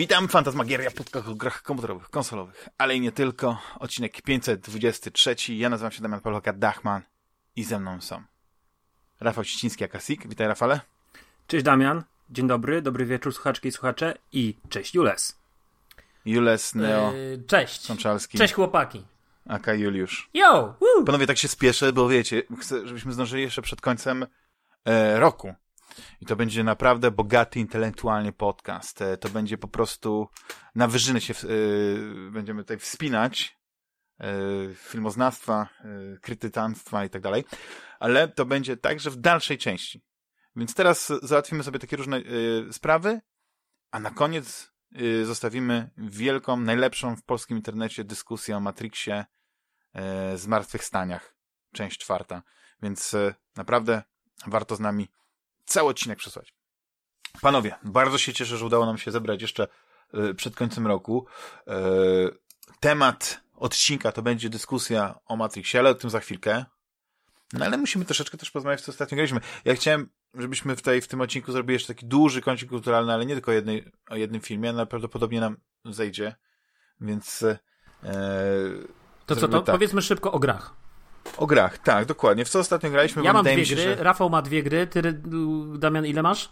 Witam, Fantasmagieria, podcast o grach komputerowych, konsolowych, ale i nie tylko. Odcinek 523. Ja nazywam się Damian Pawlaka Dachman i ze mną są Rafał Ściński, Akasik. Witaj, Rafale. Cześć, Damian. Dzień dobry, dobry wieczór, słuchaczki i słuchacze. I cześć, Jules. Jules, Neo, Yy, cześć. Sączalski, Cześć, chłopaki. Aka Juliusz. Yo! Woo! Panowie, tak się spieszę, bo wiecie, chcę, żebyśmy zdążyli jeszcze przed końcem e, roku. I to będzie naprawdę bogaty intelektualnie podcast. E, to będzie po prostu na wyżyny się e, będziemy tutaj wspinać. E, filmoznawstwa, e, krytytanstwa i tak dalej. Ale to będzie także w dalszej części. Więc teraz załatwimy sobie takie różne sprawy, a na koniec zostawimy wielką, najlepszą w polskim internecie dyskusję o Matrixie e, zmartwychwstaniach. Część czwarta. Więc naprawdę warto z nami cały odcinek przesłać. Panowie, bardzo się cieszę, że udało nam się zebrać jeszcze e, przed końcem roku. E, temat odcinka to będzie dyskusja o Matrixie, ale o tym za chwilkę. No ale musimy troszeczkę też porozmawiać, co ostatnio graliśmy. Ja chciałem, żebyśmy tej, w tym odcinku zrobili jeszcze taki duży kącik kulturalny, ale nie tylko jednej, o jednym filmie, ale prawdopodobnie nam zejdzie. Więc e, To co, to tak. powiedzmy szybko o grach. O grach, tak, dokładnie. W co ostatnio graliśmy? Ja mam dwie mi się, gry, że Rafał ma dwie gry, ty, Damian, ile masz?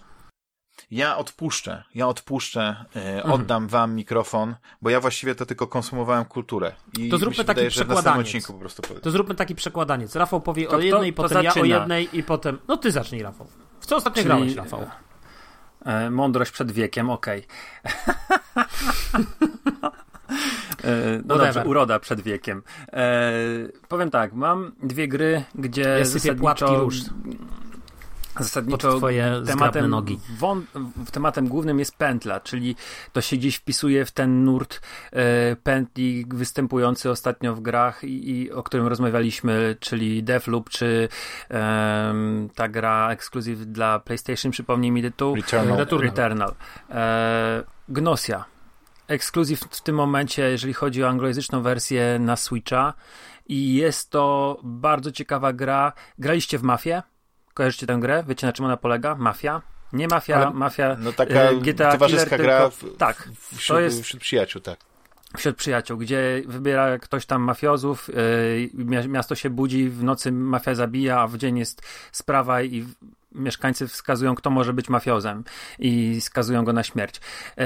Ja odpuszczę, ja odpuszczę, Mhm. oddam wam mikrofon, bo ja właściwie to tylko konsumowałem kulturę. I To zróbmy taki wydaje, przekładaniec. po prostu powiem. To zróbmy taki przekładaniec. Rafał powie To o jednej, to potem ja o jednej i potem... No ty zacznij, Rafał. W co ostatnio Czyli- grałeś, Rafał? E, mądrość przed wiekiem, okej. E, no Whatever. dobrze, uroda przed wiekiem. E, powiem tak, mam dwie gry, gdzie Ja płaczki róż zasadniczo tematem, nogi. wą- w- tematem głównym jest pętla, czyli to się gdzieś wpisuje w ten nurt e, pętli występujący ostatnio w grach i, i o którym rozmawialiśmy, czyli Deathloop, czy em, ta gra ekskluzyw dla PlayStation, przypomnij mi tytuł. Returnal. Returnal. E, Gnosia. Ekskluzyw w tym momencie, jeżeli chodzi o anglojęzyczną wersję na Switcha. I jest to bardzo ciekawa gra. Graliście w Mafię? Kojarzycie tę grę? Wiecie na czym ona polega? Mafia? Nie Mafia, Ale- Mafia No taka e, GTA towarzyska Killer, gra tylko- w, tak, w, to wśród, jest- wśród przyjaciół, tak. wśród przyjaciół, gdzie wybiera ktoś tam mafiozów, yy, mia- miasto się budzi, w nocy mafia zabija, a w dzień jest sprawa i mieszkańcy wskazują, kto może być mafiozem i skazują go na śmierć. Yy,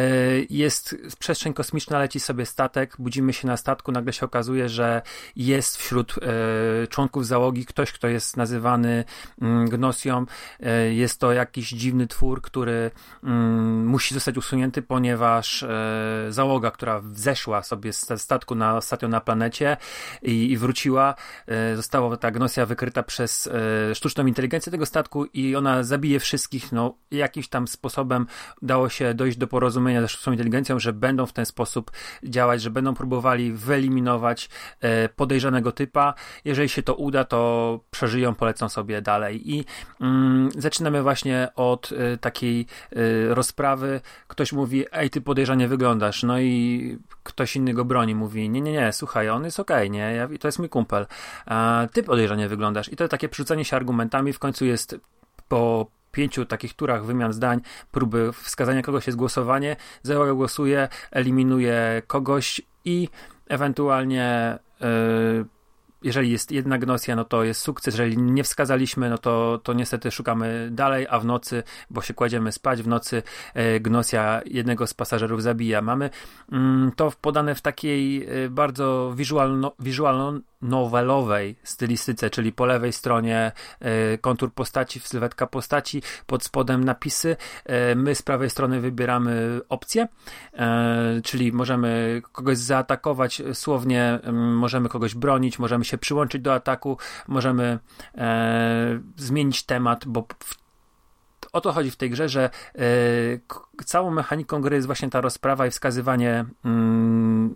Jest przestrzeń kosmiczna, leci sobie statek, budzimy się na statku, nagle się okazuje, że jest wśród yy, członków załogi ktoś, kto jest nazywany mm, Gnosią. Yy, Jest to jakiś dziwny twór, który mm, musi zostać usunięty, ponieważ e, załoga, która zeszła sobie z statku na ostatnio na planecie i, wróciła, e, została ta gnosja wykryta przez e, sztuczną inteligencję tego statku i ona zabije wszystkich. No, jakimś tam sposobem udało się dojść do porozumienia ze sztuczną inteligencją, że będą w ten sposób działać, że będą próbowali wyeliminować e, podejrzanego typa. Jeżeli się to uda, to przeżyją, polecą sobie dalej. I mm, zaczynamy właśnie od e, takiej e, rozprawy. Ktoś mówi, ej, ty podejrzanie wyglądasz. No i ktoś inny go broni, mówi, nie, nie, nie, słuchaj, on jest okej, nie, ja, to jest mój kumpel. A ty podejrzanie wyglądasz. I to takie przerzucanie się argumentami w końcu jest po pięciu takich turach wymian zdań, próby wskazania kogoś jest głosowanie, załoga głosuje, eliminuje kogoś i ewentualnie yy, jeżeli jest jedna gnosja, no to jest sukces. Jeżeli nie wskazaliśmy, no to, to niestety szukamy dalej, a w nocy, bo się kładziemy spać, w nocy e, gnosja jednego z pasażerów zabija. Mamy mm, to podane w takiej e, bardzo wizualno, wizualno-nowelowej stylistyce, czyli po lewej stronie e, kontur postaci, sylwetka postaci, pod spodem napisy. My z prawej strony wybieramy opcje, e, czyli możemy kogoś zaatakować słownie, mm, możemy kogoś bronić, możemy się przyłączyć do ataku, możemy e, zmienić temat, bo w o to chodzi w tej grze, że e, całą mechaniką gry jest właśnie ta rozprawa i wskazywanie mm,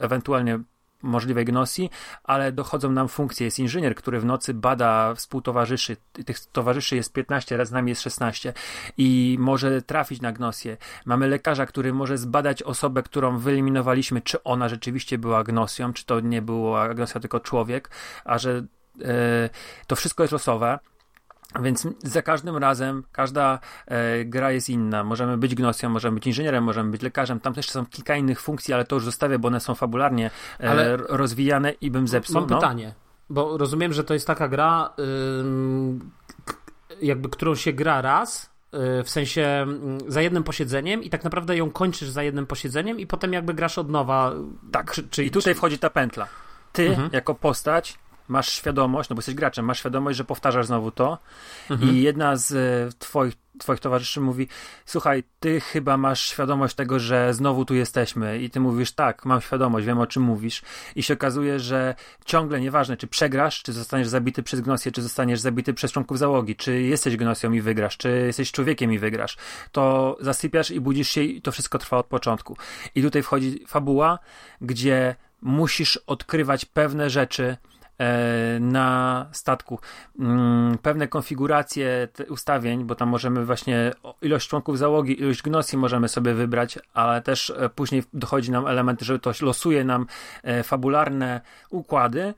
ewentualnie możliwej gnosji, ale dochodzą nam funkcje. Jest inżynier, który w nocy bada współtowarzyszy. Tych towarzyszy jest 15, raz z nami jest 16 i może trafić na gnosję. Mamy lekarza, który może zbadać osobę, którą wyeliminowaliśmy, czy ona rzeczywiście była gnosją, czy to nie była gnosja, tylko człowiek, a że e, to wszystko jest losowe. Więc za każdym razem każda e, gra jest inna. Możemy być gnosją, możemy być inżynierem, możemy być lekarzem. Tam też są kilka innych funkcji, ale to już zostawię, bo one są fabularnie e, ale rozwijane i bym zepsuł. Mam no. pytanie, bo rozumiem, że to jest taka gra, jakby którą się gra raz, y, w sensie za jednym posiedzeniem i tak naprawdę ją kończysz za jednym posiedzeniem i potem jakby grasz od nowa. Tak, czy, czyli tutaj czy... wchodzi ta pętla. Ty mhm. jako postać masz świadomość, no bo jesteś graczem, masz świadomość, że powtarzasz znowu to mhm. i jedna z e, twoich, twoich towarzyszy mówi, słuchaj, ty chyba masz świadomość tego, że znowu tu jesteśmy i ty mówisz, tak, mam świadomość, wiem o czym mówisz i się okazuje, że ciągle nieważne, czy przegrasz, czy zostaniesz zabity przez Gnosję, czy zostaniesz zabity przez członków załogi, czy jesteś Gnosją i wygrasz, czy jesteś człowiekiem i wygrasz, to zasypiasz i budzisz się i to wszystko trwa od początku. I tutaj wchodzi fabuła, gdzie musisz odkrywać pewne rzeczy, na statku. Mm, pewne konfiguracje ustawień, bo tam możemy właśnie ilość członków załogi, ilość gnosji możemy sobie wybrać, ale też e, później dochodzi nam element, że to losuje nam e, fabularne układy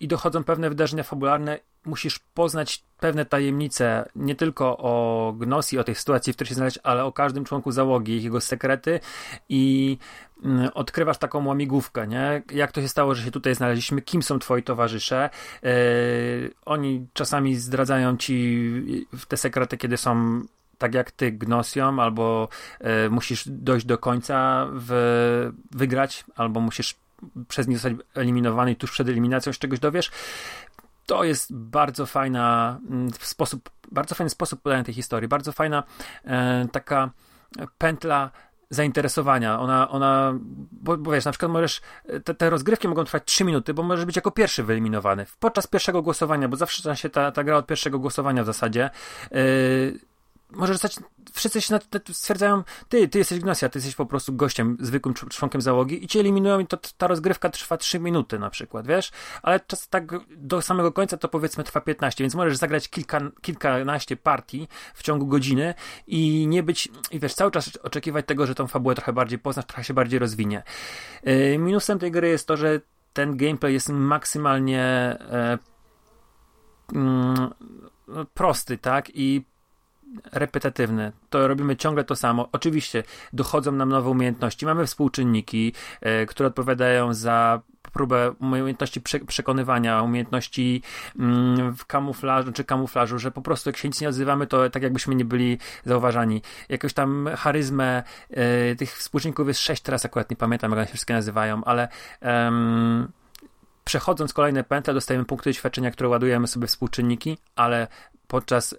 i dochodzą pewne wydarzenia fabularne musisz poznać pewne tajemnice, nie tylko o Gnosji, o tej sytuacji, w której się znaleźć, ale o każdym członku załogi, jego sekrety i mm, odkrywasz taką łamigłówkę, nie? Jak to się stało, że się tutaj znaleźliśmy, kim są twoi towarzysze. Yy, oni czasami zdradzają ci te sekrety, kiedy są tak jak ty Gnosją, albo yy, musisz dojść do końca, w, wygrać, albo musisz przez nie zostać eliminowany i tuż przed eliminacją z czegoś dowiesz to jest bardzo fajna mm, sposób, bardzo fajny sposób podania tej historii, bardzo fajna e, taka pętla zainteresowania. Ona, ona bo, bo wiesz, na przykład możesz, te, te rozgrywki mogą trwać 3 minuty, bo możesz być jako pierwszy wyeliminowany. Podczas pierwszego głosowania, bo zawsze się ta, ta gra od pierwszego głosowania w zasadzie. Yy, możesz zostać, wszyscy się stwierdzają, ty, ty jesteś Gnosia, ty jesteś po prostu gościem, zwykłym członkiem załogi i cię eliminują i to, ta rozgrywka trwa 3 minuty na przykład, wiesz? Ale czas tak do samego końca to powiedzmy trwa 15, więc możesz zagrać kilka, kilkanaście partii w ciągu godziny i nie być, i wiesz, cały czas oczekiwać tego, że tą fabułę trochę bardziej poznasz, trochę się bardziej rozwinie. Yy, minusem tej gry jest to, że ten gameplay jest maksymalnie e, mm, prosty, tak? I repetytywny. To robimy ciągle to samo. Oczywiście dochodzą nam nowe umiejętności. Mamy współczynniki, e, które odpowiadają za próbę umiejętności przekonywania, umiejętności mm, w kamuflażu czy kamuflażu, że po prostu jak się nic nie odzywamy, to tak jakbyśmy nie byli zauważani. Jakoś tam charyzmę e, tych współczynników jest sześć teraz, akurat nie pamiętam, jak one się wszystkie nazywają, ale przechodząc kolejne pętle, dostajemy punkty doświadczenia, które ładujemy sobie współczynniki, ale podczas y,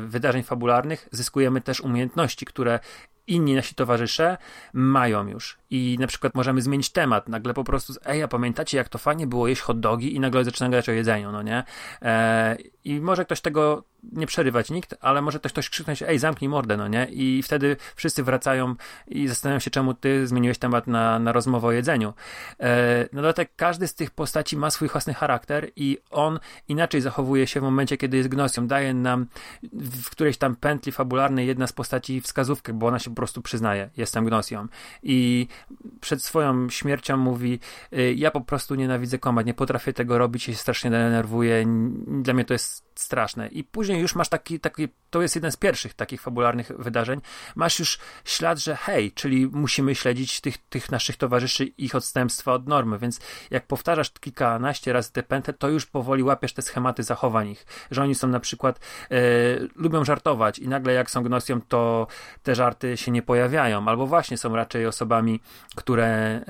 wydarzeń fabularnych zyskujemy też umiejętności, które inni nasi towarzysze mają już. I na przykład możemy zmienić temat. Nagle po prostu, ej, a pamiętacie, jak to fajnie było jeść hot dogi i nagle zaczyna gadać o jedzeniu, no nie? E, I może ktoś tego nie przerywać nikt, ale może ktoś, ktoś krzyknąć, ej, zamknij mordę, no nie? I wtedy wszyscy wracają i zastanawiają się, czemu ty zmieniłeś temat na, na rozmowę o jedzeniu. E, dodatek każdy z tych postaci ma swój własny charakter i on inaczej zachowuje się w momencie, kiedy jest gnosją. Daje nam w którejś tam pętli fabularnej jedna z postaci wskazówkę, bo ona się po prostu przyznaje, jestem gnosją. I przed swoją śmiercią mówi, y, ja po prostu nienawidzę kombat, nie potrafię tego robić, się strasznie denerwuję, dla mnie to jest straszne. I później już masz taki, taki, to jest jeden z pierwszych takich fabularnych wydarzeń, masz już ślad, że hej, czyli musimy śledzić tych, tych naszych towarzyszy, ich odstępstwa od normy, więc jak powtarzasz kilkanaście razy te pętle, to już powoli łapiesz te schematy zachowań ich, że oni są na przykład, e, lubią żartować i nagle jak są gnosją, to te żarty się nie pojawiają, albo właśnie są raczej osobami, które e,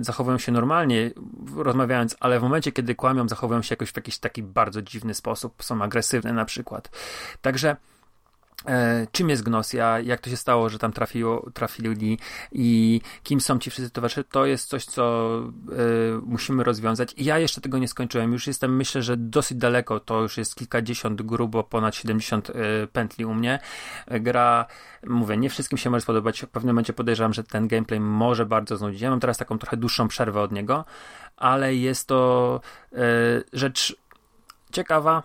zachowują się normalnie, rozmawiając, ale w momencie, kiedy kłamią, zachowują się jakoś w jakiś taki bardzo dziwny sposób, są agresywne na przykład. Także czym jest Gnosja, jak to się stało, że tam trafiło, trafili i kim są ci wszyscy towarzysze, to jest coś, co e, musimy rozwiązać. Ja jeszcze tego nie skończyłem, już jestem, myślę, że dosyć daleko, to już jest kilkadziesiąt, grubo ponad 70 e, pętli u mnie. Gra, mówię, nie wszystkim się może spodobać, w pewnym momencie podejrzewam, że ten gameplay może bardzo znudzić. Ja mam teraz taką trochę dłuższą przerwę od niego, ale jest to rzecz ciekawa,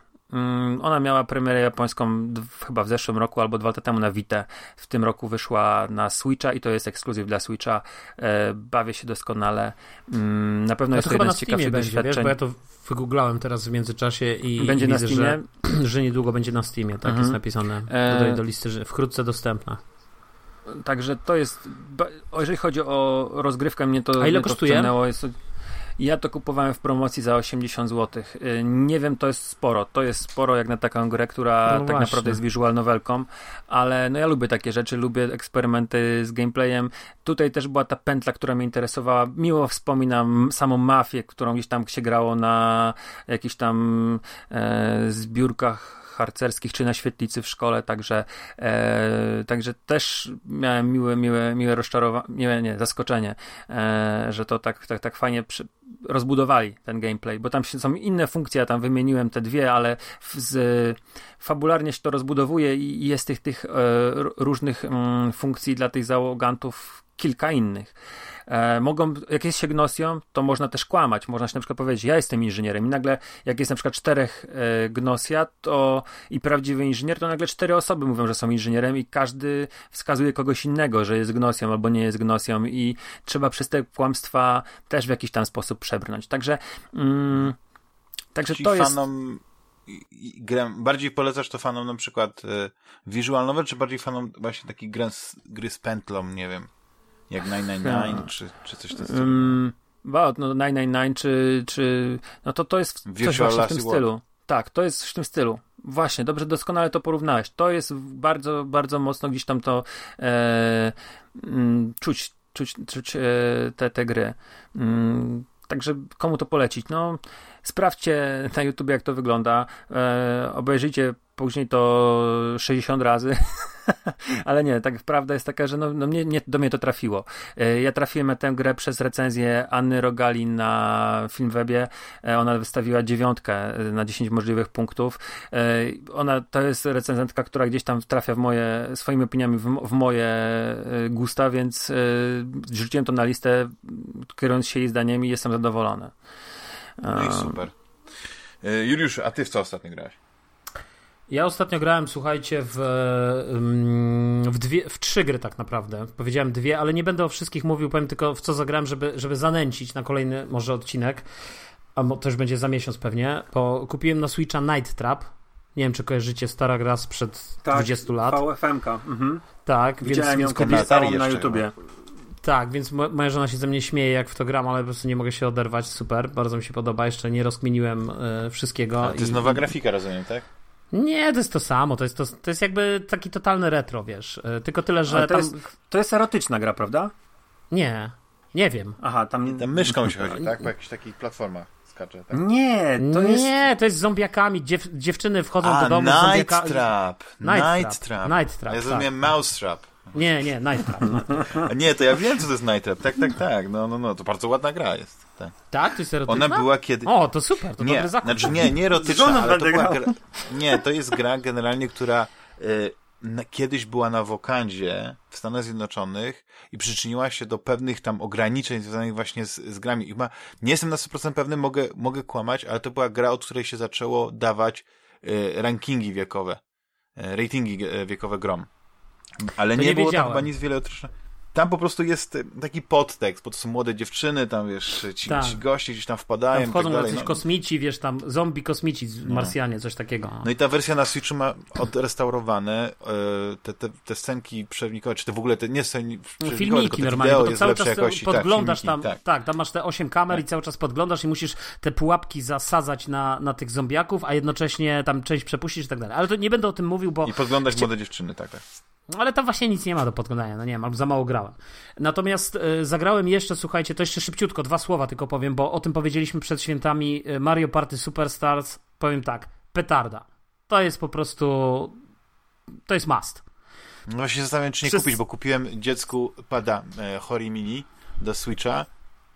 ona miała premierę japońską chyba w zeszłym roku albo dwa lata temu na Vita. W tym roku wyszła na Switcha i to jest ekskluzyw dla Switcha. E, bawię się doskonale. Mm, na pewno jest to to chyba jeden na Steamie będzie, wiesz, bo ja to wygooglałem teraz w międzyczasie i Będzie i na widzę, Steamie. Że, że niedługo będzie na Steamie, tak Mhm. jest napisane. E, Dodaj do listy, że wkrótce dostępna. Także to jest. Jeżeli chodzi o rozgrywkę, mnie to. A ile kosztuje? wciągnęło. Jest, ja to kupowałem w promocji za 80 zł. Nie wiem, to jest sporo. To jest sporo jak na taką grę, która No tak naprawdę jest visual novelką, ale no ja lubię takie rzeczy, lubię eksperymenty z gameplayem. Tutaj też była ta pętla, która mnie interesowała. Miło wspominam samą mafię, którą gdzieś tam się grało na jakichś tam e, zbiórkach harcerskich czy na świetlicy w szkole, także, e, także też miałem miłe, miłe, miłe rozczarowanie, miłe, nie, zaskoczenie, e, że to tak, tak, tak fajnie przy, rozbudowali ten gameplay, bo tam są inne funkcje, ja tam wymieniłem te dwie, ale z, fabularnie się to rozbudowuje i, jest tych, tych e, różnych mm, funkcji dla tych załogantów kilka innych. E, mogą, jak jest się gnosją, to można też kłamać. Można się na przykład powiedzieć, ja jestem inżynierem i nagle, jak jest na przykład czterech e, gnosja to i prawdziwy inżynier, to nagle cztery osoby mówią, że są inżynierem i każdy wskazuje kogoś innego, że jest gnosją albo nie jest gnosją i trzeba przez te kłamstwa też w jakiś tam sposób przebrnąć. Także, mm, także Ci to jest... fanom grę, bardziej polecasz to fanom na przykład e, visual novel, czy bardziej fanom właśnie takiej gry z, gry z pętlą, nie wiem, jak 999, czy, czy coś takiego. Um, Wow, no 999 czy, czy no to to jest coś właśnie w tym stylu. Tak, to jest w tym stylu. Właśnie, dobrze, doskonale to porównałeś. To jest bardzo, bardzo mocno gdzieś tam to e, mm, czuć, czuć, czuć e, te, te gry. Mm, także komu to polecić? No, sprawdźcie na YouTube, jak to wygląda. E, obejrzyjcie później to 60 razy. Ale nie, tak prawda jest taka, że no, no mnie, nie, do mnie to trafiło. E, Ja trafiłem na tę grę przez recenzję Anny Rogalin na Filmwebie. E, Ona wystawiła dziewiątkę e, na 10 możliwych punktów. Ona to jest recenzentka, która gdzieś tam trafia w moje, swoimi opiniami w, w moje gusta, więc rzuciłem to na listę, kierując się jej zdaniem i jestem zadowolony. No i super. E, Juliusz, a ty w co ostatnio grałeś? Ja ostatnio grałem, słuchajcie, w, ym, w, dwie, w trzy gry tak naprawdę. Powiedziałem dwie, ale nie będę o wszystkich mówił, powiem tylko w co zagrałem, żeby, żeby zanęcić na kolejny może odcinek, a to już będzie za miesiąc pewnie, bo kupiłem na Switcha Night Trap. Nie wiem, czy kojarzycie, stara gra sprzed 20 lat. VFM-ka. Mhm. Tak, więc, Widziałem ją więc kiedyś Atari całą na. YouTubie. Tak, więc mo- moja żona się ze mnie śmieje, jak w to gram, ale po prostu nie mogę się oderwać. Super, bardzo mi się podoba. Jeszcze nie rozkminiłem e, wszystkiego. Ale to jest i- nowa grafika, rozumiem, tak? Nie, to jest to samo. To jest, to, to jest jakby taki totalny retro, wiesz. E, Tylko tyle, że Ale to tam. jest, to jest erotyczna gra, prawda? Nie, nie wiem. Aha, tam... Tam myszką się chodzi, tak? Po jakichś takich platformach skacze, tak? Nie, to jest... Nie, to jest z zombiakami. Dziew, dziewczyny wchodzą A, do domu z Night zombiakami. Trap. Night Night Trap. Trap. Night Trap, Ja tak. zrozumiałem Mouse Trap. Nie, nie, Night Trap. Nie, to ja wiem, co to jest Night Trap. Tak, tak, tak. No, no, no. To bardzo ładna gra jest. Tak. tak, to jest erotyczna? Ona była kiedy... O, to super, to nie, dobry zakup. znaczy nie, nie erotyczna, ale to była gra... Nie, to jest gra generalnie, która y, na, kiedyś była na wokandzie w Stanach Zjednoczonych i przyczyniła się do pewnych tam ograniczeń związanych właśnie z, z grami. I Chyba nie jestem na 100% pewny, mogę, mogę kłamać, ale to była gra, od której się zaczęło dawać y, rankingi wiekowe, y, ratingi wiekowe grom. Ale To nie, nie było tam chyba nic wiele erotyczne. Tam po prostu jest taki podtekst, bo to są młode dziewczyny, tam wiesz, ci, Tak. ci goście gdzieś tam wpadają Tam wchodzą tak dalej. No. kosmici, wiesz, tam zombie kosmici, Marsjanie, coś takiego. No i ta wersja na Switchu ma odrestaurowane e, te, te, te scenki przewnikowe, czy te w ogóle te nie sceny No, filmiki normalnie, bo to cały czas jakości. podglądasz tak, filmiki, tam, tak. tak. tam masz te 8 kamer Tak. i cały czas podglądasz i musisz te pułapki zasadzać na, na tych zombiaków, a jednocześnie tam część przepuścić i tak dalej. Ale to nie będę o tym mówił, bo I podglądać Chcia- młode dziewczyny, tak, tak. Ale tam właśnie nic nie ma do podglądania, no nie wiem, albo za mało grałem. Natomiast e, zagrałem jeszcze, słuchajcie, to jeszcze szybciutko, dwa słowa tylko powiem, bo o tym powiedzieliśmy przed świętami e, Mario Party Superstars. Powiem tak, petarda. To jest po prostu, to jest must. No właśnie zastanawiam, czy nie Wszyscy- kupić, bo kupiłem dziecku pada e, Hori Mini do Switcha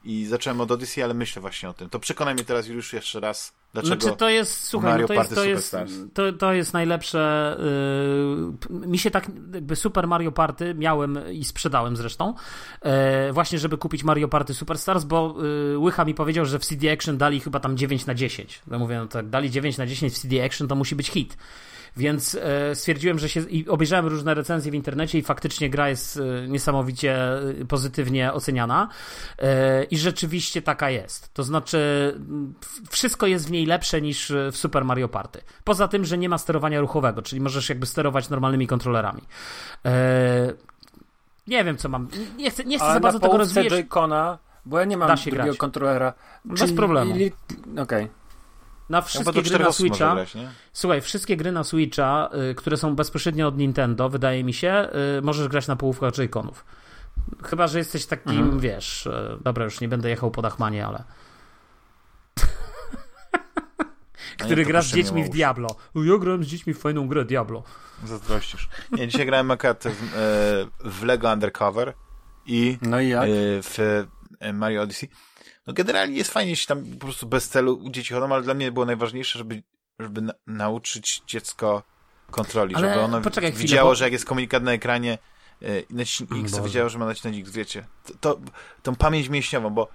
i zacząłem od Odyssey, ale myślę właśnie o tym. To przekonaj mnie teraz już jeszcze raz Dlaczego Znaczy to jest, słuchaj, Mario no to, jest, Party to, jest, to, to jest najlepsze. Yy, mi się tak, jakby Super Mario Party miałem i sprzedałem zresztą, yy, właśnie żeby kupić Mario Party Superstars, bo yy, Łycha mi powiedział, że w CD Action dali chyba tam 9 na 10. Ja mówię, no tak, dali 9 na 10 w CD Action, to musi być hit. Więc e, stwierdziłem, że się. I obejrzałem różne recenzje w internecie, i faktycznie gra jest e, niesamowicie e, pozytywnie oceniana. I rzeczywiście taka jest. To znaczy, wszystko jest w niej lepsze niż w Super Mario Party. Poza tym, że nie ma sterowania ruchowego, czyli możesz jakby sterować normalnymi kontrolerami. Nie wiem, co mam. Nie chcę, nie chcę Ale za bardzo tego rozwijać. Joy-Cona, bo ja nie mam drugiego grać. kontrolera. Bez problemu. li- Okej. Na wszystkie gry na Switcha. grać? Słuchaj, wszystkie gry na Switcha, y, które są bezpośrednio od Nintendo, wydaje mi się, y, możesz grać na połówkach Joy-Conów. Chyba, że jesteś takim, Mhm. wiesz, y, dobra, już nie będę jechał po Dachmanie, ale... Który gra z dziećmi w. Diablo. Ja grałem z dziećmi w fajną grę Diablo. Zazdrościsz. Nie, dzisiaj grałem akurat w, e, w Lego Undercover i No i jak? e, w e, Mario Odyssey. No generalnie jest fajnie, jeśli tam po prostu bez celu dzieci chodzą, ale dla mnie było najważniejsze, żeby, żeby na, nauczyć dziecko kontroli, Ale żeby ono poczekaj chwilę, widziało, bo- że jak jest komunikat na ekranie e, naciśnij X, to wiedziało, że ma nacisnąć X, wiecie. To, to, tą pamięć mięśniową, bo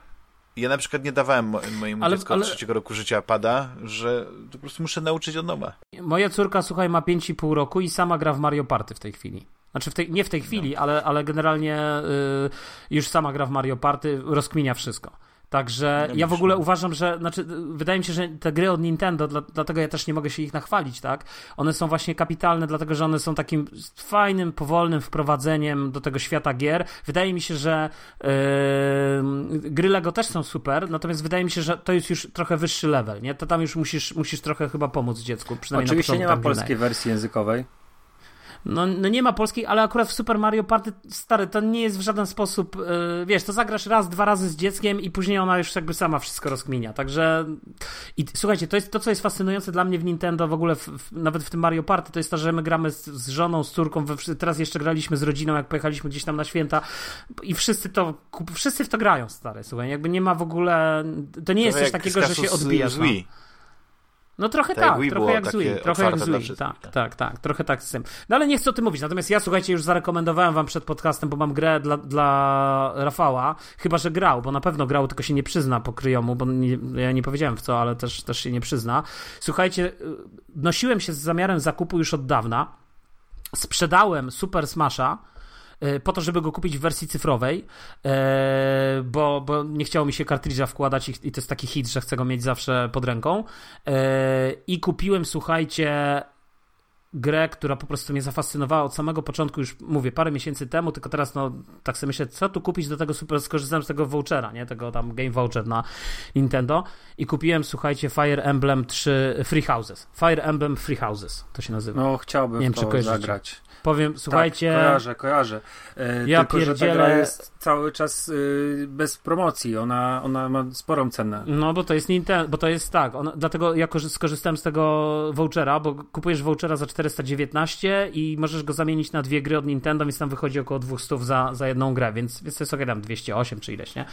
ja na przykład nie dawałem mo mojemu Ale- dziecku ale- od trzeciego roku życia pada, że po prostu muszę nauczyć od nowa. Moja córka, słuchaj, ma 5,5 roku i sama gra w Mario Party w tej chwili. Znaczy, w tej, nie w tej chwili, ale, ale generalnie y, już sama gra w Mario Party, rozkminia wszystko. Także Ja w ogóle uważam, że, znaczy, wydaje mi się, że te gry od Nintendo, dla, dlatego ja też nie mogę się ich nachwalić, tak? One są właśnie kapitalne, dlatego że one są takim fajnym, powolnym wprowadzeniem do tego świata gier. Wydaje mi się, że y, gry Lego też są super, natomiast wydaje mi się, że to jest już trochę wyższy level, nie? To tam już musisz, musisz trochę chyba pomóc dziecku, przynajmniej Oczywiście na nie początku ma tam, gdzie polskiej wersji językowej. No, no nie ma polskiej, ale akurat w Super Mario Party, stary, to nie jest w żaden sposób, yy, wiesz, to zagrasz raz, dwa razy z dzieckiem i później ona już jakby sama wszystko rozkminia, także i słuchajcie, to jest to, co jest fascynujące dla mnie w Nintendo w ogóle, w, w, nawet w tym Mario Party, to jest to, że my gramy z, z żoną, z córką, we, teraz jeszcze graliśmy z rodziną, jak pojechaliśmy gdzieś tam na święta i wszyscy to, wszyscy w to grają, stary, słuchaj, jakby nie ma w ogóle, to nie jest Trochę coś takiego, że się odbijasz. no. No trochę Tak tak, trochę jak z takie Wii, trochę jak otwarte z dla Wii, wszystkich, tak, tak. tak, tak, trochę tak z tym. No ale nie chcę o tym mówić, natomiast ja, słuchajcie, już zarekomendowałem wam przed podcastem, bo mam grę dla, dla Rafała, chyba, że grał, bo na pewno grał, tylko się nie przyzna po kryjomu, bo nie, ja nie powiedziałem w co, ale też, też się nie przyzna. Słuchajcie, y, nosiłem się z zamiarem zakupu już od dawna, sprzedałem Super Smasha, po to, żeby go kupić w wersji cyfrowej, e, bo, bo nie chciało mi się kartridża wkładać i, i to jest taki hit, że chcę go mieć zawsze pod ręką. E, I kupiłem, słuchajcie, grę, która po prostu mnie zafascynowała od samego początku, już mówię, parę miesięcy temu, tylko teraz no tak sobie myślę, co tu kupić do tego super, skorzystałem z tego vouchera, nie, tego tam game voucher na Nintendo i kupiłem, słuchajcie, Fire Emblem 3 Free Houses. Fire Emblem Free Houses to się nazywa. No chciałbym Nie wiem, czy kojarzycie. zagrać. Powiem, słuchajcie, Tak, kojarzę, kojarzę. E, Ja tylko, że ta pierdzielę- gra jest cały czas y, bez promocji. Ona, ona ma sporą cenę. No, bo to jest Nintendo, bo to jest tak, on, dlatego ja korzy- skorzystałem z tego vouchera, bo kupujesz vouchera za 419 i możesz go zamienić na dwie gry od Nintendo, więc tam wychodzi około 200 za, za jedną grę, więc, więc to jest okej, tam 208 czy ileś, nie?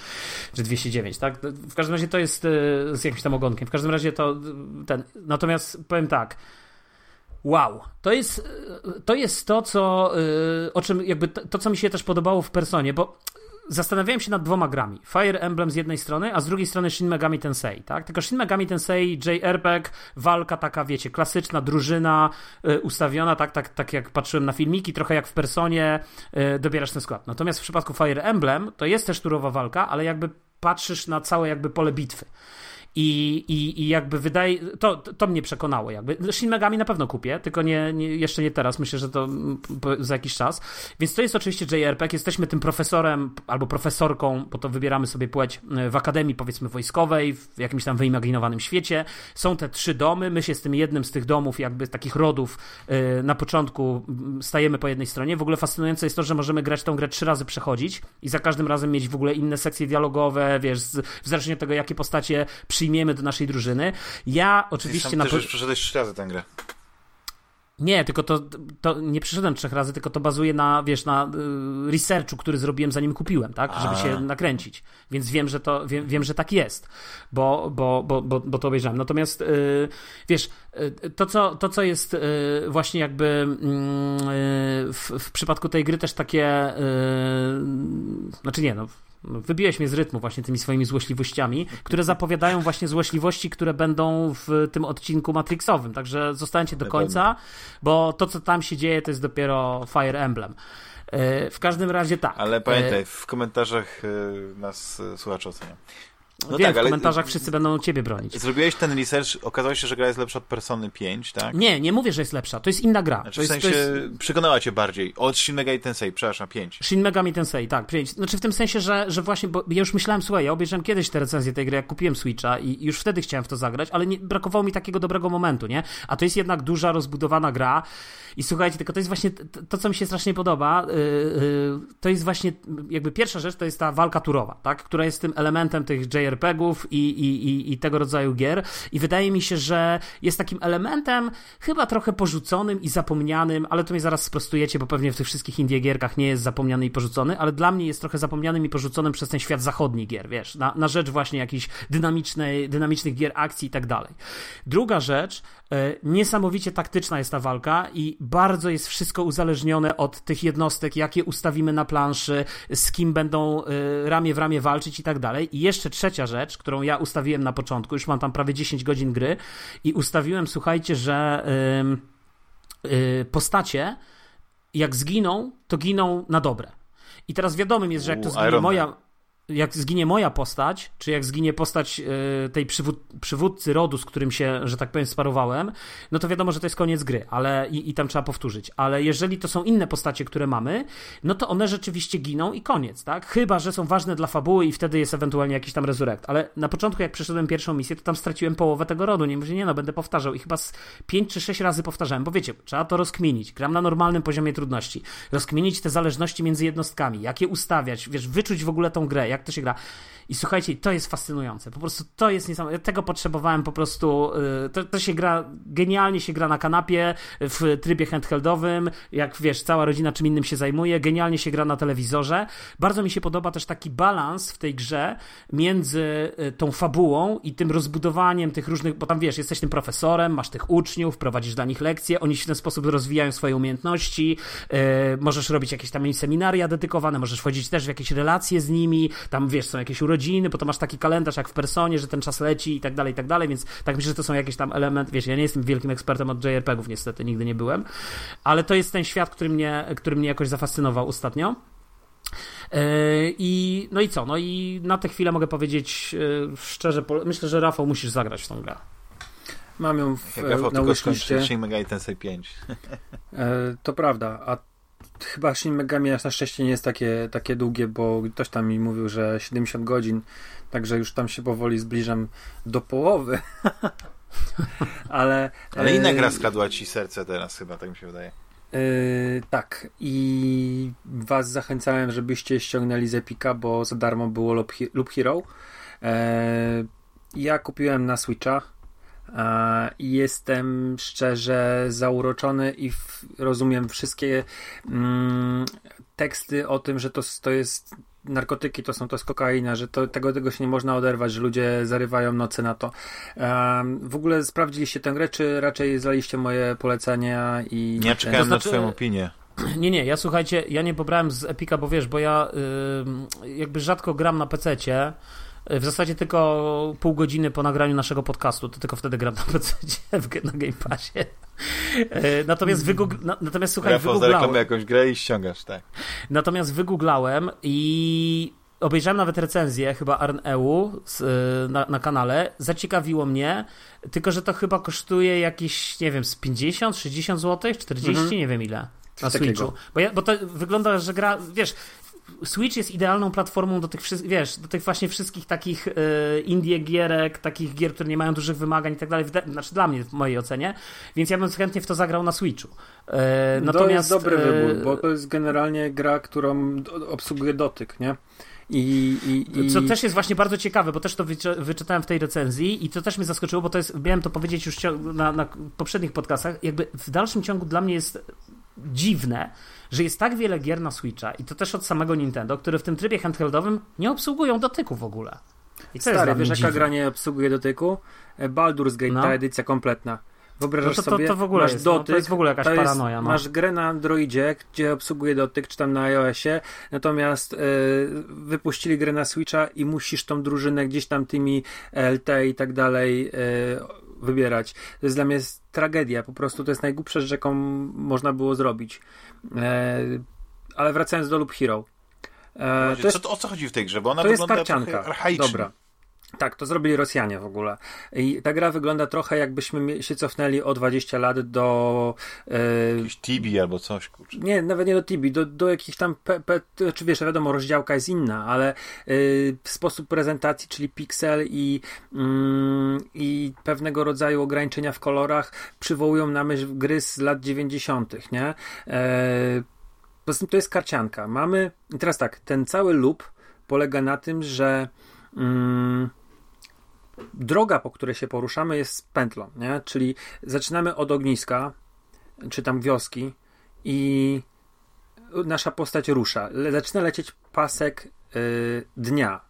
Czy 209, tak? W każdym razie to jest y, z jakimś tam ogonkiem. W każdym razie to ten, natomiast powiem tak, Wow, to jest, to jest to, co, y, o czym jakby to, to, co mi się też podobało w Personie, bo zastanawiałem się nad dwoma grami. Fire Emblem z jednej strony, a z drugiej strony Shin Megami Tensei, tak? Tylko Shin Megami Tensei, JRPG, walka taka, wiecie, klasyczna, drużyna y, ustawiona, tak, tak, tak jak patrzyłem na filmiki, trochę jak w Personie y, dobierasz ten skład. Natomiast w przypadku Fire Emblem to jest też turowa walka, ale jakby patrzysz na całe jakby pole bitwy. I, i, I jakby wydaje, to, to mnie przekonało jakby. Shin Megami na pewno kupię, tylko nie, nie, jeszcze nie teraz, myślę, że to za jakiś czas. Więc to jest oczywiście JRPG, jesteśmy tym profesorem albo profesorką, bo to wybieramy sobie płeć y, w akademii powiedzmy wojskowej, w jakimś tam wyimaginowanym świecie. Są te trzy domy, my się z tym jednym z tych domów, jakby takich rodów y, na początku stajemy po jednej stronie. W ogóle fascynujące jest to, że możemy grać tą grę trzy razy przechodzić i za każdym razem mieć w ogóle inne sekcje dialogowe, wiesz, w zależności od tego, jakie postacie przyjmiemy do naszej drużyny. Ja oczywiście Sam na już przeszedłeś trzy razy tę grę. Nie, tylko to, to nie przyszedłem trzech razy, tylko to bazuje na, wiesz, na y, researchu, który zrobiłem zanim kupiłem, tak? Żeby się nakręcić. Więc wiem, że to, wiem, wiem że tak jest, bo, bo, bo, bo, bo to obejrzałem. Natomiast, y, wiesz, y, to co, to, co jest y, właśnie jakby mm, y, w, w przypadku tej gry też takie, y, znaczy nie, no, wybiłeś mnie z rytmu właśnie tymi swoimi złośliwościami, które zapowiadają właśnie złośliwości, które będą w tym odcinku Matrixowym. Także zostańcie do końca, bo to, co tam się dzieje, to jest dopiero Fire Emblem. E, w każdym razie tak. Ale pamiętaj, w komentarzach e, nas e, słuchacze ocenią. No Wiem, tak, w komentarzach wszyscy będą ciebie bronić. Zrobiłeś ten research, okazało się, że gra jest lepsza od Persony 5, tak? Nie, nie mówię, że jest lepsza. To jest inna gra. Znaczy, to jest, w sensie jest... przekonała cię bardziej. Od Shin Megami Tensei, przepraszam, 5. Shin Megami Tensei, tak. 5. Znaczy w tym sensie, że, że właśnie, bo ja już myślałem, słuchaj, ja obejrzałem kiedyś te recenzje tej gry, jak kupiłem Switcha i już wtedy chciałem w to zagrać, ale nie, brakowało mi takiego dobrego momentu, nie? A to jest jednak duża, rozbudowana gra i słuchajcie, tylko to jest właśnie to, co mi się strasznie podoba, yy, yy, to jest właśnie jakby pierwsza rzecz, to jest ta walka turowa, tak? Która jest tym elementem tych JRPG-ów i i, i, i tego rodzaju gier. I wydaje mi się, że jest takim elementem chyba trochę porzuconym i zapomnianym, ale to mnie zaraz sprostujecie, bo pewnie w tych wszystkich indie gierkach nie jest zapomniany i porzucony, ale dla mnie jest trochę zapomnianym i porzuconym przez ten świat zachodni gier, wiesz, na, na rzecz właśnie jakichś dynamicznych gier akcji i tak dalej. Druga rzecz, e, niesamowicie taktyczna jest ta walka i bardzo jest wszystko uzależnione od tych jednostek, jakie ustawimy na planszy, z kim będą e, ramię w ramię walczyć i tak dalej. I jeszcze trzecia rzecz, którą ja ustawiłem na początku, już mam tam prawie 10 godzin gry i ustawiłem, słuchajcie, że yy, yy, postacie jak zginą, to giną na dobre. I teraz wiadomym jest, że jak to zginie moja jak zginie moja postać, czy jak zginie postać y, tej przywód, przywódcy rodu, z którym się, że tak powiem, sparowałem, no to wiadomo, że to jest koniec gry, ale i, i, tam trzeba powtórzyć. Ale jeżeli to są inne postacie, które mamy, no to one rzeczywiście giną i koniec, tak? Chyba, że są ważne dla fabuły i wtedy jest ewentualnie jakiś tam resurrekt. Ale na początku, jak przeszedłem pierwszą misję, to tam straciłem połowę tego rodu. Nie mówię, nie no, będę powtarzał i chyba z 5 czy 6 razy powtarzałem, bo wiecie, trzeba to rozkminić. Gram na normalnym poziomie trudności. Rozkminić te zależności między jednostkami, jakie ustawiać, wiesz, wyczuć w ogóle tą grę, jak to się gra. I słuchajcie, to jest fascynujące. Po prostu to jest niesamowite. Tego potrzebowałem po prostu. Y, to, to się gra, genialnie się gra na kanapie, w trybie handheldowym, jak wiesz, cała rodzina czym innym się zajmuje. Genialnie się gra na telewizorze. Bardzo mi się podoba też taki balans w tej grze między y, tą fabułą i tym rozbudowaniem tych różnych, bo tam wiesz, jesteś tym profesorem, masz tych uczniów, prowadzisz dla nich lekcje, oni się w ten sposób rozwijają swoje umiejętności, yy, możesz robić jakieś tam seminaria dedykowane, możesz wchodzić też w jakieś relacje z nimi, tam wiesz, są jakieś urodziny, bo to masz taki kalendarz jak w Personie, że ten czas leci i tak dalej, i tak dalej, więc tak myślę, że to są jakieś tam elementy, wiesz, ja nie jestem wielkim ekspertem od JRPG-ów, niestety, nigdy nie byłem, ale to jest ten świat, który mnie, który mnie jakoś zafascynował ostatnio. E, I no i co? No i na tę chwilę mogę powiedzieć e, szczerze, myślę, że Rafał musisz zagrać w tą grę. Mam ją w, Jak Rafał na tylko skończy Shin Megami Tensei 5. To prawda, a chyba Shin Megami na szczęście nie jest takie, takie długie, bo ktoś tam mi mówił, że 70 godzin, także już tam się powoli zbliżam do połowy. ale, ale inna e, gra skradła ci serce teraz chyba, tak mi się wydaje. Yy, tak, i was zachęcałem, żebyście ściągnęli z Epika, bo za darmo było Loop Hero. Yy, ja kupiłem na Switcha jestem szczerze zauroczony i rozumiem wszystkie mm, teksty o tym, że to, to jest narkotyki, to są to jest kokaina, że to, tego, tego się nie można oderwać, że ludzie zarywają noce na to. Um, w ogóle sprawdziliście tę grę, czy raczej zaliście moje polecenia i... Nie czekałem to znaczy, na twoją opinię. Nie, nie, ja słuchajcie, ja nie pobrałem z Epika, bo wiesz, bo ja y, jakby rzadko gram na PC-cie, w zasadzie tylko pół godziny po nagraniu naszego podcastu, to tylko wtedy gram na PC na Game Passie. E, natomiast, wygoogl... natomiast słuchaj, Rafał wygooglałem... jakąś grę i ściągasz, tak. Natomiast wygooglałem i obejrzałem nawet recenzję chyba Arneu e, na, na kanale, zaciekawiło mnie, tylko że to chyba kosztuje jakieś, nie wiem, z 50, 60 zł, 40, mhm. nie wiem ile. Na Switchu. Bo, ja, bo to wygląda, że gra, wiesz, Switch jest idealną platformą do tych, wiesz, do tych właśnie wszystkich takich y, indie gierek, takich gier, które nie mają dużych wymagań i tak dalej, znaczy dla mnie w mojej ocenie, więc ja bym chętnie w to zagrał na Switchu. E, natomiast, to jest dobry e, wybór, bo to jest generalnie gra, którą obsługuje dotyk, nie? I, i, i... Co też jest właśnie bardzo ciekawe, bo też to wyczytałem w tej recenzji i to też mnie zaskoczyło, bo to jest, miałem to powiedzieć już na, na poprzednich podcastach, jakby w dalszym ciągu dla mnie jest dziwne, że jest tak wiele gier na Switcha i to też od samego Nintendo, które w tym trybie handheldowym nie obsługują dotyku w ogóle. I co Stary, wiesz jaka gra nie obsługuje dotyku? E, Baldur's Gate, no. ta edycja kompletna. Wyobrażasz no to, to, to, w ogóle masz jest, dotyk, no, to jest w ogóle jakaś jest, paranoja. No. Masz grę na Androidzie, gdzie obsługuje dotyk, czy tam na iOSie, natomiast yy, wypuścili grę na Switcha i musisz tą drużynę gdzieś tam tymi LT i tak dalej yy, wybierać. To jest dla mnie tragedia, po prostu to jest najgłupsza rzecz, jaką można było zrobić. Yy, ale wracając do Loop Hero. E, to jest, co, o co chodzi w tej grze? Bo ona to wygląda jest karcianka. Dobra. Tak, to zrobili Rosjanie w ogóle. I ta gra wygląda trochę jakbyśmy się cofnęli o 20 lat do... E... Jakiś Tibi albo coś, kurczę. Nie, nawet nie do Tibi, do, do jakichś tam... Pe, pe, czy wiesz, wiadomo, rozdziałka jest inna, ale e, sposób prezentacji, czyli piksel i, mm, i pewnego rodzaju ograniczenia w kolorach przywołują na myśl gry z lat 90., nie? E, Poza tym to jest karcianka. Mamy, i teraz tak, ten cały loop polega na tym, że droga, po której się poruszamy, jest pętlą, nie? Czyli zaczynamy od ogniska, czy tam wioski i nasza postać rusza. Le, zaczyna lecieć pasek y, dnia.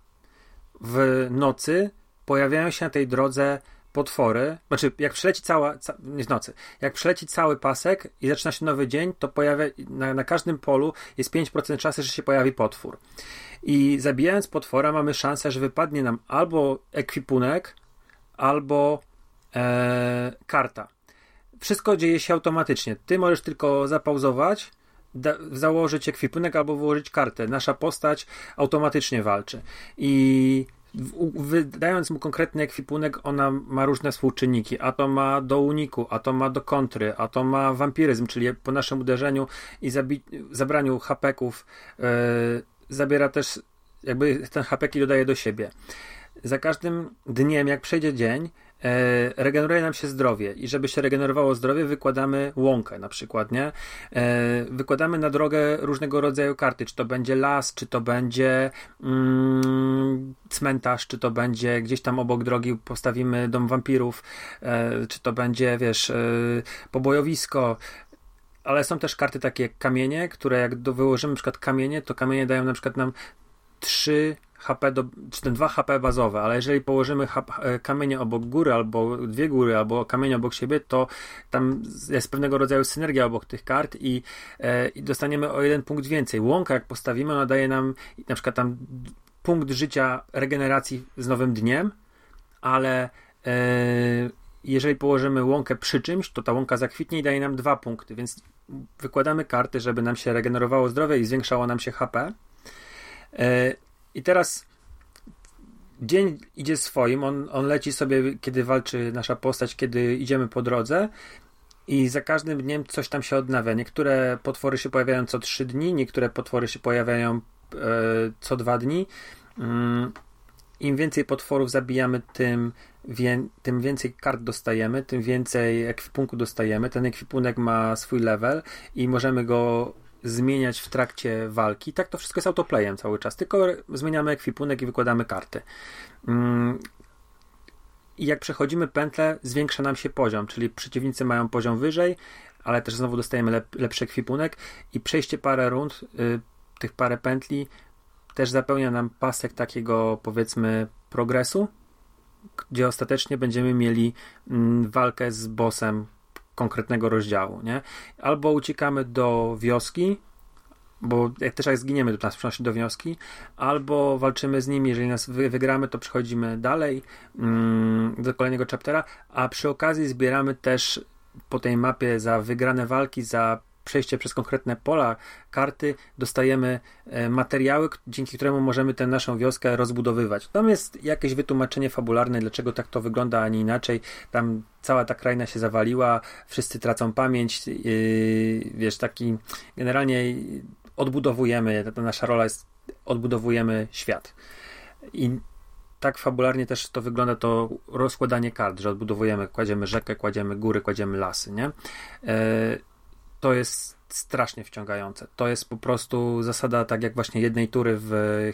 W nocy pojawiają się na tej drodze potwory, znaczy jak przeleci cała, ca, nie w nocy, jak przeleci cały pasek i zaczyna się nowy dzień, to pojawia, na, na każdym polu jest 5% szansy, że się pojawi potwór. I zabijając potwora mamy szansę, że wypadnie nam albo ekwipunek, albo e, karta. Wszystko dzieje się automatycznie. Ty możesz tylko zapauzować, da, założyć ekwipunek albo wyłożyć kartę. Nasza postać automatycznie walczy. I wydając mu konkretny ekwipunek, ona ma różne współczynniki. A to ma do uniku, a to ma do kontry, a to ma wampiryzm, czyli po naszym uderzeniu i zabraniu hapeków yy, zabiera też, jakby ten hapeki dodaje do siebie. Za każdym dniem, jak przejdzie dzień, e, regeneruje nam się zdrowie i żeby się regenerowało zdrowie, wykładamy łąkę na przykład, nie? E, wykładamy na drogę różnego rodzaju karty, czy to będzie las, czy to będzie mm, cmentarz, czy to będzie gdzieś tam obok drogi postawimy dom wampirów, e, czy to będzie, wiesz, e, pobojowisko, ale są też karty takie jak kamienie, które jak do, wyłożymy na przykład kamienie, to kamienie dają na przykład nam 3 HP, do, czy ten 2 HP bazowe, ale jeżeli położymy e, kamienie obok góry, albo dwie góry, albo kamienie obok siebie, to tam jest pewnego rodzaju synergia obok tych kart i, e, i dostaniemy o jeden punkt więcej. Łąka, jak postawimy, ona daje nam na przykład tam punkt życia regeneracji z nowym dniem, ale e, jeżeli położymy łąkę przy czymś, to ta łąka zakwitnie i daje nam dwa punkty, więc wykładamy karty, żeby nam się regenerowało zdrowie i zwiększało nam się HP. I teraz dzień idzie swoim, on, on leci sobie, kiedy walczy nasza postać, kiedy idziemy po drodze i za każdym dniem coś tam się odnawia. Niektóre potwory się pojawiają co trzy dni, niektóre potwory się pojawiają e, co dwa dni. Mm, Im więcej potworów zabijamy, tym, wie, tym więcej kart dostajemy, tym więcej ekwipunku dostajemy. Ten ekwipunek ma swój level i możemy go zmieniać w trakcie walki. Tak to wszystko jest autoplayem cały czas, tylko zmieniamy ekwipunek i wykładamy karty. Mm, I jak przechodzimy pętlę, zwiększa nam się poziom, czyli przeciwnicy mają poziom wyżej, ale też znowu dostajemy lep lepszy ekwipunek i przejście parę rund, y, tych parę pętli też zapełnia nam pasek takiego powiedzmy progresu, gdzie ostatecznie będziemy mieli mm, walkę z bossem, konkretnego rozdziału, nie? Albo uciekamy do wioski, bo jak też jak zginiemy, to nas przenosi do wioski, albo walczymy z nimi, jeżeli nas wygramy, to przechodzimy dalej mm, do kolejnego chaptera, a przy okazji zbieramy też po tej mapie za wygrane walki, za przejście przez konkretne pola karty, dostajemy e, materiały, dzięki któremu możemy tę naszą wioskę rozbudowywać. Tam jest jakieś wytłumaczenie fabularne, dlaczego tak to wygląda, a nie inaczej. Tam cała ta kraina się zawaliła, wszyscy tracą pamięć, yy, wiesz, taki generalnie odbudowujemy, ta nasza rola jest odbudowujemy świat. I tak fabularnie też to wygląda to rozkładanie kart, że odbudowujemy, kładziemy rzekę, kładziemy góry, kładziemy lasy, nie? Yy, to jest strasznie wciągające. To jest po prostu zasada, tak jak właśnie jednej tury w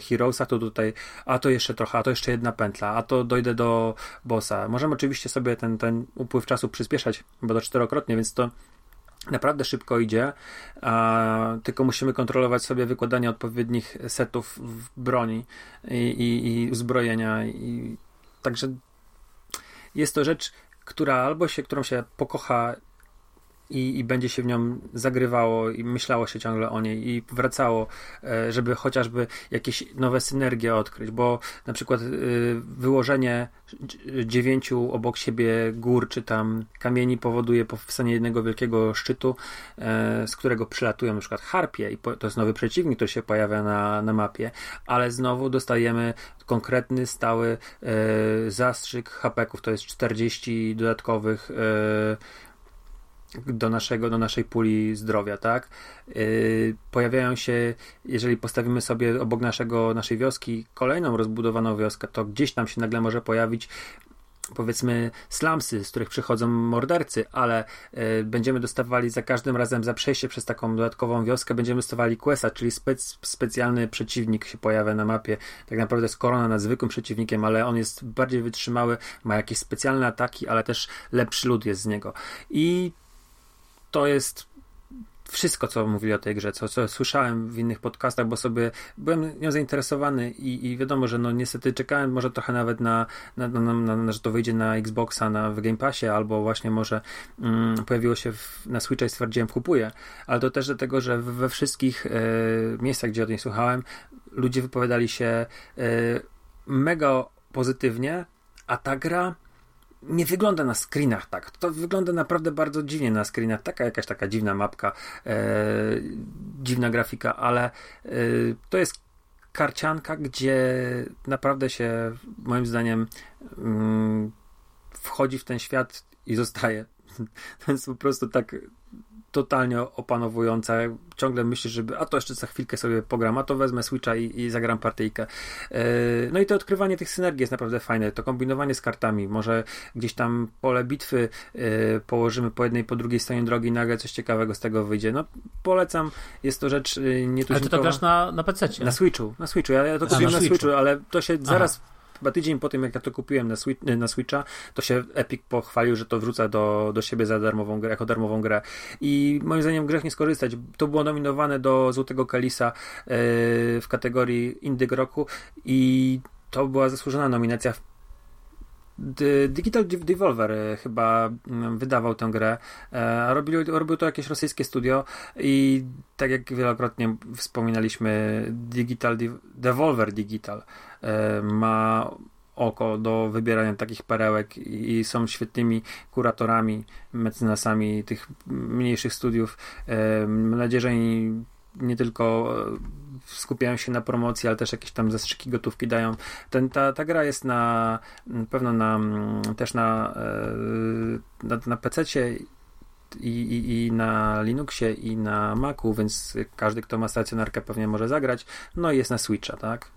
Heroesach, to tutaj, a to jeszcze trochę, a to jeszcze jedna pętla, a to dojdę do bossa. Możemy oczywiście sobie ten, ten upływ czasu przyspieszać, bo to czterokrotnie, więc to naprawdę szybko idzie, a, tylko musimy kontrolować sobie wykładanie odpowiednich setów broni i, i, i uzbrojenia. I, także jest to rzecz, która albo się, którą się pokocha i, i będzie się w nią zagrywało i myślało się ciągle o niej i wracało, e, żeby chociażby jakieś nowe synergie odkryć, bo na przykład e, wyłożenie dziewięciu obok siebie gór czy tam kamieni powoduje powstanie jednego wielkiego szczytu, e, z którego przylatują na przykład harpie i to jest nowy przeciwnik, który się pojawia na, na mapie, ale znowu dostajemy konkretny, stały zastrzyk hapeków, to jest 40 dodatkowych do, naszego, do naszej puli zdrowia, tak? Yy, pojawiają się, jeżeli postawimy sobie obok naszego, naszej wioski kolejną rozbudowaną wioskę, to gdzieś tam się nagle może pojawić powiedzmy slumsy, z których przychodzą mordercy, ale y, będziemy dostawali za każdym razem za przejście przez taką dodatkową wioskę, będziemy dostawali questa, czyli spec, specjalny przeciwnik się pojawia na mapie. Tak naprawdę jest korona nad zwykłym przeciwnikiem, ale on jest bardziej wytrzymały, ma jakieś specjalne ataki, ale też lepszy lud jest z niego. I to jest wszystko, co mówili o tej grze, co, co słyszałem w innych podcastach, bo sobie byłem nią zainteresowany i, i wiadomo, że no niestety czekałem może trochę nawet na, na, na, na, że to wyjdzie na Xboxa, na, w Game Passie, albo właśnie może mm, pojawiło się w, na Switcha i stwierdziłem, kupuję. Ale to też dlatego, że we wszystkich e, miejscach, gdzie o tym słuchałem, ludzie wypowiadali się e, mega pozytywnie, a ta gra nie wygląda na screenach tak. To wygląda naprawdę bardzo dziwnie na screenach. Taka jakaś taka dziwna mapka, e, dziwna grafika, ale e, to jest karcianka, gdzie naprawdę się moim zdaniem mm, wchodzi w ten świat i zostaje. To jest po prostu tak totalnie opanowująca. Ciągle myślisz, żeby a to jeszcze za chwilkę sobie pogram, a to wezmę Switcha i, i zagram partyjkę. Yy, no i to odkrywanie tych synergii jest naprawdę fajne. To kombinowanie z kartami. Może gdzieś tam pole bitwy yy, położymy po jednej, po drugiej stronie drogi i nagle coś ciekawego z tego wyjdzie. No polecam. Jest to rzecz yy, nietuzinkowa. Ale ty to grasz na, na PC? Na Switchu. Na Switchu. Ja, ja to kupiłem na, na Switchu, ale to się Aha. Chyba tydzień po tym, jak ja to kupiłem na, Switch, na Switcha, to się Epic pochwalił, że to wrzuca do, do siebie za darmową grę, jako darmową grę. I moim zdaniem grzech nie skorzystać. To było nominowane do Złotego Kalisa yy, w kategorii Indyk Roku i to była zasłużona nominacja Digital Devolver e, chyba mm, wydawał tę grę. E, robił, robił to jakieś rosyjskie studio i tak jak wielokrotnie wspominaliśmy, Digital Devolver Digital e, ma oko do wybierania takich perełek i są świetnymi kuratorami, mecenasami tych mniejszych studiów. Mam nadzieję, że nie tylko skupiają się na promocji, ale też jakieś tam zastrzyki gotówki dają. Ten, ta, ta gra jest na pewno na, też na, e, na, na PC-cie i, i, i, na Linuxie i na Macu, więc każdy, kto ma stacjonarkę pewnie może zagrać. No i jest na Switcha, tak?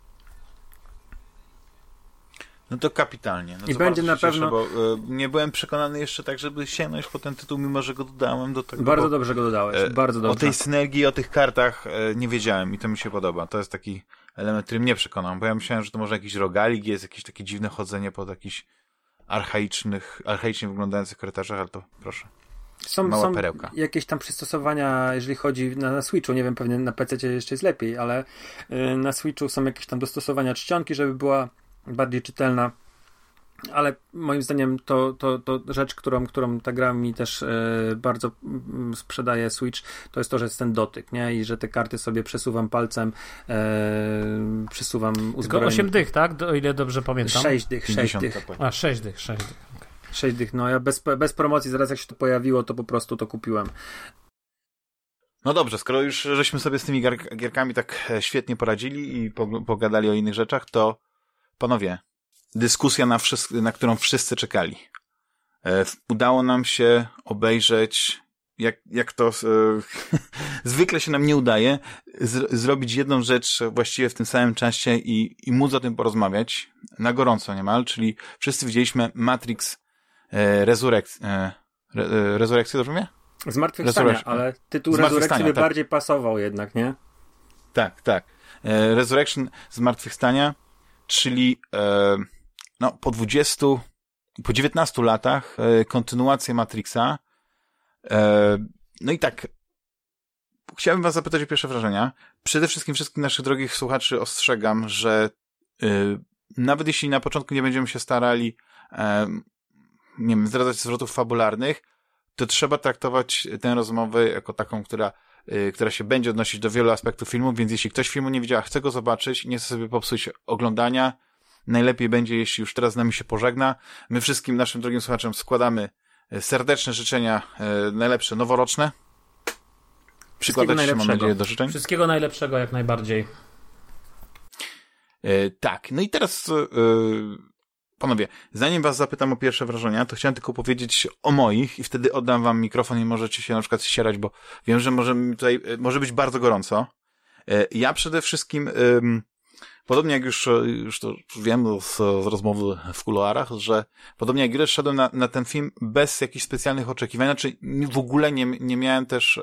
No to kapitalnie. No I będzie na cieszę, pewno. Bo, y, nie byłem przekonany jeszcze tak, żeby sięgnąć po ten tytuł, mimo że go dodałem do tego. Bardzo dobrze go dodałeś. E, bardzo dobrze. O tej synergii, o tych kartach e, nie wiedziałem i to mi się podoba. To jest taki element, który mnie przekonał, bo ja myślałem, że to może jakiś rogalik jest, jakieś takie dziwne chodzenie po jakichś archaicznych, archaicznie wyglądających korytarzach, ale to proszę. Są, Mała są perełka. jakieś tam przystosowania, jeżeli chodzi na, na Switchu, nie wiem, pewnie na PC jeszcze jest lepiej, ale y, na Switchu są jakieś tam dostosowania czcionki, żeby była bardziej czytelna ale moim zdaniem to, to, to rzecz, którą, którą ta gra mi też e, bardzo mm, sprzedaje Switch, to jest to, że jest ten dotyk, nie? I że te karty sobie przesuwam palcem, e, przesuwam uzbrojenie. Tylko 8 dych, tak? O ile dobrze pamiętam. 6 dych, 6 dych. A, 6 dych, 6 dych. Okay. 6 dych, no ja bez, bez promocji, zaraz jak się to pojawiło, to po prostu to kupiłem. No dobrze, skoro już żeśmy sobie z tymi gierkami tak e, świetnie poradzili i pogadali o innych rzeczach, to panowie, dyskusja, na, na którą wszyscy czekali. E, udało nam się obejrzeć, jak, jak to e, zwykle się nam nie udaje, z, zrobić jedną rzecz właściwie w tym samym czasie i, i móc o tym porozmawiać na gorąco niemal, czyli wszyscy widzieliśmy Matrix e, Resurrect, e, re, e, Resurrekcję, dobrze mówię? Zmartwychwstania, ale tytuł Resurrection by tak. bardziej pasował jednak, nie? Tak, tak. E, Resurrection Zmartwychwstania, czyli e, no, po 20, po 19 latach e, kontynuację Matrixa. E, no i tak, chciałbym was zapytać o pierwsze wrażenia. Przede wszystkim wszystkich naszych drogich słuchaczy ostrzegam, że e, nawet jeśli na początku nie będziemy się starali e, nie wiem, zdradzać zwrotów fabularnych, to trzeba traktować tę rozmowę jako taką, która, która się będzie odnosić do wielu aspektów filmu, więc jeśli ktoś filmu nie widział, a chce go zobaczyć, nie chce sobie popsuć oglądania, najlepiej będzie, jeśli już teraz z nami się pożegna. My wszystkim naszym drogim słuchaczom składamy e, serdeczne życzenia, yy, najlepsze noworoczne. Przykładać się, mam nadzieję, do życzeń. Wszystkiego najlepszego, jak najbardziej. Tak, no i teraz Panowie, zanim was zapytam o pierwsze wrażenia, to chciałem tylko powiedzieć o moich i wtedy oddam wam mikrofon i możecie się na przykład ścierać, bo wiem, że może tutaj, e, może być bardzo gorąco. E, ja przede wszystkim, podobnie jak już, już to wiem z, z rozmowy w kuluarach, że podobnie jak ile szedłem na, na ten film bez jakichś specjalnych oczekiwań, znaczy w ogóle nie, nie miałem też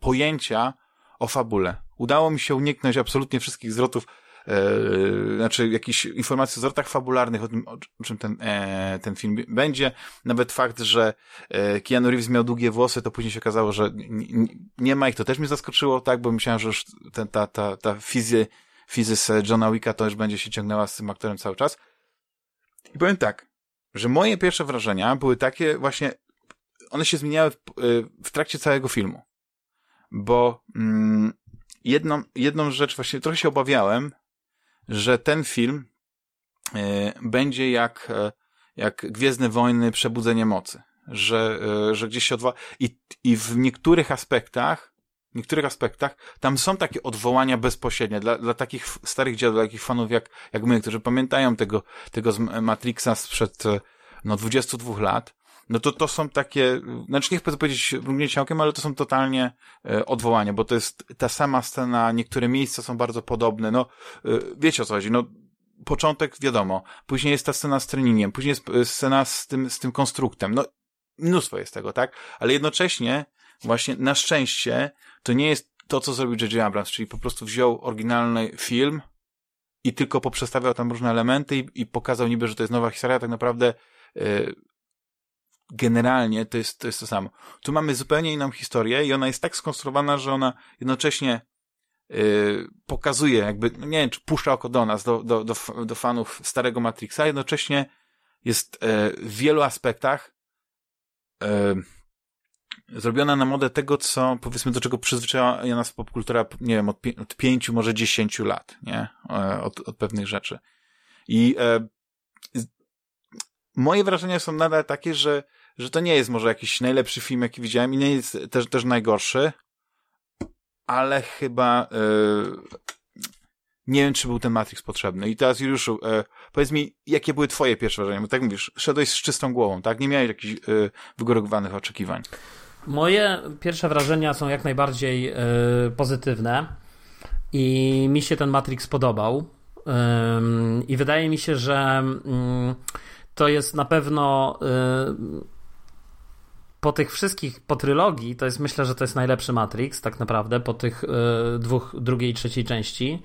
pojęcia o fabule. Udało mi się uniknąć absolutnie wszystkich zwrotów e, znaczy jakichś informacji o zwrotach fabularnych, o tym, o czym ten, e, ten film będzie. Nawet fakt, że e, Keanu Reeves miał długie włosy, to później się okazało, że nie, ma ich, to też mnie zaskoczyło, tak, bo myślałem, że już ten, ta, ta, ta fizy, fizys Johna Wicka to już będzie się ciągnęła z tym aktorem cały czas. I powiem tak, że moje pierwsze wrażenia były takie właśnie, one się zmieniały w, e, w trakcie całego filmu. Bo mm, jedną, jedną rzecz właśnie trochę się obawiałem, że ten film e, będzie jak, e, jak Gwiezdne Wojny Przebudzenie Mocy. Że, e, że gdzieś się odwoła. I, I w niektórych aspektach, w niektórych aspektach, tam są takie odwołania bezpośrednie dla, dla takich starych dziadów, dla takich fanów jak, jak my, którzy pamiętają tego, tego z Matrixa sprzed no, 22 lat no to to są takie, znaczy nie chcę powiedzieć mrugnięcie okiem, ale to są totalnie e, odwołania, bo to jest ta sama scena, niektóre miejsca są bardzo podobne, no e, wiecie o co chodzi, no początek wiadomo, później jest ta scena z treningiem, później jest e, scena z tym, z tym konstruktem, no mnóstwo jest tego, tak? Ale jednocześnie właśnie na szczęście to nie jest to, co zrobił J.J. Abrams, czyli po prostu wziął oryginalny film i tylko poprzestawiał tam różne elementy i, i pokazał niby, że to jest nowa historia, tak naprawdę generalnie to jest, to jest to samo. Tu mamy zupełnie inną historię i ona jest tak skonstruowana, że ona jednocześnie yy, pokazuje, jakby, no nie wiem, czy puszcza oko do nas, do, do, do, do fanów starego Matrixa, jednocześnie jest yy, w wielu aspektach yy, zrobiona na modę tego, co, powiedzmy, do czego przyzwyczaiła nas popkultura, nie wiem, od, od pięciu, może dziesięciu lat, nie? E, od, od pewnych rzeczy. I e, moje wrażenia są nadal takie, że, że to nie jest może jakiś najlepszy film, jaki widziałem i nie jest też, też najgorszy, ale chyba yy, nie wiem, czy był ten Matrix potrzebny. I teraz Juliuszu, yy, powiedz mi, jakie były twoje pierwsze wrażenia? Bo tak mówisz, szedłeś z czystą głową, tak? Nie miałeś jakichś yy, wygórowanych oczekiwań. Moje pierwsze wrażenia są jak najbardziej pozytywne i mi się ten Matrix podobał. I wydaje mi się, że to jest na pewno y, po tych wszystkich, po trylogii, to jest myślę, że to jest najlepszy Matrix tak naprawdę, po tych y, dwóch, drugiej i trzeciej części.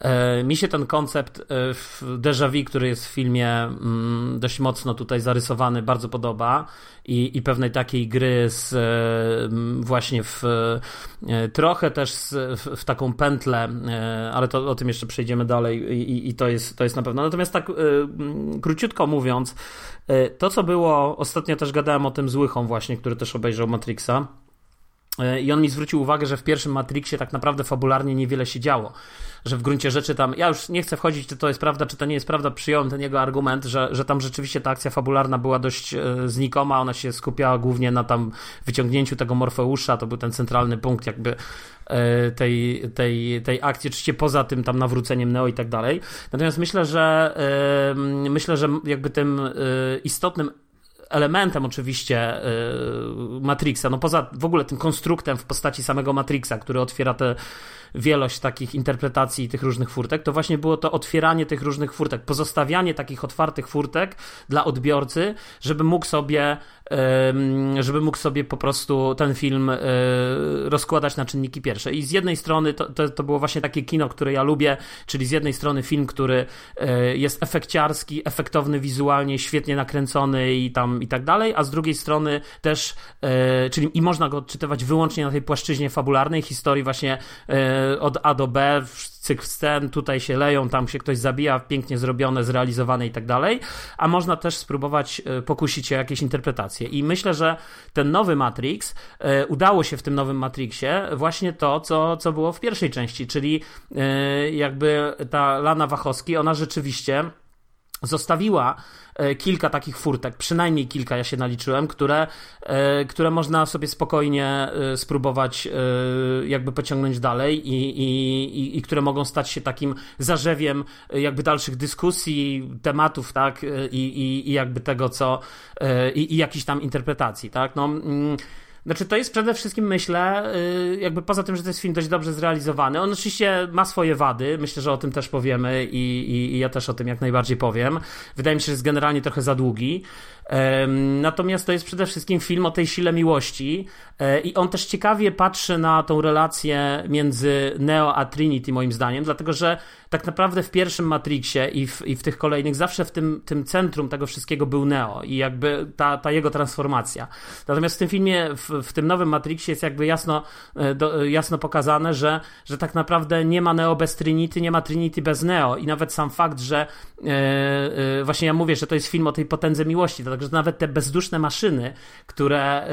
E, mi się ten koncept e, w Déjà Vu, który jest w filmie mm, dość mocno tutaj zarysowany, bardzo podoba i, i pewnej takiej gry z e, właśnie w trochę też w, w, taką pętlę, ale to o tym jeszcze przejdziemy dalej i, i to, jest, to jest na pewno. Natomiast tak króciutko mówiąc, to co było, ostatnio też gadałem o tym z Łychą właśnie, który też obejrzał Matrixa i on mi zwrócił uwagę, że w pierwszym Matrixie tak naprawdę fabularnie niewiele się działo że w gruncie rzeczy tam, ja już nie chcę wchodzić, czy to jest prawda, czy to nie jest prawda, przyjąłem ten jego argument, że, że tam rzeczywiście ta akcja fabularna była dość e, znikoma, ona się skupiała głównie na tam wyciągnięciu tego Morfeusza, to był ten centralny punkt jakby e, tej, tej, tej akcji, oczywiście poza tym tam nawróceniem Neo i tak dalej. Natomiast myślę, że e, myślę, że jakby tym istotnym elementem oczywiście Matrixa, no poza w ogóle tym konstruktem w postaci samego Matrixa, który otwiera te wielość takich interpretacji tych różnych furtek, to właśnie było to otwieranie tych różnych furtek, pozostawianie takich otwartych furtek dla odbiorcy, żeby mógł sobie żeby mógł sobie po prostu ten film e, rozkładać na czynniki pierwsze. I z jednej strony to, to, to było właśnie takie kino, które ja lubię, czyli z jednej strony film, który e, jest efekciarski, efektowny wizualnie, świetnie nakręcony i tam i tak dalej, a z drugiej strony też, e, czyli i można go odczytywać wyłącznie na tej płaszczyźnie fabularnej historii właśnie od A do B, cykl scen, tutaj się leją, tam się ktoś zabija, pięknie zrobione, zrealizowane i tak dalej, a można też spróbować pokusić się o jakieś interpretacje. I myślę, że ten nowy Matrix, e, udało się w tym nowym Matrixie właśnie to, co, co było w pierwszej części, czyli e, jakby ta Lana Wachowski, ona rzeczywiście zostawiła e, kilka takich furtek, przynajmniej kilka ja się naliczyłem, które, e, które można sobie spokojnie e, spróbować jakby pociągnąć dalej i, i, i które mogą stać się takim zarzewiem jakby dalszych dyskusji, tematów, tak, i, i, i jakby tego, co i, i jakichś tam interpretacji, tak, no mm, znaczy, to jest przede wszystkim, myślę, y, jakby poza tym, że to jest film dość dobrze zrealizowany. On oczywiście ma swoje wady, myślę, że o tym też powiemy i, i, i ja też o tym jak najbardziej powiem. Wydaje mi się, że jest generalnie trochę za długi. Natomiast to jest przede wszystkim film o tej sile miłości e, i on też ciekawie patrzy na tą relację między Neo a Trinity, moim zdaniem, dlatego że tak naprawdę w pierwszym Matrixie i w, i w tych kolejnych zawsze w tym, tym centrum tego wszystkiego był Neo i jakby ta, ta jego transformacja. Natomiast w tym filmie, w, w tym nowym Matrixie jest jakby jasno, e, do, jasno pokazane, że, że tak naprawdę nie ma Neo bez Trinity, nie ma Trinity bez Neo i nawet sam fakt, że e, e, właśnie ja mówię, że to jest film o tej potędze miłości, dlatego że nawet te bezduszne maszyny, które e,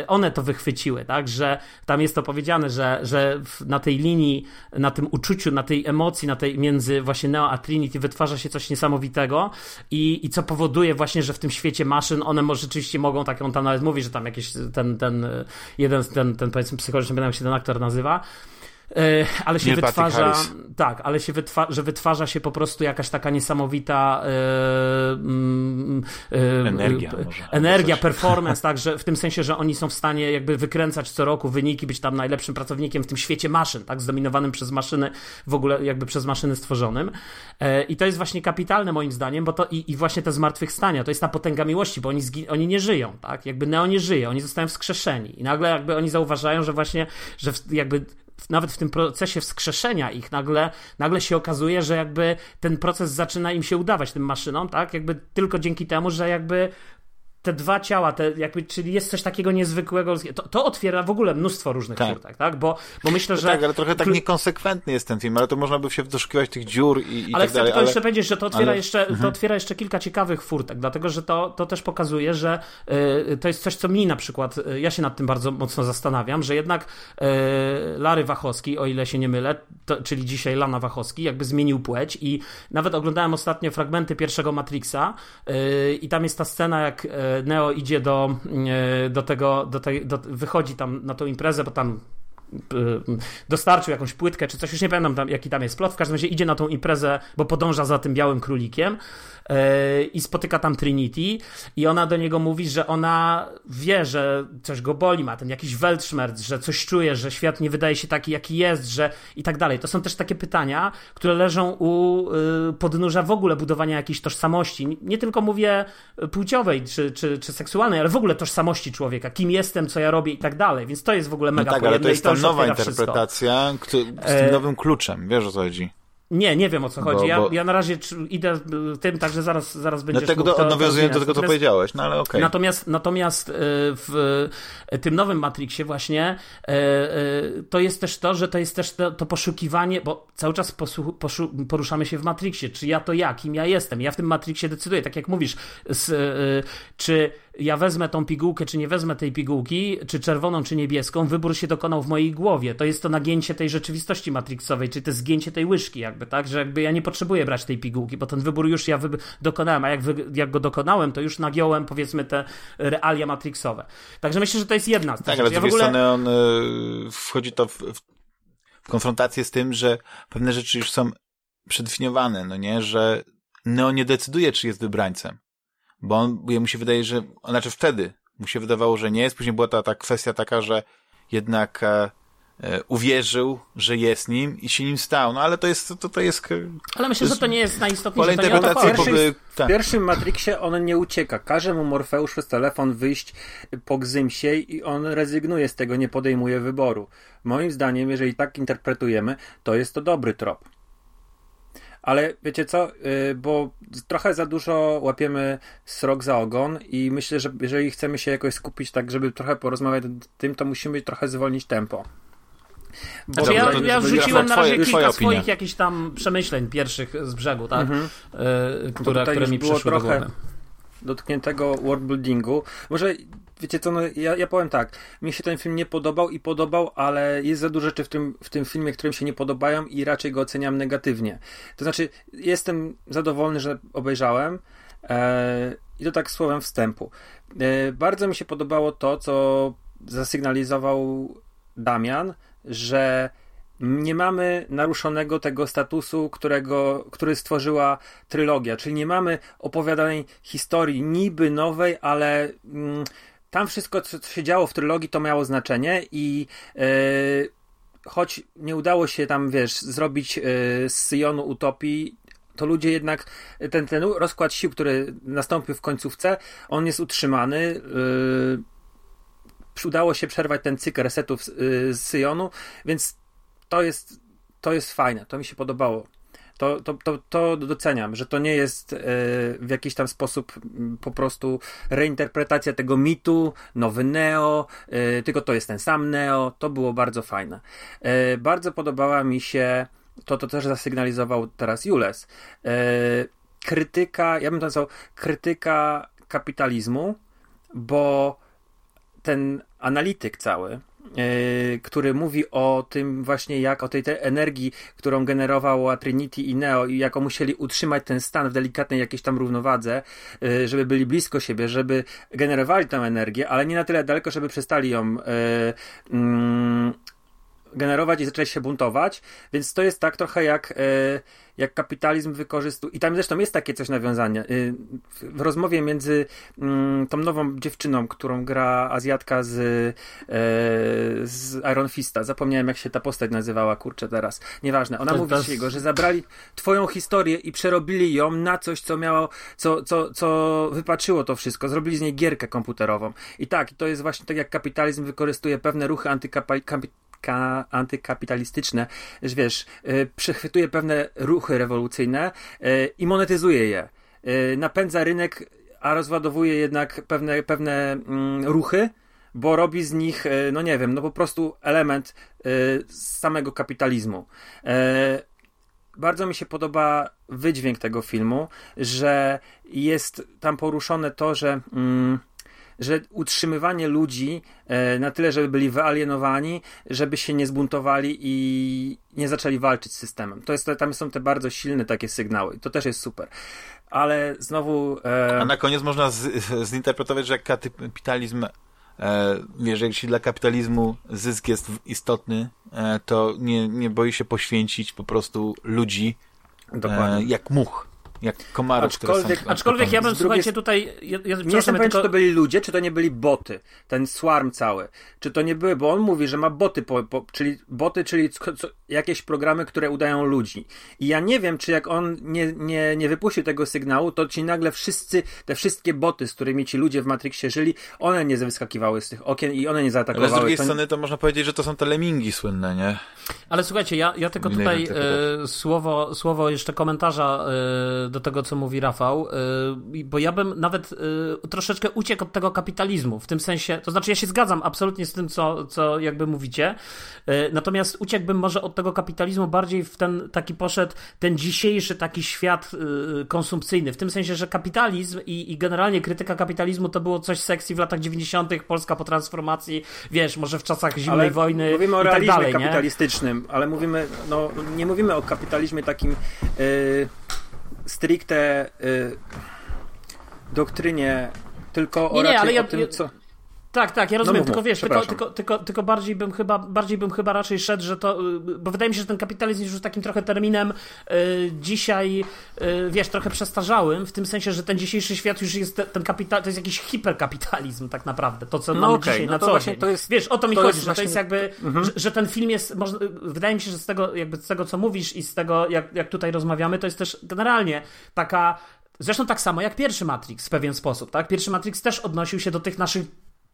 e, one to wychwyciły, tak, że tam jest to powiedziane, że, że na tej linii, na tym uczuciu, na tej emocji, na tej między właśnie Neo a Trinity wytwarza się coś niesamowitego i, i co powoduje właśnie, że w tym świecie maszyn one może rzeczywiście mogą, tak on tam nawet mówi, że tam jakiś ten, ten jeden, ten, ten powiedzmy psychologiczny, jak się ten aktor nazywa, ale się wytwarza, tak, ale się wytwa, że wytwarza się po prostu jakaś taka niesamowita yy, yy, energia, może, energia performance, tak, że w tym sensie, że oni są w stanie jakby wykręcać co roku wyniki, być tam najlepszym pracownikiem w tym świecie maszyn, tak, zdominowanym przez maszyny, w ogóle jakby przez maszyny stworzonym. Yy, I to jest właśnie kapitalne moim zdaniem, bo to i, i właśnie te zmartwychwstania, to jest ta potęga miłości, bo oni, oni nie żyją, tak, jakby Neo nie żyje, oni zostają wskrzeszeni. I nagle jakby oni zauważają, że właśnie, że jakby nawet w tym procesie wskrzeszenia ich nagle, nagle się okazuje, że jakby ten proces zaczyna im się udawać, tym maszynom, tak? Jakby tylko dzięki temu, że jakby te dwa ciała, te jakby, czyli jest coś takiego niezwykłego, to, to otwiera w ogóle mnóstwo różnych tak. furtek, tak? Bo, bo myślę, no że... Tak, ale trochę tak niekonsekwentny jest ten film, ale to można by się doszukiwać tych dziur i, i ale tak dalej. Ale chcę jeszcze powiedzieć, że to otwiera, ale... jeszcze, to mhm. otwiera jeszcze kilka ciekawych furtek, dlatego, że to, to też pokazuje, że y, to jest coś, co mi na przykład, y, ja się nad tym bardzo mocno zastanawiam, że jednak y, Lary Wachowski, o ile się nie mylę, to, czyli dzisiaj Lana Wachowski, jakby zmienił płeć i nawet oglądałem ostatnio fragmenty pierwszego Matrixa i tam jest ta scena, jak Neo idzie do e, do tego, do tej, do, wychodzi tam na tą imprezę, bo tam e, dostarczył jakąś płytkę czy coś, już nie pamiętam tam, jaki tam jest plot, w każdym razie idzie na tą imprezę, bo podąża za tym białym królikiem i spotyka tam Trinity i ona do niego mówi, że ona wie, że coś go boli, ma ten jakiś Weltschmerz, że coś czuje, że świat nie wydaje się taki, jaki jest, że i tak dalej. To są też takie pytania, które leżą u y, podnóża w ogóle budowania jakiejś tożsamości. Nie tylko mówię płciowej czy, czy, czy seksualnej, ale w ogóle tożsamości człowieka. Kim jestem, co ja robię i tak dalej. Więc to jest w ogóle mega no tak, ale to jest ta nowa interpretacja z tym e, nowym kluczem. Wiesz o co chodzi? Nie, nie wiem o co chodzi. Ja, bo... ja na razie idę tym, także zaraz, zaraz będziesz Dlatego do, nawiązuję do tego, co powiedziałeś, no ale okej. Okay. Natomiast, natomiast e, w tym nowym Matrixie właśnie e, e, to jest też to, że to jest też to, to poszukiwanie, bo cały czas poszu, poruszamy się w Matrixie. Czy ja to ja, kim ja jestem? Ja w tym Matrixie decyduję, tak jak mówisz, z, czy ja wezmę tą pigułkę, czy nie wezmę tej pigułki, czy czerwoną, czy niebieską, wybór się dokonał w mojej głowie. To jest to nagięcie tej rzeczywistości matrixowej, czy to zgięcie tej łyżki, jakby, tak? Że jakby ja nie potrzebuję brać tej pigułki, bo ten wybór już ja wy dokonałem, a jak, wy jak go dokonałem, to już nagiąłem, powiedzmy, te realia matrixowe. Także myślę, że to jest jedna z tych Tak, ale z drugiej ogóle... strony on y, wchodzi to w, w konfrontację z tym, że pewne rzeczy już są przedefiniowane, no nie? Że Neo nie decyduje, czy jest wybrańcem bo on, mu się wydaje, że, znaczy wtedy mu się wydawało, że nie jest, później była ta, ta kwestia taka, że jednak e, e, uwierzył, że jest nim i się nim stał. No ale to jest, to, to jest... Ale myślę, to że to nie jest najistotniejsze. Pola interpretacji to pierwszy- tak. W pierwszym Matrixie on nie ucieka. Każe mu Morfeusz przez telefon wyjść po Gzymsie i on rezygnuje z tego, nie podejmuje wyboru. Moim zdaniem, jeżeli tak interpretujemy, to jest to dobry trop. Ale wiecie co, Yy, bo trochę za dużo łapiemy srok za ogon i myślę, że jeżeli chcemy się jakoś skupić tak, żeby trochę porozmawiać o tym, to musimy trochę zwolnić tempo. Bo Znaczy ja, ja wrzuciłem na twoje- razie twoja kilka swoich jakichś tam przemyśleń pierwszych z brzegu, tak? Mhm. E, które, które mi przyszły do trochę- głowy. dotkniętego worldbuildingu. Może, wiecie co, no, ja, ja powiem tak, mi się ten film nie podobał i podobał, ale jest za dużo rzeczy w tym, w tym filmie, które mi się nie podobają i raczej go oceniam negatywnie. To znaczy, jestem zadowolony, że obejrzałem e, i to tak słowem wstępu. E, bardzo mi się podobało to, co zasygnalizował Damian, że nie mamy naruszonego tego statusu, którego, który stworzyła trylogia, czyli nie mamy opowiadanej historii niby nowej, ale mm, tam wszystko, co, co się działo w trylogii, to miało znaczenie i e, choć nie udało się tam, wiesz, zrobić e, z Syjonu utopii, to ludzie jednak, ten, ten rozkład sił, który nastąpił w końcówce, on jest utrzymany. e, udało się przerwać ten cykl resetów z, z Syjonu, więc to jest, to jest fajne, to mi się podobało. To, to, to, to doceniam, że to nie jest e, w jakiś tam sposób m, po prostu reinterpretacja tego mitu, nowy Neo, e, tylko to jest ten sam Neo. To było bardzo fajne. E, bardzo podobała mi się, to, to też zasygnalizował teraz Jules, krytyka, ja bym to nazwał krytyka kapitalizmu, bo ten analityk cały, który mówi o tym właśnie jak o tej, tej energii, którą generowała Trinity i Neo i jak musieli utrzymać ten stan w delikatnej jakiejś tam równowadze, yy, żeby byli blisko siebie, żeby generowali tę energię, ale nie na tyle daleko, żeby przestali ją yy, mm, generować i zaczęli się buntować, więc to jest tak trochę jak, e, jak kapitalizm wykorzystuje. I tam zresztą jest takie coś nawiązanie. Y, w- rozmowie między mm, tą nową dziewczyną, którą gra Azjatka z, e, z Iron Fista. Zapomniałem, jak się ta postać nazywała, kurczę, teraz. Nieważne. Ona To- mówi to jego, że zabrali twoją historię i przerobili ją na coś, co miało, co, co, co wypaczyło to wszystko. Zrobili z niej gierkę komputerową. I tak, to jest właśnie tak, jak kapitalizm wykorzystuje pewne ruchy antykapitalizmu ka- antykapitalistyczne, że wiesz, y, przechwytuje pewne ruchy rewolucyjne y, i monetyzuje je. Y, napędza rynek, a rozładowuje jednak pewne, pewne mm, ruchy, bo robi z nich, no nie wiem, no po prostu element samego kapitalizmu. Bardzo mi się podoba wydźwięk tego filmu, że jest tam poruszone to, że. Mm, że utrzymywanie ludzi e, na tyle, żeby byli wyalienowani, żeby się nie zbuntowali i nie zaczęli walczyć z systemem. To jest, tam są te bardzo silne takie sygnały. To też jest super. Ale znowu. E, A na koniec można z, zinterpretować, że kapitalizm, e, wiesz, jeśli dla kapitalizmu zysk jest istotny, e, to nie, nie boi się poświęcić po prostu ludzi dokładnie. jak much, jak które Aczkolwiek- są... Aczkolwiek ja bym, słuchajcie, tutaj... Ja, ja, Nie jestem pewien, tylko... czy to byli ludzie, czy to nie byli boty. Ten swarm cały. Czy to nie były, bo on mówi, że ma boty, po, po, czyli boty, czyli co, co, jakieś programy, które udają ludzi. I ja nie wiem, czy jak on nie, nie, nie wypuścił tego sygnału, to ci nagle wszyscy, te wszystkie boty, z którymi ci ludzie w Matrixie żyli, one nie wyskakiwały z tych okien i one nie Ale zaatakowały. z drugiej To- strony to można powiedzieć, że to są te lemingi słynne, nie? Ale słuchajcie, ja, ja tylko tutaj e, słowo, słowo jeszcze komentarza e, do tego, co mówi Rafał, i- bo ja bym nawet e, troszeczkę uciekł od tego kapitalizmu, w tym sensie, to znaczy ja się zgadzam absolutnie z tym, co, co jakby mówicie, e, natomiast uciekłbym może od tego kapitalizmu bardziej w ten taki poszedł, ten dzisiejszy taki świat konsumpcyjny, w tym sensie, że kapitalizm i, i generalnie krytyka kapitalizmu to było coś sexy w latach 90., Polska po transformacji, wiesz, może w czasach zimnej ale wojny Mówimy o i tak dalej, nie? kapitalistycznym, ale mówimy, no, nie mówimy o kapitalizmie takim y, stricte y, doktrynie, tylko o Nie, raczej ja- o tym, co... Tak, tak, ja rozumiem, no, tylko wiesz, tylko, tylko, tylko, tylko, bardziej bym chyba bardziej bym chyba raczej szedł, że to, y, bo wydaje mi się, że ten kapitalizm jest już takim trochę terminem y, dzisiaj, y, wiesz, trochę przestarzałym, w tym sensie, że ten dzisiejszy świat już jest ten kapital, to jest jakiś hiperkapitalizm tak naprawdę, to co no mamy okay, dzisiaj no na co dzień. Jest, wiesz, o to mi to chodzi, że właśnie... to jest jakby, mhm. że, że, ten film jest, może, wydaje mi się, że z tego, jakby z tego, co mówisz i z tego, jak, jak tutaj rozmawiamy, to jest też generalnie taka Zresztą tak samo jak pierwszy Matrix w pewien sposób, tak? Pierwszy Matrix też odnosił się do tych naszych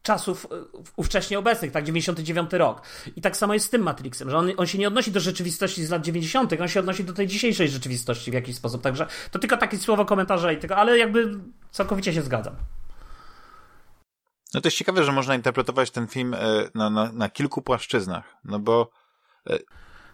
czasów e, ówcześnie obecnych, tak, 99 rok. I tak samo jest z tym Matrixem, że on, on się nie odnosi do rzeczywistości z lat 90., on się odnosi do tej dzisiejszej rzeczywistości w jakiś sposób. Także to tylko takie słowo komentarza i tego, ale jakby całkowicie się zgadzam. No to jest ciekawe, że można interpretować ten film e, na, na, na kilku płaszczyznach, no bo e,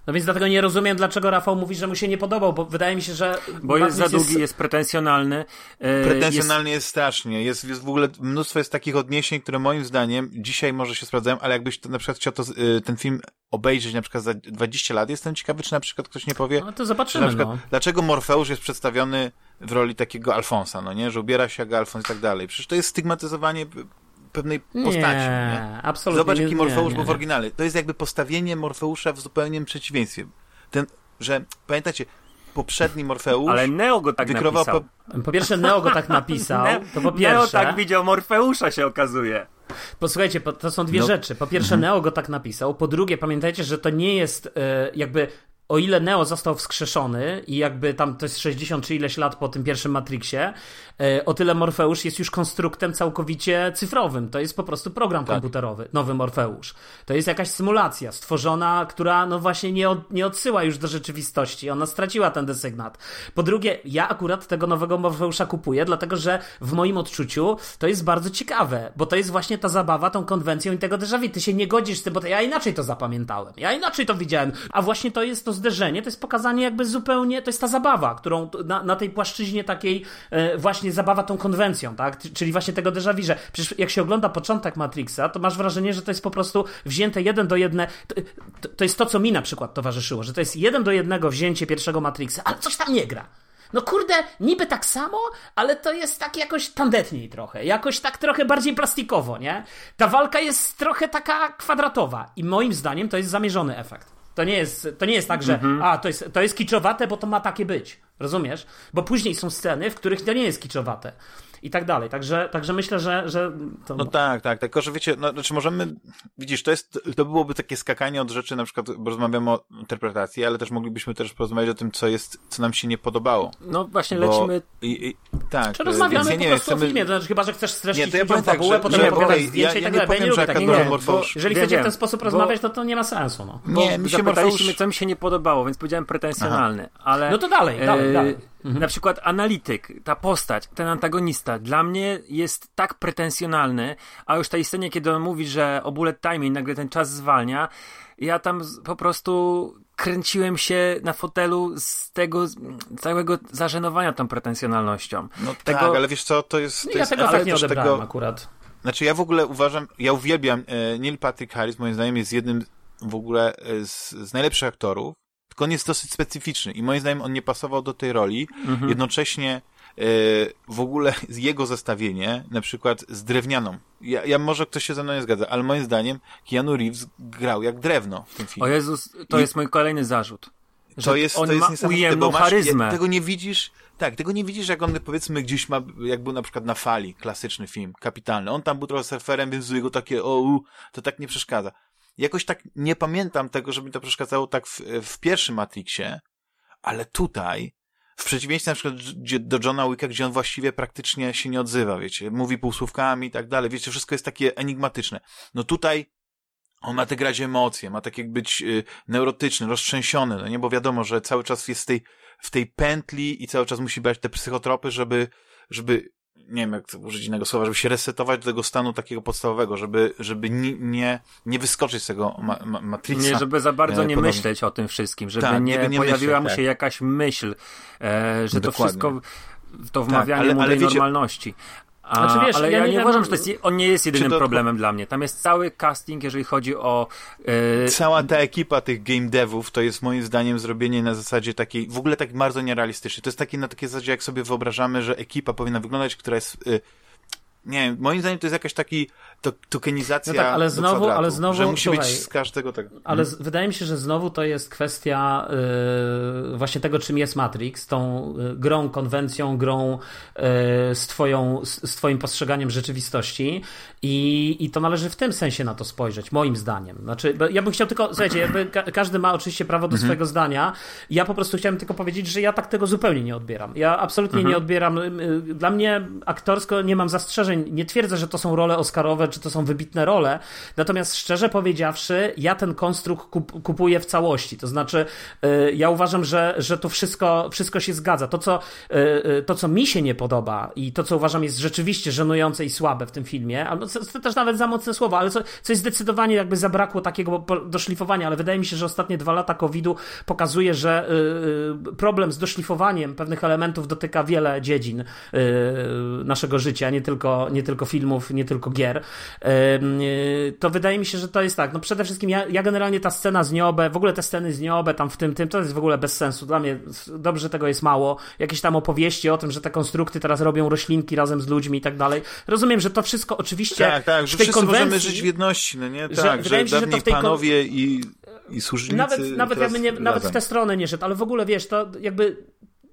no więc dlatego nie rozumiem, dlaczego Rafał mówi, że mu się nie podobał, bo wydaje mi się, że. Bo jest za długi, jest, jest pretensjonalny. Yy, pretensjonalny jest... jest strasznie. Jest, jest w ogóle mnóstwo jest takich odniesień, które moim zdaniem dzisiaj może się sprawdzają, ale jakbyś to, na przykład chciał to, yy, ten film obejrzeć na przykład za 20 lat, jestem ciekawy, czy na przykład ktoś nie powie. No to zobaczymy. Przykład, no. Dlaczego Morfeusz jest przedstawiony w roli takiego Alfonsa, no nie? Że ubiera się jak Alfons i tak dalej. Przecież to jest stygmatyzowanie pewnej postaci. Nie, nie? absolutnie. Zobacz, jaki Morfeusz był w oryginale. To jest jakby postawienie Morfeusza w zupełnym przeciwieństwie ten, że pamiętacie, poprzedni Morfeusz. Ale Neo go tak napisał. Po... po pierwsze, Neo go tak napisał. To po pierwsze. Neo tak widział Morfeusza, się okazuje. Posłuchajcie, to są dwie no. rzeczy. Po pierwsze. Neo go tak napisał. Po drugie, pamiętajcie, że to nie jest e, jakby o ile Neo został wskrzeszony i jakby tam to jest 60 czy ileś lat po tym pierwszym Matrixie, e, o tyle Morfeusz jest już konstruktem całkowicie cyfrowym. To jest po prostu program tak. komputerowy, nowy Morfeusz. To jest jakaś symulacja stworzona, która no właśnie nie, od, nie odsyła już do rzeczywistości. Ona straciła ten desygnat. Po drugie, ja akurat tego nowego Morfeusza kupuję, dlatego że w moim odczuciu to jest bardzo ciekawe, bo to jest właśnie ta zabawa tą konwencją i tego déjà vu. Ty się nie godzisz z tym, bo ja inaczej to zapamiętałem. Ja inaczej to widziałem. A właśnie to jest to zderzenie, to jest pokazanie jakby zupełnie, to jest ta zabawa, którą na, na tej płaszczyźnie takiej e, właśnie zabawa tą konwencją, tak? Czyli właśnie tego déjà vu, że przecież jak się ogląda początek Matrixa, to masz wrażenie, że to jest po prostu wzięte jeden do jednego. To, to, to jest to, co mi na przykład towarzyszyło, że to jest jeden do jednego wzięcie pierwszego Matrixa, ale coś tam nie gra. No kurde, niby tak samo, ale to jest tak jakoś tandetniej trochę, jakoś tak trochę bardziej plastikowo, nie? Ta walka jest trochę taka kwadratowa i moim zdaniem to jest zamierzony efekt. To nie jest, to nie jest tak, że mhm. a, to jest, to jest kiczowate, bo to ma takie być. Rozumiesz? Bo później są sceny, w których to nie jest kiczowate i tak dalej. Także, także myślę, że. że to... No tak, tak. Tylko, że wiecie, no, znaczy możemy. Widzisz, to jest, to byłoby takie skakanie od rzeczy, na przykład, bo rozmawiamy o interpretacji, ale też moglibyśmy też porozmawiać o tym, co jest, co nam się nie podobało. No właśnie, bo... lecimy. I, i, tak. Czy rozmawiamy ja po prostu chcemy... o filmie, to znaczy, chyba, że chcesz streścić nie, to ja tak, fabułę, potem opowiadać okay, zdjęcia ja, i tak dalej. Ja nie lubię takiego. Jeżeli chcecie w ten sposób rozmawiać, to to nie ma sensu. No. Nie, mi się zapytaliśmy, co mi się nie podobało, więc powiedziałem pretensjonalny, ale... No to dalej, dalej, dalej. Mhm. Na przykład analityk, ta postać, ten antagonista, dla mnie jest tak pretensjonalny, a już tej scenie, kiedy on mówi, że o bullet time nagle ten czas zwalnia, ja tam po prostu kręciłem się na fotelu z tego całego zażenowania tą pretensjonalnością. No tego... tak, ale wiesz co, to jest... To ja jest tego tak nie odebrałem tego... akurat. Znaczy ja w ogóle uważam, ja uwielbiam, e, Neil Patrick Harris moim zdaniem jest jednym w ogóle e, z, z najlepszych aktorów, tylko on jest dosyć specyficzny i moim zdaniem on nie pasował do tej roli. Mhm. Jednocześnie e, w ogóle jego zestawienie, na przykład z drewnianą. Ja, ja może ktoś się ze mną nie zgadza, ale moim zdaniem Keanu Reeves grał jak drewno w tym filmie. O Jezus, to I... jest mój kolejny zarzut. To jest, on to jest niesamowite, bo masz, charyzmę. tego nie widzisz, tak, tego nie widzisz, jak on powiedzmy gdzieś ma, jak był na przykład na fali, klasyczny film, kapitalny. On tam był trochę surferem, więc jego takie, o, to tak nie przeszkadza jakoś tak nie pamiętam tego, żeby to przeszkadzało tak w, w pierwszym Matrixie, ale tutaj, w przeciwieństwie na przykład do Johna Wicka, gdzie on właściwie praktycznie się nie odzywa, wiecie, mówi półsłówkami i tak dalej, wiecie, wszystko jest takie enigmatyczne. No tutaj on ma te grać emocje, ma tak jak być y, neurotyczny, roztrzęsiony, no nie, bo wiadomo, że cały czas jest w tej, w tej pętli i cały czas musi brać te psychotropy, żeby, żeby nie wiem jak użyć innego słowa, żeby się resetować do tego stanu takiego podstawowego, żeby, żeby nie, nie, nie wyskoczyć z tego ma, ma, Matrixa. Nie, żeby za bardzo e, nie myśleć o tym wszystkim, żeby tak, nie, nie pojawiła mu się tak. jakaś myśl, e, że Dokładnie. to wszystko to wmawianie tak, ale, mu ale tej wiecie, normalności. A, znaczy, wiesz, ale ja, ja nie, nie uważam, że to jest, on nie jest jedynym to... problemem dla mnie. Tam jest cały casting, jeżeli chodzi o. Yy... Cała ta ekipa tych game devów to jest moim zdaniem zrobienie na zasadzie takiej, w ogóle tak bardzo nierealistycznej. To jest takie na takiej zasadzie, jak sobie wyobrażamy, że ekipa powinna wyglądać, która jest. Yy, nie moim zdaniem to jest jakaś taki to, tokenizacja no tak, ale znowu, kwadratu, ale znowu, że musi słuchaj, być z każdego tego. Ale z, wydaje mi się, że znowu to jest kwestia yy, właśnie tego, czym jest Matrix, tą yy, grą, konwencją, grą yy, z, twoją, z, twoim postrzeganiem rzeczywistości i, i to należy w tym sensie na to spojrzeć, moim zdaniem. Znaczy, ja bym chciał tylko, słuchajcie, ka każdy ma oczywiście prawo do mhm. swojego zdania, ja po prostu chciałem tylko powiedzieć, że ja tak tego zupełnie nie odbieram. Ja absolutnie mhm. nie odbieram, y, dla mnie aktorsko nie mam zastrzeżeń, nie twierdzę, że to są role oscarowe, czy to są wybitne role, natomiast szczerze powiedziawszy, ja ten konstrukt kup kupuję w całości, to znaczy y, ja uważam, że, że to wszystko, wszystko się zgadza. To co, y, to, co mi się nie podoba i to, co uważam jest rzeczywiście żenujące i słabe w tym filmie, to też nawet za mocne słowa, ale co, coś zdecydowanie jakby zabrakło takiego doszlifowania, ale wydaje mi się, że ostatnie dwa lata COVID-u pokazuje, że problem z doszlifowaniem pewnych elementów dotyka wiele dziedzin naszego życia, nie tylko, nie tylko filmów, nie tylko gier, to wydaje mi się, że to jest tak. No przede wszystkim ja, ja generalnie ta scena z Niobę, w ogóle te sceny z Niobę tam w tym, tym, to jest w ogóle bez sensu. Dla mnie dobrze tego jest mało. Jakieś tam opowieści o tym, że te konstrukty teraz robią roślinki razem z ludźmi i tak dalej. Rozumiem, że to wszystko oczywiście tak, tak, że w tej konwencji, możemy żyć w jedności, no nie? Tak, że, że, że, że to w tej panowie i, i służnicy... Nawet, nawet, jakby nie, nawet w tę stronę nie szedł, ale w ogóle wiesz, to jakby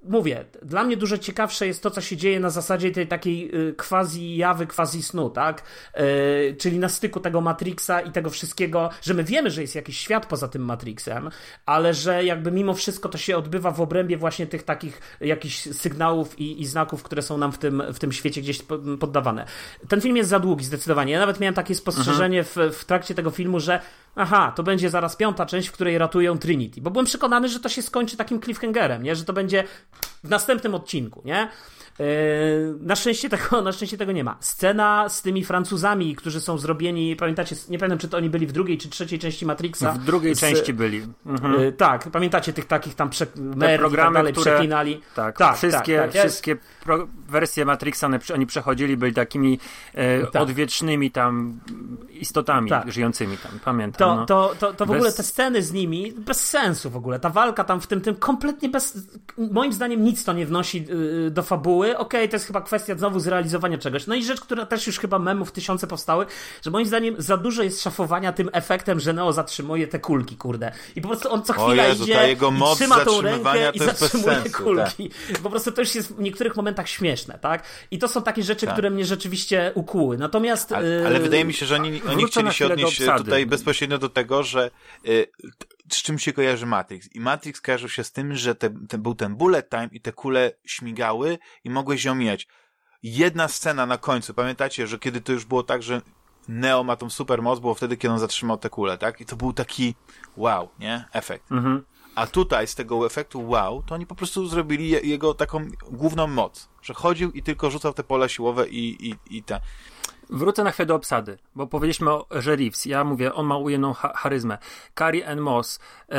mówię, dla mnie dużo ciekawsze jest to, co się dzieje na zasadzie tej takiej y, quasi jawy, quasi snu, tak? Yy, czyli na styku tego Matrixa i tego wszystkiego, że my wiemy, że jest jakiś świat poza tym Matrixem, ale że jakby mimo wszystko to się odbywa w obrębie właśnie tych takich jakichś sygnałów i, i znaków, które są nam w tym, w tym świecie gdzieś poddawane. Ten film jest za długi, zdecydowanie. Ja nawet miałem takie spostrzeżenie mhm. w, w trakcie tego filmu, że aha, to będzie zaraz piąta część, w której ratują Trinity. Bo byłem przekonany, że to się skończy takim cliffhangerem, nie? Że to będzie w następnym odcinku, nie? Yy, na szczęście, tego, na szczęście tego nie ma. Scena z tymi Francuzami, którzy są zrobieni, pamiętacie, nie pamiętam czy to oni byli w drugiej czy trzeciej części Matrixa. W drugiej z, części byli. Mhm. Yy, tak, pamiętacie tych takich tam prze, Te programy, tak które, przeklinali. Tak, tak wszystkie, tak, tak. wszystkie pro, wersje Matrixa one, oni przechodzili, byli takimi e, tak. odwiecznymi tam istotami tak. żyjącymi tam, pamiętam. To, no. to, to, to w bez... ogóle te sceny z nimi, bez sensu w ogóle. Ta walka tam w tym, tym kompletnie bez... Moim zdaniem nic to nie wnosi y, do fabuły. Okej, okay, to jest chyba kwestia znowu zrealizowania czegoś. No i rzecz, która też już chyba memów tysiące powstały, że moim zdaniem za dużo jest szafowania tym efektem, że Neo zatrzymuje te kulki, kurde. I po prostu on co chwila Jezu, idzie jego i trzyma tą rękę i zatrzymuje sensu, kulki. Tak. Po prostu to już jest w niektórych momentach śmieszne, tak? I to są takie rzeczy, tak. które mnie rzeczywiście ukuły. Natomiast... Ale, ale wydaje mi się, że oni, oni chcieli się odnieść tutaj bezpośrednio do tego, że y, z czym się kojarzy Matrix. I Matrix kojarzył się z tym, że te, te, był ten bullet time i te kule śmigały i mogłeś ją mijać. Jedna scena na końcu, pamiętacie, że kiedy to już było tak, że Neo ma tą super moc, było wtedy, kiedy on zatrzymał te kule, tak? I to był taki wow, nie? Efekt. Mhm. A tutaj z tego efektu wow, to oni po prostu zrobili jego taką główną moc, że chodził i tylko rzucał te pola siłowe i, i, i te. Wrócę na chwilę do obsady, bo powiedzieliśmy o, Reeves. Ja mówię, on ma ujemną charyzmę. Carrie Ann Moss. Yy,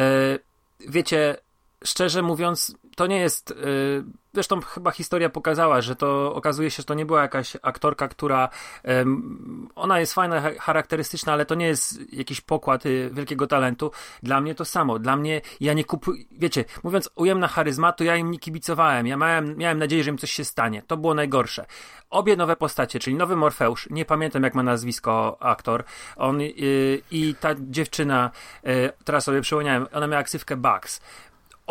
wiecie, szczerze mówiąc, to nie jest. Yy, zresztą chyba historia pokazała, że to okazuje się, że to nie była jakaś aktorka, która. Yy, ona jest fajna, charakterystyczna, ale to nie jest jakiś pokład y, wielkiego talentu. Dla mnie to samo. Dla mnie ja nie kupuję. Wiecie, mówiąc ujemna charyzma, to ja im nie kibicowałem. Ja miałem, miałem nadzieję, że im coś się stanie. To było najgorsze. Obie nowe postacie, czyli nowy Morfeusz, nie pamiętam jak ma nazwisko aktor, on yy, i ta dziewczyna, yy, teraz sobie przypomniałem, ona miała ksywkę Bugs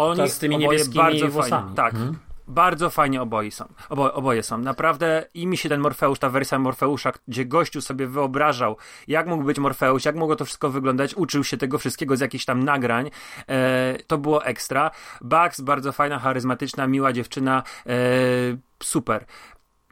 oni z tymi niebieskimi bardzo włosami. Fajnie, tak. Hmm? Bardzo fajnie oboje są. Obo, oboje są. Naprawdę i mi się ten Morfeusz, ta wersja Morfeusza, gdzie gościu sobie wyobrażał, jak mógł być Morfeusz, jak mogło to wszystko wyglądać, uczył się tego wszystkiego z jakichś tam nagrań. E, to było ekstra. Bugs, bardzo fajna, charyzmatyczna, miła dziewczyna. E, super.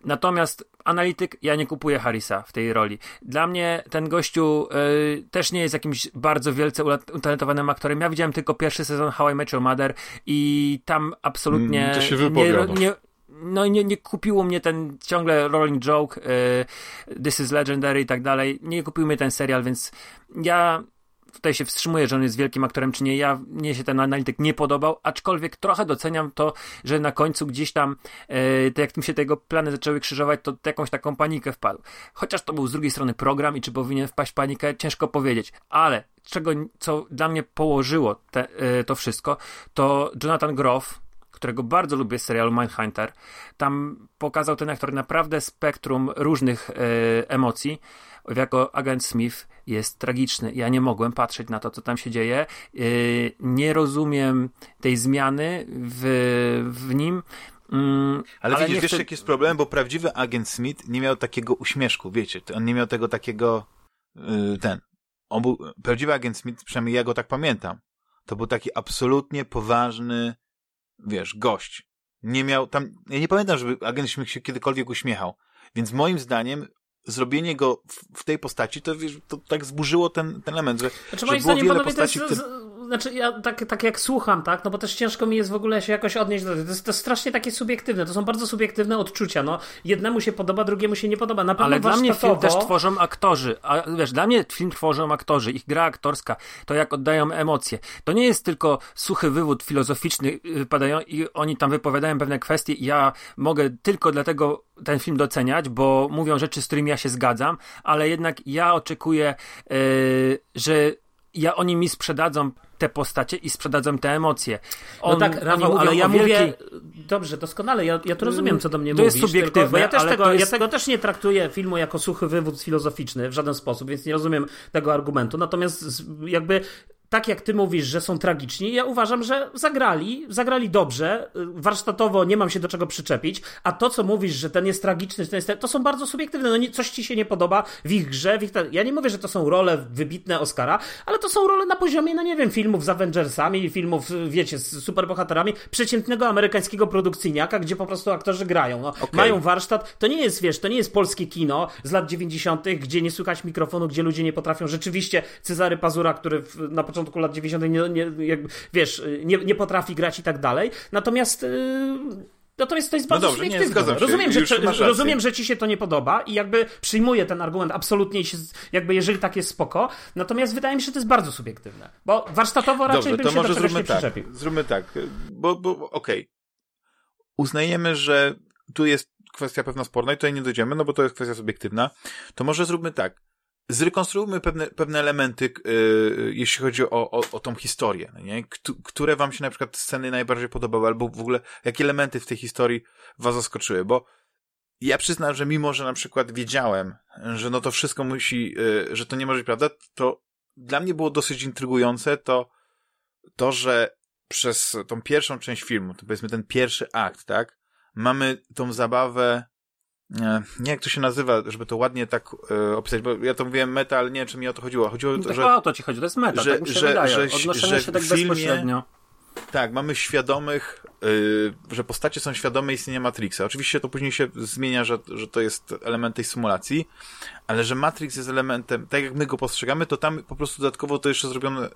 Natomiast analityk, ja nie kupuję Harrisa w tej roli. Dla mnie ten gościu y, też nie jest jakimś bardzo wielce utalentowanym aktorem. Ja widziałem tylko pierwszy sezon How I Met Your Mother i tam absolutnie mm, to się nie, nie, no nie, nie kupiło mnie ten ciągle rolling joke, y, This is Legendary i tak dalej. Nie kupił mnie ten serial, więc ja tutaj się wstrzymuję, że on jest wielkim aktorem, czy nie. Ja, mnie się ten analityk nie podobał, aczkolwiek trochę doceniam to, że na końcu gdzieś tam, e, to jak mi się tego plany zaczęły krzyżować, to jakąś taką panikę wpadł. Chociaż to był z drugiej strony program i czy powinien wpaść panikę, ciężko powiedzieć. Ale czego, co dla mnie położyło te, e, to wszystko, to Jonathan Groff, którego bardzo lubię z serialu Mindhunter, tam pokazał ten aktor naprawdę spektrum różnych e, emocji. Jako agent Smith jest tragiczny. Ja nie mogłem patrzeć na to, co tam się dzieje. E, nie rozumiem tej zmiany w, w nim. Mm, ale, ale widzisz, wiesz, chcę... jaki jest problem? Bo prawdziwy agent Smith nie miał takiego uśmieszku, wiecie, on nie miał tego takiego, yy, ten, on był, prawdziwy agent Smith, przynajmniej ja go tak pamiętam, to był taki absolutnie poważny, wiesz, gość. Nie miał tam, ja nie pamiętam, żeby agent Smith się kiedykolwiek uśmiechał. Więc moim zdaniem zrobienie go w, w tej postaci, to wiesz, to tak zburzyło ten, ten element, że, znaczy, że moim było zdaniem, wiele postaci, jest, które znaczy ja tak, tak jak słucham, tak, no bo też ciężko mi jest w ogóle się jakoś odnieść do tego. To jest, to jest strasznie takie subiektywne, to są bardzo subiektywne odczucia, no. Jednemu się podoba, drugiemu się nie podoba. Na pewno Ale dla mnie film też tworzą aktorzy, a wiesz, dla mnie film tworzą aktorzy, ich gra aktorska, to jak oddają emocje. To nie jest tylko suchy wywód filozoficzny wypadają i oni tam wypowiadają pewne kwestie i ja mogę tylko dlatego ten film doceniać, bo mówią rzeczy, z którymi ja się zgadzam, ale jednak ja oczekuję, yy, że ja, oni mi sprzedadzą te postacie i sprzedadzą te emocje. On, no tak, Rafał, ale ja mówię, dobrze, doskonale, ja, ja to rozumiem, co do mnie to mówisz. To jest subiektywne, tylko, ja, też tego, jest... ja tego też nie traktuję filmu jako suchy wywód filozoficzny w żaden sposób, więc nie rozumiem tego argumentu. Natomiast jakby tak jak ty mówisz, że są tragiczni, ja uważam, że zagrali, zagrali dobrze, warsztatowo nie mam się do czego przyczepić, a to, co mówisz, że ten jest tragiczny, ten jest, to są bardzo subiektywne, no nie, coś ci się nie podoba w ich grze, w ich, ja nie mówię, że to są role wybitne Oscara, ale to są role na poziomie, no nie wiem, filmów z Avengersami, filmów, wiecie, z superbohaterami, przeciętnego amerykańskiego produkcyjniaka, gdzie po prostu aktorzy grają, no, okay. mają warsztat, to nie jest, wiesz, to nie jest polskie kino z lat 90., gdzie nie słychać mikrofonu, gdzie ludzie nie potrafią, rzeczywiście Cezary Pazura, który na początku początku lat 90. nie, nie, jakby, wiesz, nie, nie potrafi grać i tak dalej. Natomiast yy... Natomiast to jest bardzo no dobrze, subiektywne. Nie, rozumiem, że, rozumiem, że ci się to nie podoba i jakby przyjmuję ten argument absolutnie się, jakby jeżeli tak jest spoko. Natomiast wydaje mi się, że to jest bardzo subiektywne. Bo warsztatowo raczej dobrze, bym to się może do zróbmy tak, Zróbmy tak, bo, bo okej. Okay. Uznajemy, że tu jest kwestia pewna sporna i tutaj nie dojdziemy, no bo to jest kwestia subiektywna. To może zróbmy tak zrekonstruujmy pewne, pewne elementy, yy, jeśli chodzi o, o, o tą historię, no nie? które wam się na przykład sceny najbardziej podobały, albo w ogóle jakie elementy w tej historii was zaskoczyły, bo ja przyznam, że mimo, że na przykład wiedziałem, że no to wszystko musi, yy, że to nie może być prawda, to dla mnie było dosyć intrygujące to, to, że przez tą pierwszą część filmu, to powiedzmy ten pierwszy akt, tak, mamy tą zabawę nie, nie jak to się nazywa, żeby to ładnie tak e, opisać, bo ja to mówiłem meta, ale nie wiem, czy mi o to chodziło. Chodziło no to, że... o to ci chodzi, to jest meta, że, tak mi się że, wydaje. Że, Odnoszenie że się tak filmie, bezpośrednio. Tak, mamy świadomych, yy, że postacie są świadome istnienia Matrixa. Oczywiście to później się zmienia, że, że to jest element tej symulacji, ale że Matrix jest elementem, tak jak my go postrzegamy, to tam po prostu dodatkowo to jeszcze zrobione,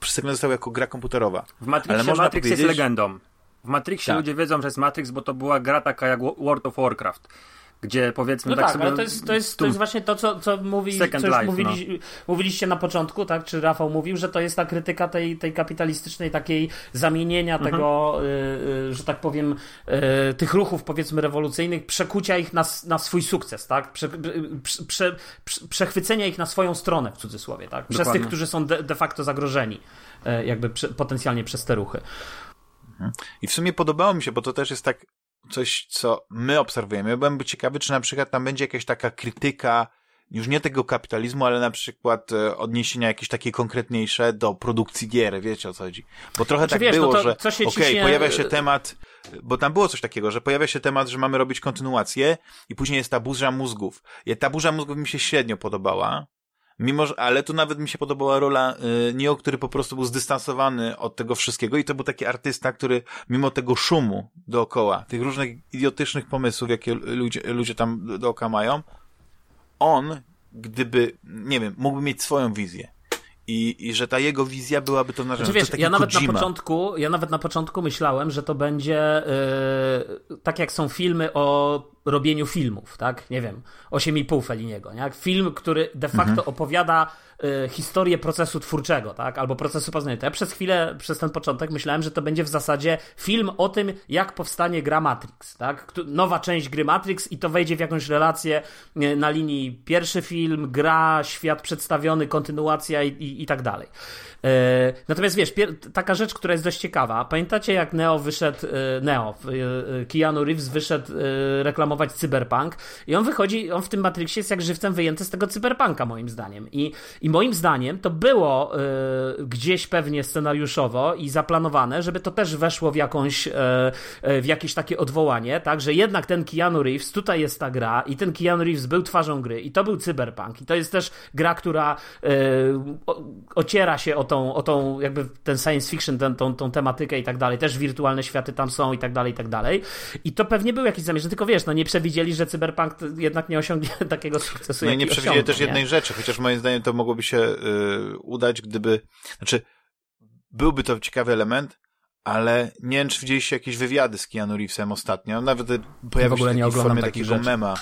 przedstawione zostało jako gra komputerowa. W Matrixie ale Matrix jest legendą. W Matrixie tak. ludzie wiedzą, że jest Matrix, bo to była gra taka jak World of Warcraft gdzie powiedzmy no tak, tak sobie... ale to jest, to jest, to jest właśnie to, co, co, mówi, co już life, mówili, no. mówiliście na początku, tak, czy Rafał mówił, że to jest ta krytyka tej, tej kapitalistycznej takiej zamienienia mhm. tego, y, y, że tak powiem, y, tych ruchów powiedzmy rewolucyjnych, przekucia ich na, na swój sukces, tak, prze, prze, prze, przechwycenia ich na swoją stronę w cudzysłowie, tak, przez Dokładnie. tych, którzy są de, de facto zagrożeni jakby potencjalnie przez te ruchy. Mhm. I w sumie podobało mi się, bo to też jest tak coś, co my obserwujemy. Ja byłem ciekawy, czy na przykład tam będzie jakaś taka krytyka już nie tego kapitalizmu, ale na przykład e, odniesienia jakieś takie konkretniejsze do produkcji gier, wiecie o co chodzi. Bo trochę znaczy, tak wiesz, było, no że okej, okay, ciśnie... pojawia się temat, bo tam było coś takiego, że pojawia się temat, że mamy robić kontynuację i później jest ta burza mózgów. I ta burza mózgów mi się średnio podobała, Mimo, że, ale tu nawet mi się podobała rola y, Neo, który po prostu był zdystansowany od tego wszystkiego i to był taki artysta, który mimo tego szumu dookoła, tych różnych idiotycznych pomysłów, jakie ludzie, ludzie tam dookoła mają, on, gdyby, nie wiem, mógłby mieć swoją wizję. I, I że ta jego wizja byłaby to na znaczy, wiesz, ja nawet na początku, ja nawet na początku myślałem, że to będzie yy, tak jak są filmy o robieniu filmów, tak? Nie wiem, 8,5 Feliniego, nie? Film, który de facto mhm. opowiada historię procesu twórczego, tak? Albo procesu poznania. To ja przez chwilę, przez ten początek myślałem, że to będzie w zasadzie film o tym, jak powstanie gra Matrix, tak? Nowa część gry Matrix i to wejdzie w jakąś relację y, na linii pierwszy film, gra, świat przedstawiony, kontynuacja i, i, i tak dalej. E, natomiast wiesz, taka rzecz, która jest dość ciekawa. Pamiętacie, jak Neo wyszedł, Neo, Keanu Reeves wyszedł reklamować cyberpunk i on wychodzi, on w tym Matrixie jest jak żywcem wyjęty z tego cyberpunka, moim zdaniem. I, i moim zdaniem to było gdzieś pewnie scenariuszowo i zaplanowane, żeby to też weszło w jakąś, w jakieś takie odwołanie, tak, że jednak ten Keanu Reeves, tutaj jest ta gra i ten Keanu Reeves był twarzą gry i to był cyberpunk i to jest też gra, która ociera się o tą, o tą jakby ten science fiction, ten, tą, tą tematykę i tak dalej, też wirtualne światy tam są i tak dalej, i tak dalej. I to pewnie był jakiś zamierz, tylko wiesz, no nie przewidzieli, że Cyberpunk jednak nie osiągnie takiego sukcesu. No i nie przewidzieli też nie? jednej rzeczy, chociaż moim zdaniem to mogłoby się y, udać, gdyby, znaczy byłby to ciekawy element, ale nie wiem, czy widzieliście jakieś wywiady z Keanu Reevesem ostatnio, nawet pojawił się taki w formie takiego rzeczy. mema,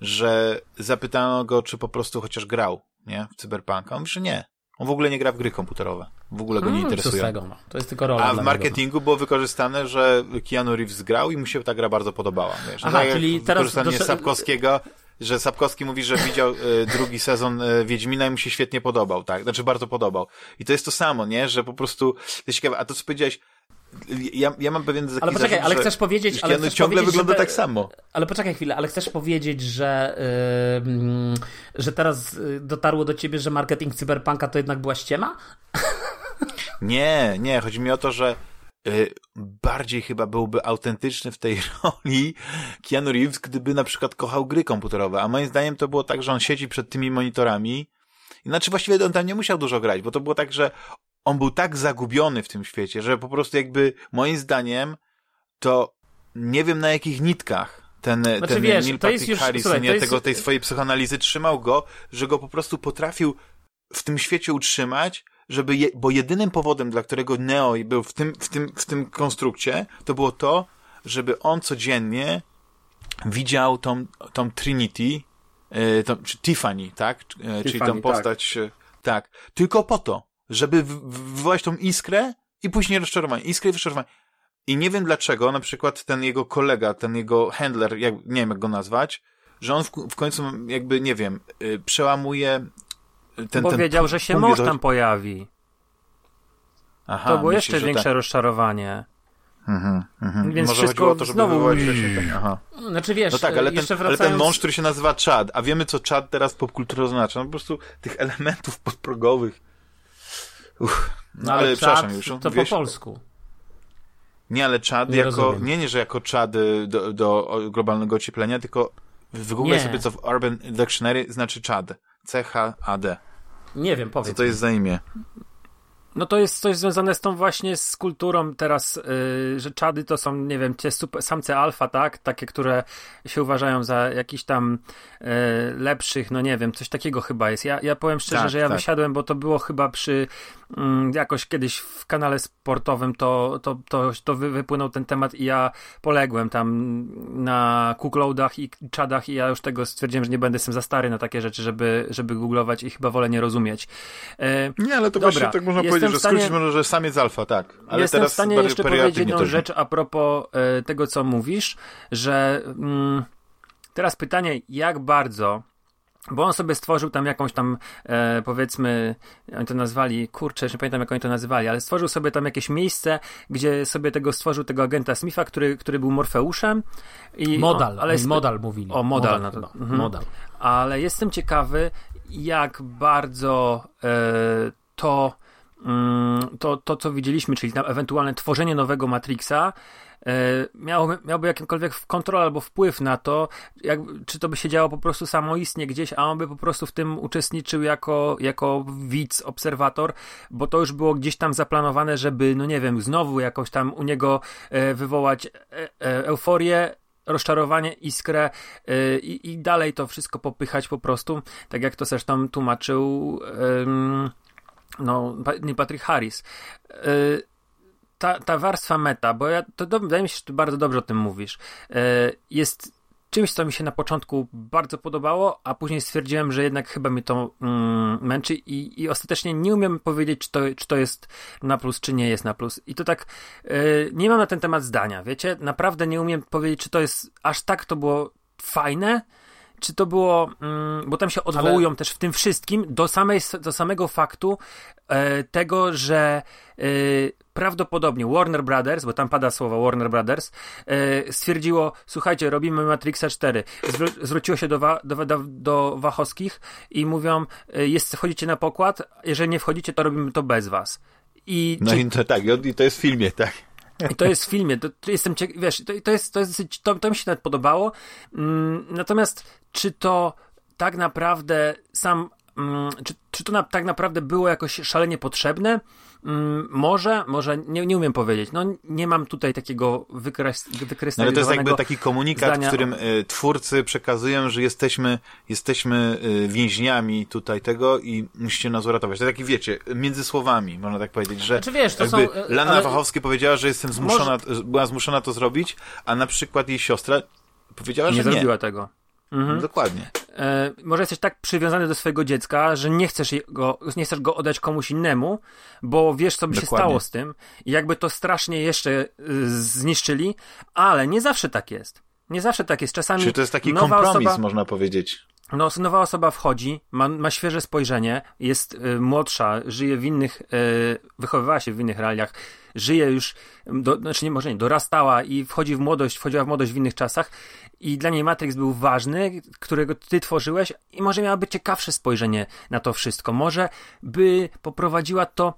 że zapytano go, czy po prostu chociaż grał, nie, w Cyberpunka. On mówi, że nie. On w ogóle nie gra w gry komputerowe. W ogóle go nie hmm, interesuje. No. To jest tylko rola. A w marketingu było wykorzystane, że Keanu Reeves grał i mu się ta gra bardzo podobała. Wiesz, Aha, tak czyli teraz... Wykorzystanie do... Sapkowskiego, że Sapkowski mówi, że widział e, drugi sezon e, Wiedźmina i mu się świetnie podobał, tak? Znaczy bardzo podobał. I to jest to samo, nie? Że po prostu, to jest ciekawe. A to, co powiedziałeś, ja, ja mam pewien taki Ale poczekaj, zarzut, ale chcesz powiedzieć... Ale chcesz ciągle powiedzieć, wygląda te... tak samo. Ale poczekaj chwilę, ale chcesz powiedzieć, że, yy, że teraz y, dotarło do ciebie, że marketing cyberpunka to jednak była ściema? Nie, nie. Chodzi mi o to, że bardziej chyba byłby autentyczny w tej roli Keanu Reeves, gdyby na przykład kochał gry komputerowe. A moim zdaniem to było tak, że on siedzi przed tymi monitorami znaczy właściwie on tam nie musiał dużo grać, bo to było tak, że on był tak zagubiony w tym świecie, że po prostu jakby moim zdaniem to nie wiem na jakich nitkach ten, znaczy, ten wiesz, Neil Patrick już, Harris słuchaj, nie, jest... tego, tej swojej psychoanalizy trzymał go, że go po prostu potrafił w tym świecie utrzymać, żeby je, bo jedynym powodem, dla którego Neo był w tym, w tym, w tym konstrukcie, to było to, żeby on codziennie widział tą, tą Trinity, e, tą, czy Tiffany, tak? Tiffany, Czyli tą tak. postać, tak. tak. Tylko po to, żeby wywołać tą iskrę i później rozczarowanie. Iskrę i rozczarowanie. I nie wiem dlaczego, na przykład ten jego kolega, ten jego handler, jak, nie wiem jak go nazwać, że on w, w końcu jakby, nie wiem, przełamuje ten... Bo ten wiedział, że się mąż tam pojawi. Aha, to było myślisz, jeszcze większe tak. rozczarowanie. Mhm, mhm. Więc Może wszystko o to, żeby znowu... wywołać tak, aha. Znaczy wiesz, no tak, ale ten, wracając... ale ten mąż, który się nazywa Chad, a wiemy co Chad teraz popkulturowo oznacza, no po prostu tych elementów podprogowych Uff, no, ale, ale przepraszam już. To wiesz, po polsku. Nie, ale czad nie jako, nie, nie, że jako czad do, do globalnego ocieplenia, tylko wygooglaj sobie co w Urban Dictionary znaczy czad. C-H-A-D. Nie wiem, powiedz. Co to jest za imię? No to jest coś związane z tą właśnie z kulturą teraz, yy, że czady to są, nie wiem, te super, samce alfa, tak? Takie, które się uważają za jakiś tam yy, lepszych, no nie wiem, coś takiego chyba jest. Ja, ja powiem szczerze, tak, że ja tak. wysiadłem, bo to było chyba przy jakoś kiedyś w kanale sportowym to, to, to, to wypłynął ten temat i ja poległem tam na cookloadach i czadach i ja już tego stwierdziłem, że nie będę jestem za stary na takie rzeczy, żeby, żeby googlować i chyba wolę nie rozumieć. E, nie, ale to Dobra, właśnie tak można powiedzieć, że stanie, skrócić może, że sam jest alfa, tak. Ale jestem teraz w stanie jeszcze powiedzieć jedną rzecz a propos e, tego, co mówisz, że mm, teraz pytanie, jak bardzo bo on sobie stworzył tam jakąś tam, e, powiedzmy, oni to nazwali, kurczę, nie pamiętam jak oni to nazywali, ale stworzył sobie tam jakieś miejsce, gdzie sobie tego stworzył tego agenta Smitha, który, który był Morfeuszem. I, modal, o, ale modal mówili. O, modal. modal, no to, mhm. modal. Ale jestem ciekawy, jak bardzo e, to, mm, to, to, co widzieliśmy, czyli tam ewentualne tworzenie nowego Matrixa, miał, miałby jakimkolwiek kontrolę albo wpływ na to, jak, czy to by się działo po prostu samoistnie gdzieś, a on by po prostu w tym uczestniczył jako, jako widz, obserwator, bo to już było gdzieś tam zaplanowane, żeby, no nie wiem, znowu jakoś tam u niego e, wywołać e, euforię, rozczarowanie, iskrę i, i dalej to wszystko popychać po prostu, tak jak to zresztą tłumaczył no, nie Patrick Harris ta, ta warstwa meta, bo ja, to, to wydaje mi się, że ty bardzo dobrze o tym mówisz, e, jest czymś, co mi się na początku bardzo podobało, a później stwierdziłem, że jednak chyba mi to mm, męczy i, i ostatecznie nie umiem powiedzieć, czy to, czy to jest na plus, czy nie jest na plus. I to tak, yy, nie mam na ten temat zdania, wiecie? Naprawdę nie umiem powiedzieć, czy to jest aż tak to było fajne, czy to było, mm, bo tam się odwołują Ale... też w tym wszystkim do, samej, do samego faktu e, tego, że e, prawdopodobnie Warner Brothers, bo tam pada słowo Warner Brothers, e, stwierdziło, słuchajcie, robimy Matrixa 4. Zwró zwróciło się do, wa do, do, do Wachowskich i mówią, e, jest, wchodzicie na pokład, jeżeli nie wchodzicie, to robimy to bez was. I no czy... i to tak, i to jest w filmie, tak. I to jest w filmie, to, to jestem ciekaw, wiesz, to, to, jest, to, jest, to, to mi się nawet podobało. Mm, natomiast czy to tak naprawdę sam, mm, czy, czy to na, tak naprawdę było jakoś szalenie potrzebne? Mm, może, może, nie, nie umiem powiedzieć. No, nie mam tutaj takiego wykres, wykrystalizowanego no, Ale to jest jakby taki komunikat, zdania. w którym y, twórcy przekazują, że jesteśmy, jesteśmy y, więźniami tutaj tego i musicie nas uratować. To taki, wiecie, między słowami, można tak powiedzieć, że znaczy, wiesz, to są, y, Lana ale... Wachowski powiedziała, że jestem zmuszona, może... była zmuszona to zrobić, a na przykład jej siostra powiedziała, nie że nie. zrobiła tego. Mhm. Dokładnie. E, może jesteś tak przywiązany do swojego dziecka, że nie chcesz, go, nie chcesz go oddać komuś innemu, bo wiesz, co by Dokładnie. się stało z tym i jakby to strasznie jeszcze y, zniszczyli, ale nie zawsze tak jest. Nie zawsze tak jest. Czasami. Czyli to jest taki kompromis, osoba, można powiedzieć. No, nowa osoba wchodzi, ma, ma świeże spojrzenie, jest y, młodsza, żyje w innych, y, wychowywała się w innych realiach, żyje już, do, znaczy nie, może nie, dorastała i wchodzi w młodość, wchodziła w młodość w innych czasach i dla niej Matrix był ważny, którego ty tworzyłeś i może miałaby ciekawsze spojrzenie na to wszystko. Może by poprowadziła to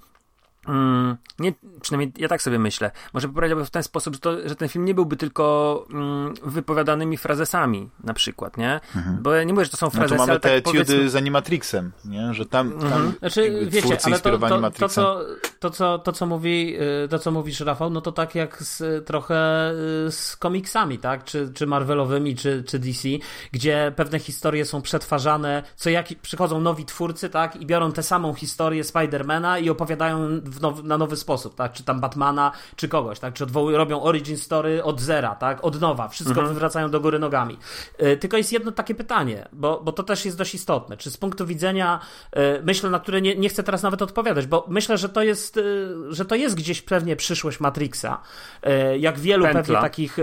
Mm, nie, przynajmniej ja tak sobie myślę. Może poprawiłby w ten sposób, że, to, że ten film nie byłby tylko mm, wypowiadanymi frazesami, na przykład, nie? Mhm. Bo ja nie mówię, że to są frazesy, no to mamy te tak etiudy powiedzmy... z Animatrixem, nie? Że tam, tam mhm. znaczy, wiecie, ale to, to, to, co, to, co, to, co mówi, y, to, co mówisz, Rafał, no to tak jak z, trochę y, z komiksami, tak? Czy, czy Marvelowymi, czy, czy DC, gdzie pewne historie są przetwarzane, co jak przychodzą nowi twórcy, tak? I biorą tę samą historię Spidermana i opowiadają now, na nowy sposób, tak? Czy tam Batmana, czy kogoś, tak? Czy odwołują, robią origin story od zera, tak? Od nowa, wszystko mhm. wywracają do góry nogami. Yy, tylko jest jedno takie pytanie, bo, bo to też jest dość istotne. Czy z punktu widzenia, yy, myślę, na które nie, nie chcę teraz nawet odpowiadać, bo myślę, że to jest, yy, że to jest gdzieś pewnie przyszłość Matrixa. jak wielu pętla. pewnie takich,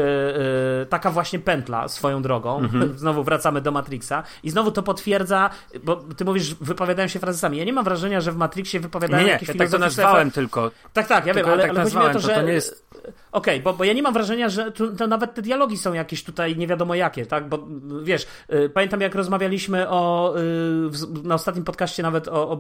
taka właśnie pętla swoją drogą. Mhm. Znowu wracamy do Matrixa i znowu to potwierdza, bo ty mówisz, wypowiadają się frazesami. Ja nie mam wrażenia, że w Matrixie wypowiadają nie, nie, jakieś ja tak to nazwałem tylko. Tak, tak, ja tylko wiem, ale, tak ale chodzi mi o to, że... To nie jest Okej, okay, bo, bo ja nie mam wrażenia, że tu, to nawet te dialogi są jakieś tutaj nie wiadomo jakie, tak? Bo wiesz, y, pamiętam jak rozmawialiśmy o, y, na ostatnim podcaście nawet o, o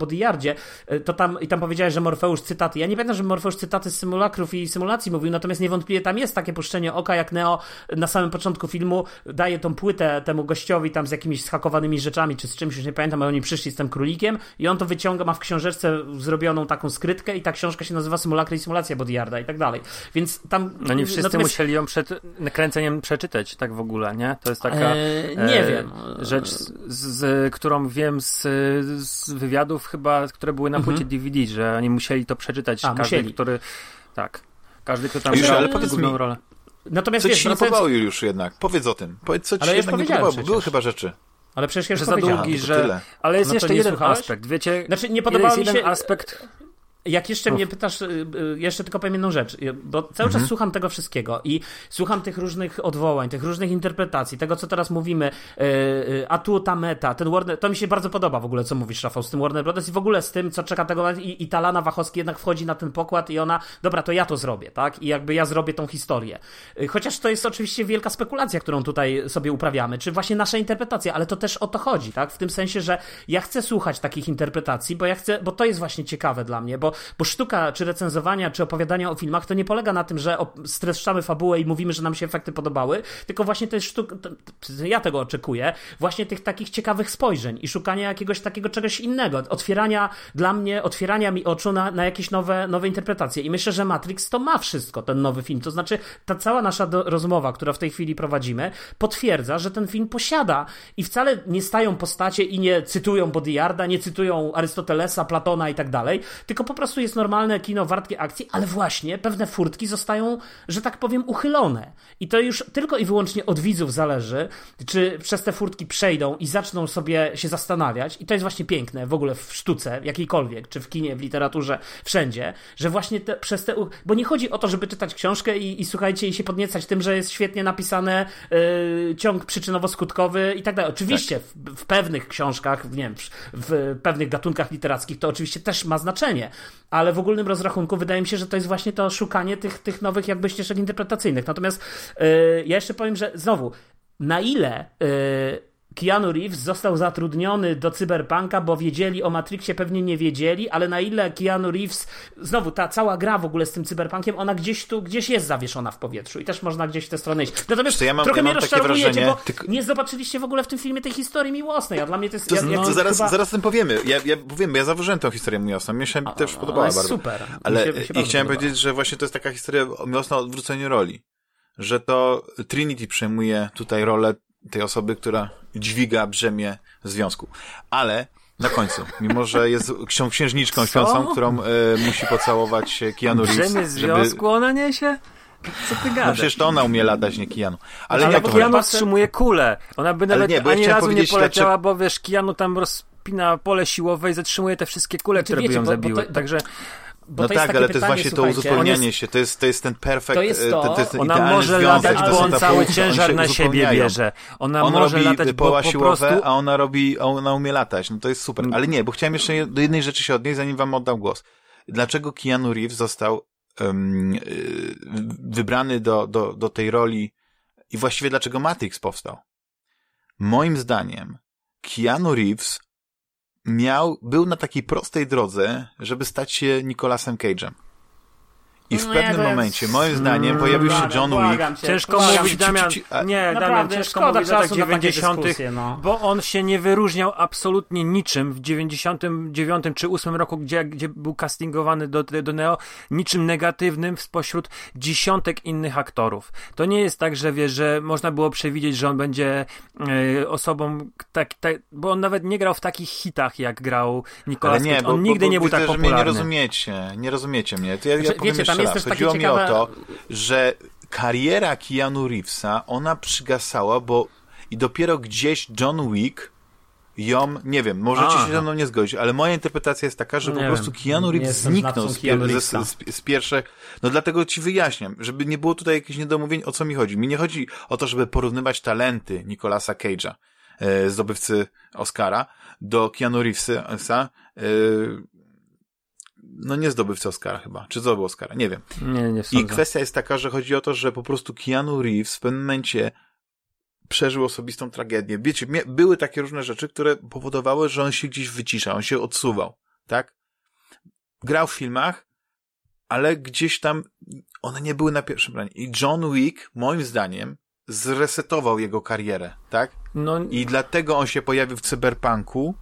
y, to tam i tam powiedziałeś, że Morfeusz cytaty. Ja nie pamiętam, że Morfeusz cytaty z symulakrów i symulacji mówił, natomiast niewątpliwie tam jest takie puszczenie oka, jak Neo na samym początku filmu daje tą płytę temu gościowi tam z jakimiś schakowanymi rzeczami, czy z czymś, już nie pamiętam, ale oni przyszli z tym królikiem i on to wyciąga, ma w książeczce zrobioną taką skrytkę i ta książka się nazywa Symulakry i Symulacja Bodyarda i tak dalej. Więc tam... No nie wszyscy natomiast... musieli ją przed nakręceniem przeczytać, tak w ogóle, nie? To jest taka eee, nie e, wiem. rzecz, z, z, którą wiem z, z wywiadów chyba, które były na mhm. płycie DVD, że oni musieli to przeczytać, A, każdy, musieli. który... Tak. Każdy, kto tam Już, ale powiedz mi, rolę. Natomiast co wiesz, ci się nie podobało już jednak? Powiedz o tym. Powiedz, co ci ale się jednak nie podobało, bo były chyba rzeczy. Ale przecież już że za długi, że... Ale jest no jeszcze jeden słuchałeś? aspekt, wiecie? Znaczy, nie podobał mi się... aspekt... Jak jeszcze Uf. mnie pytasz, y, y, jeszcze tylko powiem jedną rzecz, y, bo cały mhm. czas słucham tego wszystkiego i słucham tych różnych odwołań, tych różnych interpretacji, tego co teraz mówimy, a tu ta meta, ten Warner, to mi się bardzo podoba w ogóle, co mówisz Rafał, z tym Warner Brothers i w ogóle z tym, co czeka tego i, i ta Lana Wachowski jednak wchodzi na ten pokład i ona, dobra, to ja to zrobię, tak? I jakby ja zrobię tą historię. Chociaż to jest oczywiście wielka spekulacja, którą tutaj sobie uprawiamy, czy właśnie nasza interpretacja, ale to też o to chodzi, tak? W tym sensie, że ja chcę słuchać takich interpretacji, bo ja chcę, bo to jest właśnie ciekawe dla mnie, bo bo sztuka czy recenzowania, czy opowiadania o filmach to nie polega na tym, że streszczamy fabułę i mówimy, że nam się efekty podobały, tylko właśnie to jest sztuka, ja tego oczekuję, właśnie tych takich ciekawych spojrzeń i szukania jakiegoś takiego czegoś innego, otwierania dla mnie, otwierania mi oczu na, na jakieś nowe, nowe interpretacje. I myślę, że Matrix to ma wszystko, ten nowy film. To znaczy, ta cała nasza do, rozmowa, która w tej chwili prowadzimy, potwierdza, że ten film posiada i wcale nie stają postacie i nie cytują Bodyarda, nie cytują Arystotelesa, Platona i tak dalej, tylko po prostu prostu jest normalne kino wartkie akcji, ale właśnie pewne furtki zostają, że tak powiem, uchylone. I to już tylko i wyłącznie od widzów zależy, czy przez te furtki przejdą i zaczną sobie się zastanawiać. I to jest właśnie piękne w ogóle w sztuce, jakiejkolwiek, czy w kinie, w literaturze, wszędzie, że właśnie te, przez te. Bo nie chodzi o to, żeby czytać książkę i, i słuchajcie, i się podniecać tym, że jest świetnie napisane yy, ciąg przyczynowo-skutkowy i tak dalej. Oczywiście tak. w, w, pewnych książkach, nie wiem, w, w pewnych gatunkach literackich to oczywiście też ma znaczenie, ale w ogólnym rozrachunku wydaje mi się, że to jest właśnie to szukanie tych, tych nowych jakby ścieżek interpretacyjnych. Natomiast yy, ja jeszcze powiem, że znowu, na ile yy, Keanu Reeves został zatrudniony do Cyberpunka, bo wiedzieli o Matrixie, pewnie nie wiedzieli, ale na ile Keanu Reeves, znowu ta cała gra w ogóle z tym Cyberpunkiem, ona gdzieś tu, gdzieś jest zawieszona w powietrzu i też można gdzieś w tę stronę iść. Natomiast ja mam, trochę ja mnie rozczarowujecie, bo tylko... nie zobaczyliście w ogóle w tym filmie tej historii miłosnej, a dla mnie to jest... To, ja, no, to zaraz, chyba... zaraz tym powiemy. Ja, ja powiem, ja zauważyłem tę historię miłosną, mnie się a, też podobała bardzo. super. Ale mi się, mi się i chciałem podoba. powiedzieć, że właśnie to jest taka historia miłosna o odwróceniu roli. Że to Trinity przejmuje tutaj rolę tej osoby, która dźwiga brzemię związku. Ale na końcu, mimo że jest księżniczką śpiącą, którą e, musi pocałować Keanu Reeves. Brzemię związku żeby... ona niesie? Co ty gadasz? No przecież to ona umie latać, nie Kijanu. Ale, ale nie, Kijanu wstrzymuje kulę. Ona by nawet nie, ani razu nie poleciała, bo wiesz, Kijanu tam rozpina pole siłowe i zatrzymuje te wszystkie kule, znaczy, które wiecie, by ją bo, zabiły. Bo to, Także no tak, ale pytanie, to jest właśnie to uzupełnianie jest, się, to jest, to jest ten perfekt, to jest to, to, to jest ona może latać, bo on cały ciężar na siebie bierze. Ona on może robi latać, poła bo siłowe, prostu... a ona robi, ona umie latać, no to jest super. Ale nie, bo chciałem jeszcze do jednej rzeczy się odnieść, zanim wam oddam głos. Dlaczego Keanu Reeves został um, wybrany do, do, do tej roli i właściwie dlaczego Matrix powstał? Moim zdaniem Keanu Reeves miał, był na takiej prostej drodze, żeby stać się Nicolasem Cage'em. I w no pewnym jest... momencie, moim zdaniem, pojawił się John Wick. Cię, ciężko mówić, Damian, nie, Damian, ciężko mówić w latach 90., no. bo on się nie wyróżniał absolutnie niczym w 99 czy 8 roku, gdzie, gdzie był castingowany do, do Neo, niczym negatywnym spośród dziesiątek innych aktorów. To nie jest tak, że wiesz, że można było przewidzieć, że on będzie e, osobą, tak, tak, bo on nawet nie grał w takich hitach, jak grał Nicolas Ale nie, Cage. On bo, nigdy bo, nie był tak popularny. Że mnie nie rozumiecie, nie rozumiecie mnie. To ja, znaczy, ja powiem wiecie, tam jest też Chodziło ciekawe... mi o to, że kariera Keanu Reevesa, ona przygasała, bo i dopiero gdzieś John Wick ją, nie wiem, możecie Aha. się ze mną nie zgodzić, ale moja interpretacja jest taka, że nie po prostu wiem. Keanu Reeves zniknął z, pier z, z, z, pierwszych, no dlatego ci wyjaśniam, żeby nie było tutaj jakichś niedomówień, o co mi chodzi. Mi nie chodzi o to, żeby porównywać talenty Nicolasa Cage'a, e, zdobywcy Oscara, do Keanu Reevesa, e, no nie zdobywca Oscara chyba. Czy zdobył Oscara? Nie wiem. Nie, nie I kwestia jest taka, że chodzi o to, że po prostu Keanu Reeves w pewnym momencie przeżył osobistą tragedię. Wiecie, były takie różne rzeczy, które powodowały, że on się gdzieś wycisza, on się odsuwał, tak? Grał w filmach, ale gdzieś tam one nie były na pierwszym planie. I John Wick, moim zdaniem, zresetował jego karierę, tak? No... I dlatego on się pojawił w cyberpunku,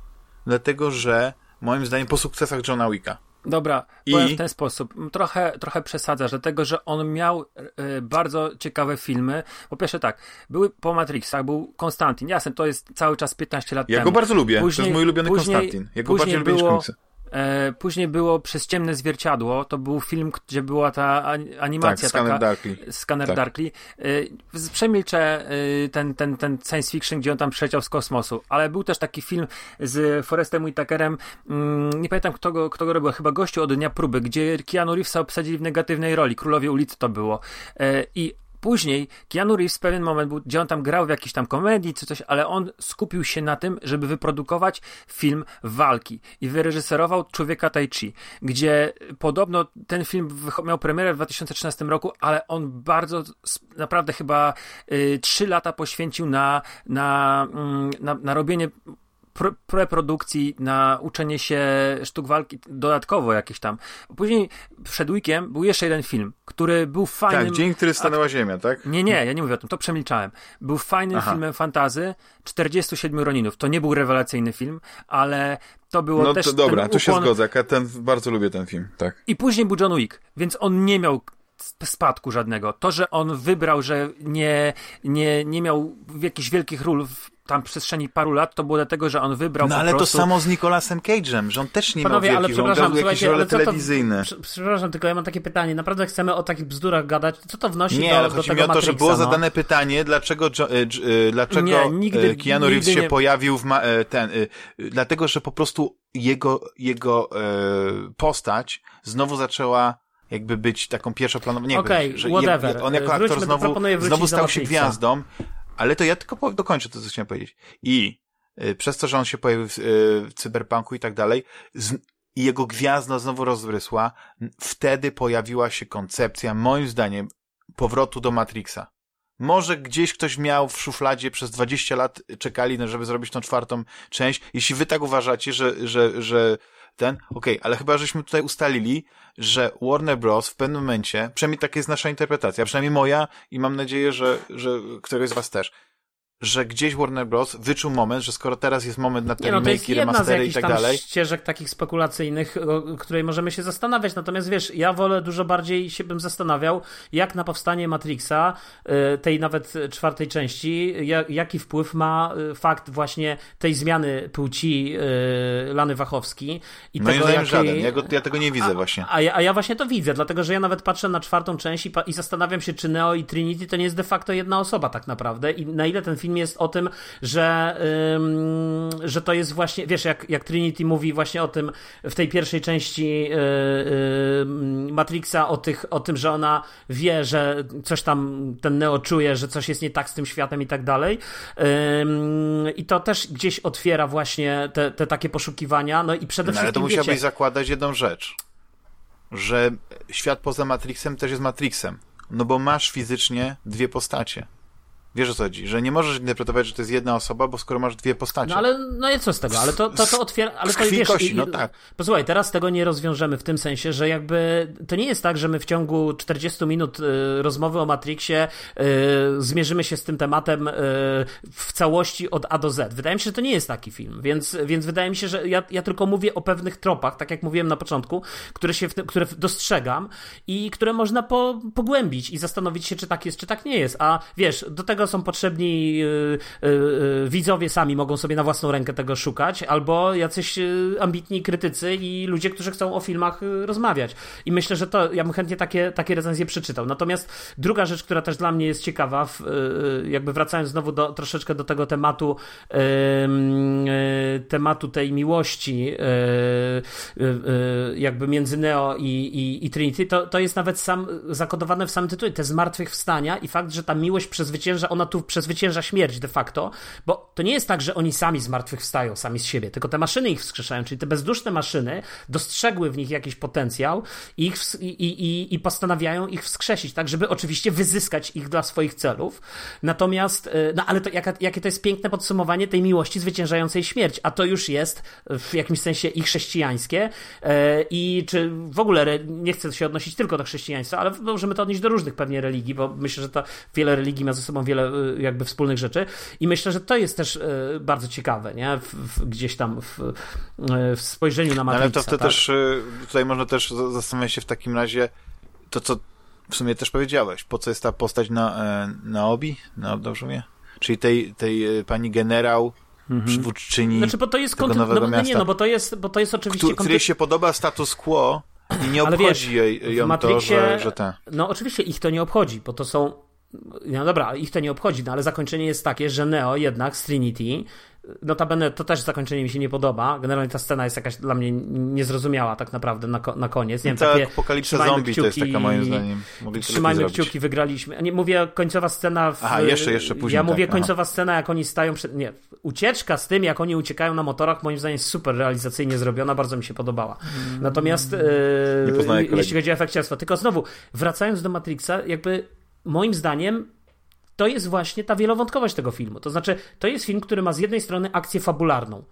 dlatego że moim zdaniem po sukcesach Johna Wicka. Dobra, I... powiem w ten sposób. Trochę, trochę przesadzasz, dlatego że on miał y, bardzo ciekawe filmy. Po pierwsze tak, były po Matrixach, był Konstantin. Jasne, to jest cały czas 15 lat ja temu. Ja go bardzo lubię, później, to jest mój ulubiony później, Konstantin. Ja go bardziej lubię było, niż E, później było Przez ciemne zwierciadło, to był film, gdzie była ta animacja tak, taka. Darkly. Scanner tak. Darkly. E, przemilczę e, ten, ten, ten science fiction, gdzie on tam przyleciał z kosmosu, ale był też taki film z Forestem Whitakerem, mm, nie pamiętam kto go, kto go robił, chyba gościu od Dnia Próby, gdzie Keanu Reevesa obsadzili w negatywnej roli, Królowie ulicy to było. I Później Keanu Reeves w pewien moment był, gdzie on tam grał w jakiejś tam komedii czy coś, ale on skupił się na tym, żeby wyprodukować film walki i wyreżyserował Człowieka Tai Chi, gdzie podobno ten film miał premierę w 2013 roku, ale on bardzo, naprawdę chyba y, trzy lata poświęcił na, na, mm, na, na robienie preprodukcji, na uczenie się sztuk walki dodatkowo jakieś tam. Później przed weekiem był jeszcze jeden film, który był fajnym... Tak, Dzień, który stanęła Ziemia, tak? Nie, nie, ja nie mówię o tym, to przemilczałem. Był fajnym Aha. filmem fantazy, 47 Roninów. To nie był rewelacyjny film, ale to było no, też to dobra, tu się zgodzę. Ja ten, bardzo lubię ten film, tak. I później był John Wick, więc on nie miał spadku żadnego. To, że on wybrał, że nie, nie, nie miał jakichś wielkich ról w tam przestrzeni paru lat, to było dlatego, że on wybrał No po ale prostu... to samo z Nicolasem Cage'em, że on też nie Panowie, miał ale wielkich, on przepraszam, grał jakieś role ale to- telewizyjne. Prze- Przepraszam, tylko ja mam takie pytanie. Naprawdę chcemy o takich bzdurach gadać. Co to wnosi Nie, do, ale do chodzi mi o to, że Matrixa, było no? zadane pytanie, dlaczego, jo, dż- y, dlaczego Nie, nigdy- y, Keanu Reeves nigdy się nie- pojawił w ma, y, ten, y, dlatego, że po prostu jego, jego y, postać znowu zaczęła jakby być taką pierwszoplanową, nie jakby, że whatever. je- on jako Wróćmy aktor znowu, znowu stał się gwiazdą, ale to ja tylko dokończę to, co chciałem powiedzieć. I y, przez to, że on się pojawił w, y, w cyberpunku i tak dalej, z, jego gwiazda znowu rozrysła, wtedy pojawiła się koncepcja, moim zdaniem, powrotu do Matrixa. Może gdzieś ktoś miał w szufladzie przez 20 lat czekali, no, żeby zrobić tą czwartą część. Jeśli wy tak uważacie, że, że, że ten, okej, ale chyba żeśmy tutaj ustalili, że Warner Bros. w pewnym momencie, przynajmniej taka jest nasza interpretacja, przynajmniej moja i mam nadzieję, że, że któregoś z was też, że gdzieś Warner Bros. wyczuł moment, że skoro teraz jest moment na te Nie, no to z remastery i tak dalej, ścieżek takich spekulacyjnych, o której możemy się zastanawiać. Natomiast wiesz, ja wolę dużo bardziej się bym zastanawiał, jak na powstanie Matrixa, y, tej nawet czwartej części, ja- jaki wpływ ma y, fakt właśnie tej zmiany płci y, Lany Wachowski i moim tego, zdaniem jaki... żaden. Ja, go, ja tego nie widzę a, właśnie. A ja, a ja właśnie to widzę, dlatego że ja nawet patrzę na czwartą część i, i zastanawiam się, czy Neo i Trinity to nie jest de facto jedna osoba tak naprawdę i na ile ten film jest o tym, że, ym, że to jest właśnie, wiesz, jak, jak Trinity mówi właśnie o tym w tej pierwszej części yy, yy, Matrixa, o, tych, o tym, że ona wie, że coś tam ten Neo czuje, że coś jest nie tak z tym światem i tak dalej. Ym, I to też gdzieś otwiera właśnie te, te takie poszukiwania, no i przede No, ale to wszystkim musiałbyś wiecie, zakładać jedną rzecz, że świat poza Matrixem też jest Matrixem. No bo masz fizycznie dwie postacie. Wiesz o co chodzi? Że nie możesz interpretować, że to jest jedna osoba, bo skoro masz dwie postacie. No ale no i co z tego? Ale to, to, to otwiera. Ale to wiesz, kości, i- no tak. Posłuchaj, teraz tego nie rozwiążemy w tym sensie, że jakby to nie jest tak, że my w ciągu 40 minut y, rozmowy o Matrixie y, zmierzymy się z tym tematem y, w całości od A do Z. Wydaje mi się, że to nie jest taki film, więc, więc wydaje mi się, że ja, ja tylko mówię o pewnych tropach, tak jak mówiłem na początku, które, się tym, które dostrzegam i które można po, pogłębić i zastanowić się, czy tak jest, czy tak nie jest. A wiesz, do tego są potrzebni y, y, y, widzowie sami mogą sobie na własną rękę tego szukać, albo jacyś ambitni krytycy i ludzie, którzy chcą o filmach rozmawiać. I myślę, że to ja bym chętnie takie, takie recenzje przeczytał. Natomiast druga rzecz, która też dla mnie jest ciekawa, jakby wracając znowu do, troszeczkę do tego tematu, tematu tej miłości, jakby między Neo i, i, i Trinity, to, to jest nawet sam zakodowane w samym tytule, te zmartwychwstania i fakt, że ta miłość przezwycięża, ona tu przezwycięża śmierć de facto, bo to nie jest tak, że oni sami zmartwychwstają, sami z siebie, tylko te maszyny ich wskrzeszają, czyli te bezduszne maszyny dostrzegły w nich jakiś potencjał i, ich, i, i, i postanawiają ich wskrzesić, tak, żeby oczywiście wyzyskać ich dla swoich celów. Natomiast, y, no ale to, jaka, jakie to jest piękne podsumowanie tej miłości zwyciężającej śmierć, a to już jest w jakimś sensie i chrześcijańskie e, i czy w ogóle, nie chcę się odnosić tylko do chrześcijaństwa, ale możemy to odnieść do różnych pewnie religii, bo myślę, że to wiele religii ma ze sobą wiele y, jakby wspólnych rzeczy i myślę, że to jest też y, bardzo ciekawe, nie? W, w, gdzieś tam w, y, w spojrzeniu na No, Matrixa. ale to, to tak? też tutaj można też za- zastanawiać się w takim razie to, co w sumie też powiedziałeś. Po co jest ta postać na, e, na obi? No, dobrze mówię? Czyli tej, tej e, pani generał, przywódczyni, Znaczy, bo to jest tego nowego no, no nie, miasta. no bo to jest, bo to jest oczywiście któ- której się podoba status quo i nie obchodzi wiesz, jej, ją to, Matrixie- że, że te... No oczywiście ich to nie obchodzi, bo to są. No dobra, ich to nie obchodzi, no ale zakończenie jest takie, że Neo jednak z Trinity. Notabene to też zakończenie mi się nie podoba. Generalnie ta scena jest jakaś dla mnie niezrozumiała tak naprawdę na, na koniec. Nie wiem, Ta takie apokalipsa trzymajmy zombie to jest kciuki- taka moim zdaniem. Mogli Trzymajmy zrobić. kciuki, wygraliśmy. Nie, mówię końcowa scena. W, Aha, jeszcze- jeszcze później, Ja tak, mówię aha. końcowa scena, jak oni stają przed. Nie, ucieczka z tym, jak oni uciekają na motorach, moim zdaniem jest super realizacyjnie zrobiona, bardzo mi się podobała. Natomiast. Nie e, jeśli chodzi o efekciarstwo, tylko znowu, wracając do Matrixa, jakby moim zdaniem to jest właśnie ta wielowątkowość tego filmu. To znaczy, to jest film, który ma z jednej strony akcję fabularną.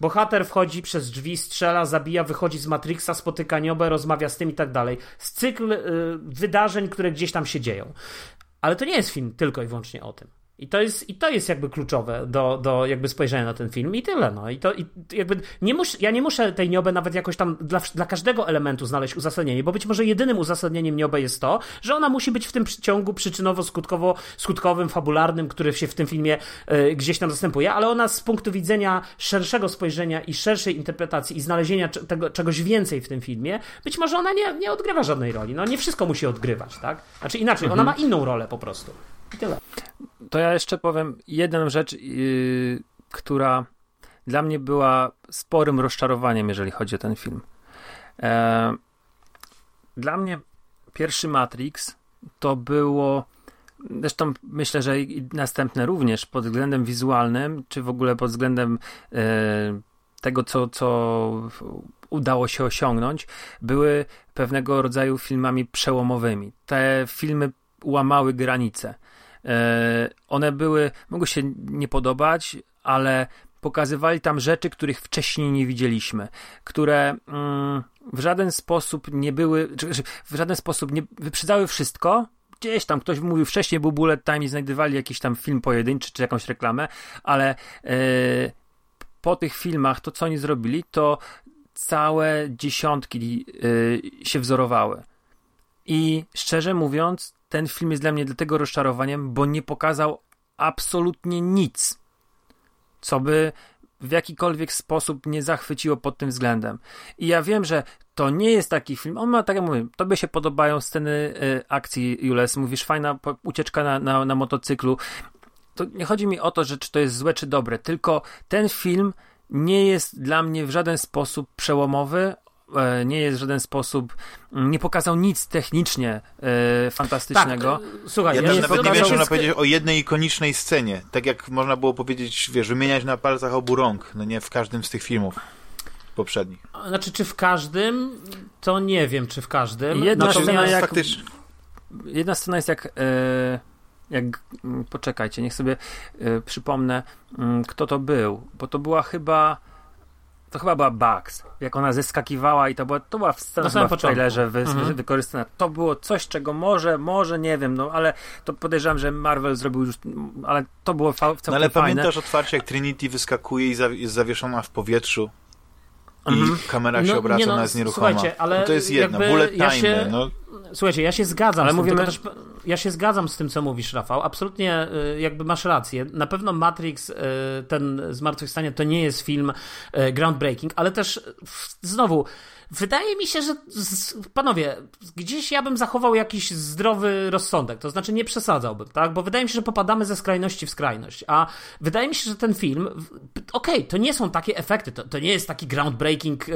Bohater wchodzi przez drzwi, strzela, zabija, wychodzi z Matrixa, spotyka niobę, rozmawia z tym i tak dalej. Z cykl y, wydarzeń, które gdzieś tam się dzieją. Ale to nie jest film tylko i wyłącznie o tym. I to jest, i to jest jakby kluczowe do, do jakby spojrzenia na ten film i tyle. No. I to i jakby nie mus, ja nie muszę tej Niobę nawet jakoś tam dla, dla każdego elementu znaleźć uzasadnienie, bo być może jedynym uzasadnieniem Niobę jest to, że ona musi być w tym ciągu przyczynowo-skutkowo skutkowym, fabularnym, który się w tym filmie y, gdzieś tam zastępuje, ale ona z punktu widzenia szerszego spojrzenia i szerszej interpretacji i znalezienia tego, czegoś więcej w tym filmie, być może ona nie, nie odgrywa żadnej roli. No nie wszystko musi odgrywać, tak? Znaczy inaczej, mhm. ona ma inną rolę po prostu. I tyle. To ja jeszcze powiem jedną rzecz, yy, która dla mnie była sporym rozczarowaniem, jeżeli chodzi o ten film. E, dla mnie pierwszy Matrix to było Zresztą myślę, że i następne również pod względem wizualnym, czy w ogóle pod względem e, tego, co, co udało się osiągnąć, były pewnego rodzaju filmami przełomowymi. Te filmy łamały granice. E, one były, mogły się nie podobać, ale pokazywali tam rzeczy, których wcześniej nie widzieliśmy, które mm, w żaden sposób nie były, w żaden sposób nie wyprzedzały wszystko. Gdzieś tam ktoś mówił wcześniej, był bullet time i znajdowali jakiś tam film pojedynczy czy jakąś reklamę, ale yy, po tych filmach to, co oni zrobili, to całe dziesiątki yy, się wzorowały. I szczerze mówiąc, ten film jest dla mnie dlatego rozczarowaniem, bo nie pokazał absolutnie nic, co by w jakikolwiek sposób nie zachwyciło pod tym względem. I ja wiem, że to nie jest taki film. On ma, tak jak mówię, tobie się podobają sceny y, akcji, Jules. Mówisz, fajna ucieczka na, na, na motocyklu. To nie chodzi mi o to, że czy to jest złe, czy dobre, tylko ten film nie jest dla mnie w żaden sposób przełomowy. E, nie jest w żaden sposób, nie pokazał nic technicznie e, fantastycznego. Tak, e, słuchaj, ja, też nawet nie wiem, czy można powiedzieć o jednej ikonicznej scenie. Tak jak można było powiedzieć, wiesz, wymieniać na palcach obu rąk, no nie w każdym z tych filmów poprzednich. Znaczy, czy w każdym, to nie wiem, czy w każdym. Jedna scena jak, faktycznie... Jedna scena jest jak... E, jak, mm, poczekajcie, niech sobie e, przypomnę, mm, kto to był, bo to była chyba to chyba była Bugs, jak ona zeskakiwała i to była, to była w, scena chyba w trailerze wy, mhm. wykorzystana. To było coś, czego może, może, nie wiem, no ale to podejrzewam, że Marvel zrobił już, ale to było fa- całkiem no, ale fajne. pamiętasz otwarcie, jak Trinity wyskakuje i za, jest zawieszona w powietrzu i mhm. kamera się no, obraca, nie no, ona jest nieruchoma. No to jest jedno, bullet time, ja się, no. Słuchajcie, ja się zgadzam ale z mówimy... tym, też, ja się zgadzam z tym, co mówisz, Rafał. Absolutnie y, jakby masz rację. Na pewno Matrix, y, ten Zmartwychwstanie, to nie jest film y, groundbreaking, ale też znowu Wydaje mi się, że panowie, gdzieś ja bym zachował jakiś zdrowy rozsądek, to znaczy nie przesadzałbym, tak? Bo wydaje mi się, że popadamy ze skrajności w skrajność. A wydaje mi się, że ten film, okej, okay, to nie są takie efekty, to, to nie jest taki groundbreaking, e,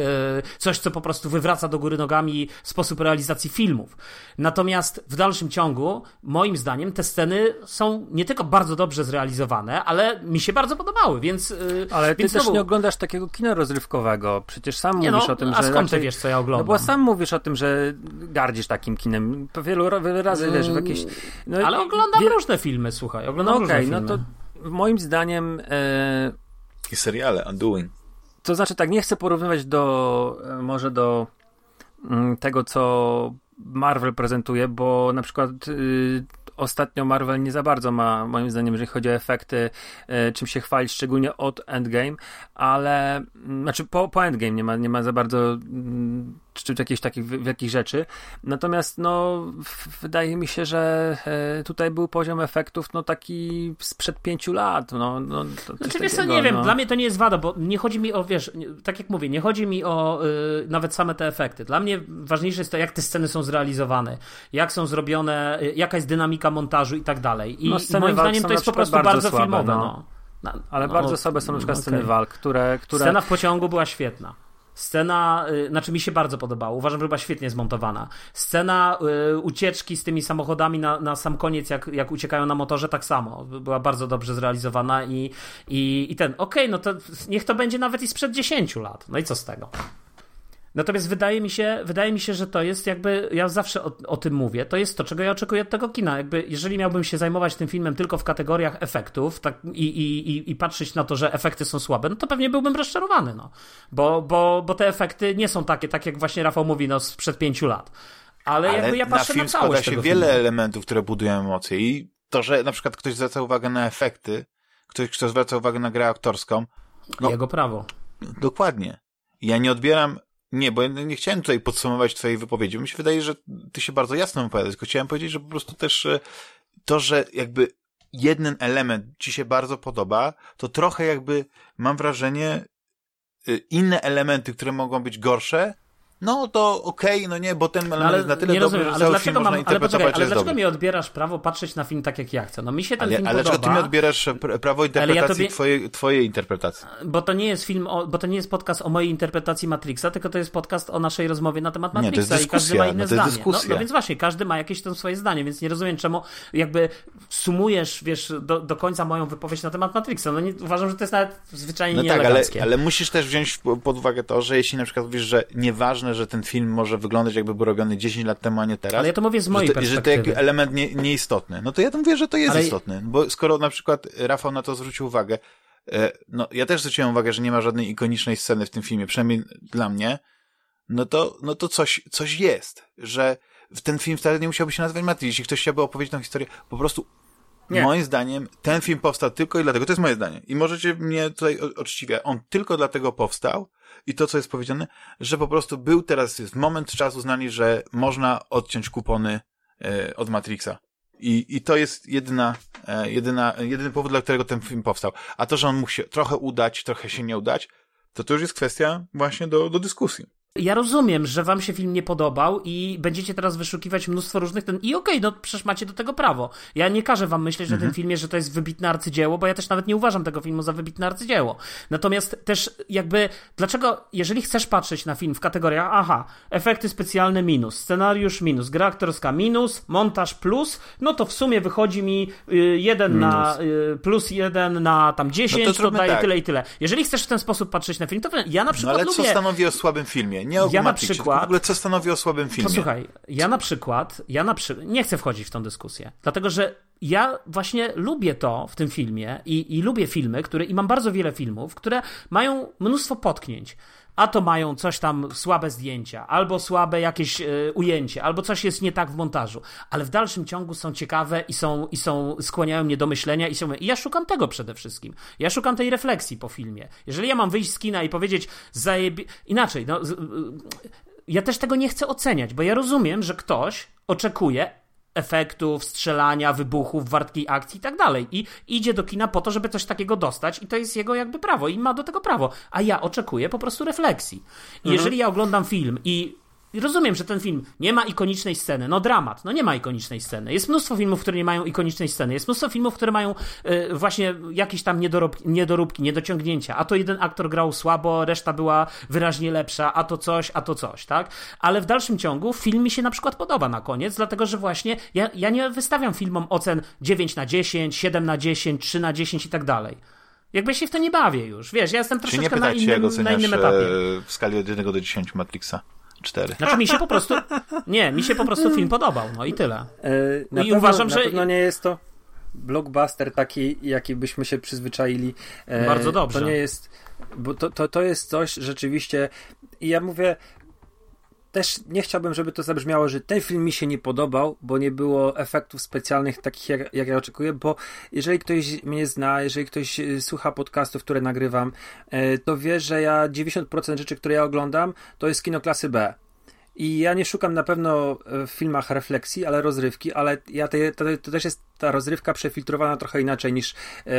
coś, co po prostu wywraca do góry nogami sposób realizacji filmów. Natomiast w dalszym ciągu, moim zdaniem, te sceny są nie tylko bardzo dobrze zrealizowane, ale mi się bardzo podobały, więc. E, ale ty więc też znowu... nie oglądasz takiego kina rozrywkowego. Przecież sam nie mówisz no, o tym, że. Skąd wiesz, co ja oglądam. No bo sam mówisz o tym, że gardzisz takim kinem. Wielu, wiele razy, wiesz, w jakieś... No, Ale oglądam wie... różne filmy, słuchaj, oglądam no, okay, no to moim zdaniem... E... I seriale, Undoing. To znaczy tak, nie chcę porównywać do, e, może do mm, tego, co Marvel prezentuje, bo na przykład y, ostatnio Marvel nie za bardzo ma, moim zdaniem, jeżeli chodzi o efekty, e, czym się chwalić, szczególnie od Endgame, ale, mm, znaczy po, po Endgame nie ma, nie ma za bardzo mm, czy jakichś takich jakichś rzeczy. Natomiast no, wydaje mi się, że e, tutaj był poziom efektów no taki sprzed pięciu lat. No, no, to, znaczy, wiesz co, nie wiem, no. dla mnie to nie jest wada, bo nie chodzi mi o, wiesz, tak jak mówię, nie chodzi mi o y, nawet same te efekty. Dla mnie ważniejsze jest to, jak te sceny są zrealizowane, jak są zrobione, y, jaka jest dynamika montażu i tak dalej. I, no, i moim zdaniem to jest po prostu bardzo, bardzo słabe, filmowe. No. No. Ale bardzo słabe są na przykład okay. sceny walk, które, które... Scena w pociągu była świetna. Scena, y, znaczy mi się bardzo podobała, uważam, że była świetnie zmontowana. Scena y, ucieczki z tymi samochodami na, na sam koniec, jak, jak uciekają na motorze, tak samo. Była bardzo dobrze zrealizowana i, i, i ten, okej, okay, no to niech to będzie nawet i sprzed 10 lat. No i co z tego? Natomiast wydaje mi się, wydaje mi się, że to jest jakby, ja zawsze o, o, tym mówię, to jest to, czego ja oczekuję od tego kina. Jakby, jeżeli miałbym się zajmować tym filmem tylko w kategoriach efektów tak, i, i, i patrzeć na to, że efekty są słabe, no to pewnie byłbym rozczarowany, no. Bo, bo, bo te efekty nie są takie, tak jak właśnie Rafał mówi, no sprzed pięciu lat. Ale, Ale jakby ja patrzę na, film na całość składa się wiele filmu. elementów, które budują emocje i to, że na przykład ktoś zwraca uwagę na efekty, ktoś, kto zwraca uwagę na grę aktorską, no, jego prawo. Dokładnie. Ja nie odbieram, nie, bo ja nie chciałem tutaj podsumować twojej wypowiedzi. Mi się wydaje, że ty się bardzo jasno wypowiadasz, tylko chciałem powiedzieć, że po prostu też e, to, że jakby jeden element ci się bardzo podoba, to trochę jakby mam wrażenie e, inne elementy, które mogą być gorsze, no to okej, okay, no nie, bo ten element no, jest na tyle nie dobry, rozumiem, że ale dlaczego mam, ale poczekaj, ale dlaczego dobry. mi odbierasz prawo patrzeć na film tak, jak ja chcę? No mi się ten ale, film ale podoba. dlaczego ty mi odbierasz prawo interpretacji ja tobie... twojej, twojej interpretacji? Bo to nie jest film, o, bo to nie jest podcast o mojej interpretacji Matrixa, tylko to jest podcast o naszej rozmowie na temat Matrixa nie, to jest i każdy ma inne no to jest zdanie. Dyskusja. No, no, więc właśnie, każdy ma jakieś tam swoje zdanie, więc nie rozumiem czemu jakby sumujesz, wiesz, do, do końca moją wypowiedź na temat Matrixa. No nie, uważam, że to jest nawet zwyczajnie no tak, ale, ale musisz też wziąć pod uwagę to, że jeśli na przykład mówisz, że nieważne, że ten film może wyglądać jakby był robiony 10 lat temu, a nie teraz. Ale ja to mówię z mojej że to, perspektywy. Że to jak element nie, nieistotny. No to ja to mówię, że to jest ale... istotny. Bo skoro na przykład Rafał na to zwrócił uwagę, no ja też zwróciłem uwagę, że nie ma żadnej ikonicznej sceny w tym filmie, przynajmniej dla mnie, no to, no to coś, coś jest, że ten film wcale nie musiałby się nazywać Matrix. Jeśli ktoś chciałby opowiedzieć tą historię, po prostu nie. Moim zdaniem ten film powstał tylko i dlatego, to jest moje zdanie. I możecie mnie tutaj uczciwie, on tylko dlatego powstał i to, co jest powiedziane, że po prostu był teraz, jest moment czasu uznali, że można odciąć kupony e, od Matrixa. I, I to jest jedyna, e, jedyna, jedyny powód, dla którego ten film powstał. A to, że on mógł się trochę udać, trochę się nie udać, to to już jest kwestia właśnie do, do dyskusji. Ja rozumiem, że wam się film nie podobał i będziecie teraz wyszukiwać mnóstwo różnych ten i okej, okay, no przecież macie do tego prawo. Ja nie każę wam myśleć mhm. o tym filmie, że to jest wybitne arcydzieło, bo ja też nawet nie uważam tego filmu za wybitne arcydzieło. Natomiast też jakby dlaczego jeżeli chcesz patrzeć na film w kategoriach aha, efekty specjalne minus, scenariusz minus, gra aktorska minus, montaż plus, no to w sumie wychodzi mi y, jeden minus. na y, plus jeden na tam 10, no to, to daje tak. tyle i tyle. Jeżeli chcesz w ten sposób patrzeć na film, to ja na przykład no ale lubię... co stanowi o słabym filmie? Nie o ja na przykład, w ogóle co stanowi o słabym filmie? Posłuchaj, ja na przykład, ja na przy... nie chcę wchodzić w tą dyskusję, dlatego że ja właśnie lubię to w tym filmie i, i lubię filmy, które, i mam bardzo wiele filmów, które mają mnóstwo potknięć a to mają coś tam słabe zdjęcia, albo słabe jakieś y, ujęcie, albo coś jest nie tak w montażu, ale w dalszym ciągu są ciekawe i są, i są skłaniają mnie do myślenia i są, i ja szukam tego przede wszystkim. Ja szukam tej refleksji po filmie. Jeżeli ja mam wyjść z kina i powiedzieć zajebie... inaczej, no, z, y, ja też tego nie chcę oceniać, bo ja rozumiem, że ktoś oczekuje efektów, strzelania, wybuchów, wartkiej akcji i tak dalej. I idzie do kina po to, żeby coś takiego dostać i to jest jego jakby prawo i ma do tego prawo. A ja oczekuję po prostu refleksji. I mhm. jeżeli ja oglądam film i i rozumiem, że ten film nie ma ikonicznej sceny. No dramat, no nie ma ikonicznej sceny. Jest mnóstwo filmów, które nie mają ikonicznej sceny. Jest mnóstwo filmów, które mają y, właśnie jakieś tam niedoróbki, niedoróbki, niedociągnięcia. A to jeden aktor grał słabo, reszta była wyraźnie lepsza, a to coś, a to coś, tak? Ale w dalszym ciągu film mi się na przykład podoba na koniec, dlatego że właśnie ja, ja nie wystawiam filmom ocen 9 na 10, 7 na 10, 3 na 10 i tak dalej. Jakby się w to nie bawię już. Wiesz, ja jestem troszeczkę na innym, na innym etapie. E, w skali od 1 do 10 Matrixa? Cztery. Znaczy mi się po prostu, nie, mi się po prostu film podobał, no i tyle. E, I pewno, uważam, na że... pewno nie jest to blockbuster taki, jaki byśmy się przyzwyczaili. E, Bardzo dobrze. To nie jest, bo to, to, to jest coś rzeczywiście i ja mówię, też nie chciałbym, żeby to zabrzmiało, że ten film mi się nie podobał, bo nie było efektów specjalnych takich, jak, jak ja oczekuję, bo jeżeli ktoś mnie zna, jeżeli ktoś y, słucha podcastów, które nagrywam, e, to wie, że ja 90% rzeczy, które ja oglądam, to jest kino klasy B. I ja nie szukam na pewno e, w filmach refleksji, ale rozrywki, ale ja te, to, to też jest ta rozrywka przefiltrowana trochę inaczej niż, e,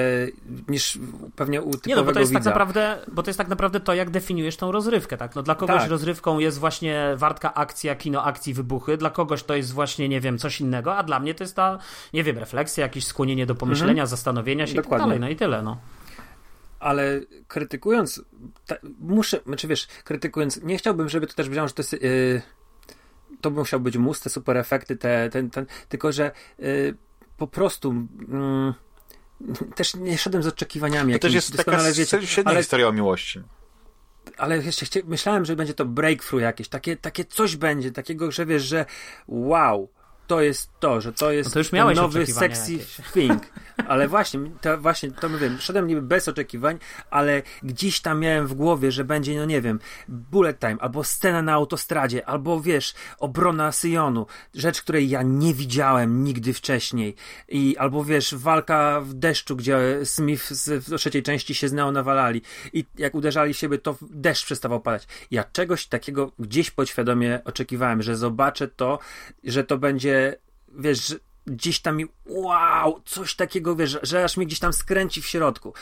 niż pewnie u typowego Nie, no bo to jest tak widza. tak naprawdę, bo to jest tak naprawdę to, jak definiujesz tą rozrywkę, tak? No dla kogoś tak. rozrywką jest właśnie wartka akcja, kino akcji, wybuchy, dla kogoś to jest właśnie, nie wiem, coś innego, a dla mnie to jest ta, nie wiem, refleksja, jakieś skłonienie do pomyślenia, mhm. zastanowienia się Dokładnie. i tak dalej, no i tyle, no ale krytykując, ta, muszę, znaczy wiesz, krytykując, nie chciałbym, żeby to też brzmiało, że to jest, yy, to musiał być mus, te super efekty, te, ten, ten, tylko że yy, po prostu yy, też nie szedłem z oczekiwaniami. To też jest taka wiecie, ale, historia o miłości. Ale jeszcze chcia, myślałem, że będzie to breakthrough jakieś, takie, takie coś będzie, takiego, że wiesz, że wow, to jest to, że to jest no to już miałeś nowy sexy jakieś. thing. Ale właśnie, to właśnie, to mówię, szedłem niby bez oczekiwań, ale gdzieś tam miałem w głowie, że będzie, no nie wiem, bullet time, albo scena na autostradzie, albo wiesz, obrona Syjonu, rzecz, której ja nie widziałem nigdy wcześniej. I albo wiesz, walka w deszczu, gdzie Smith z, w trzeciej części się z Neo nawalali i jak uderzali siebie, to deszcz przestawał padać. Ja czegoś takiego gdzieś podświadomie oczekiwałem, że zobaczę to, że to będzie, wiesz, gdzieś tam mi, wow, coś takiego, wiesz, że aż mnie gdzieś tam skręci w środku.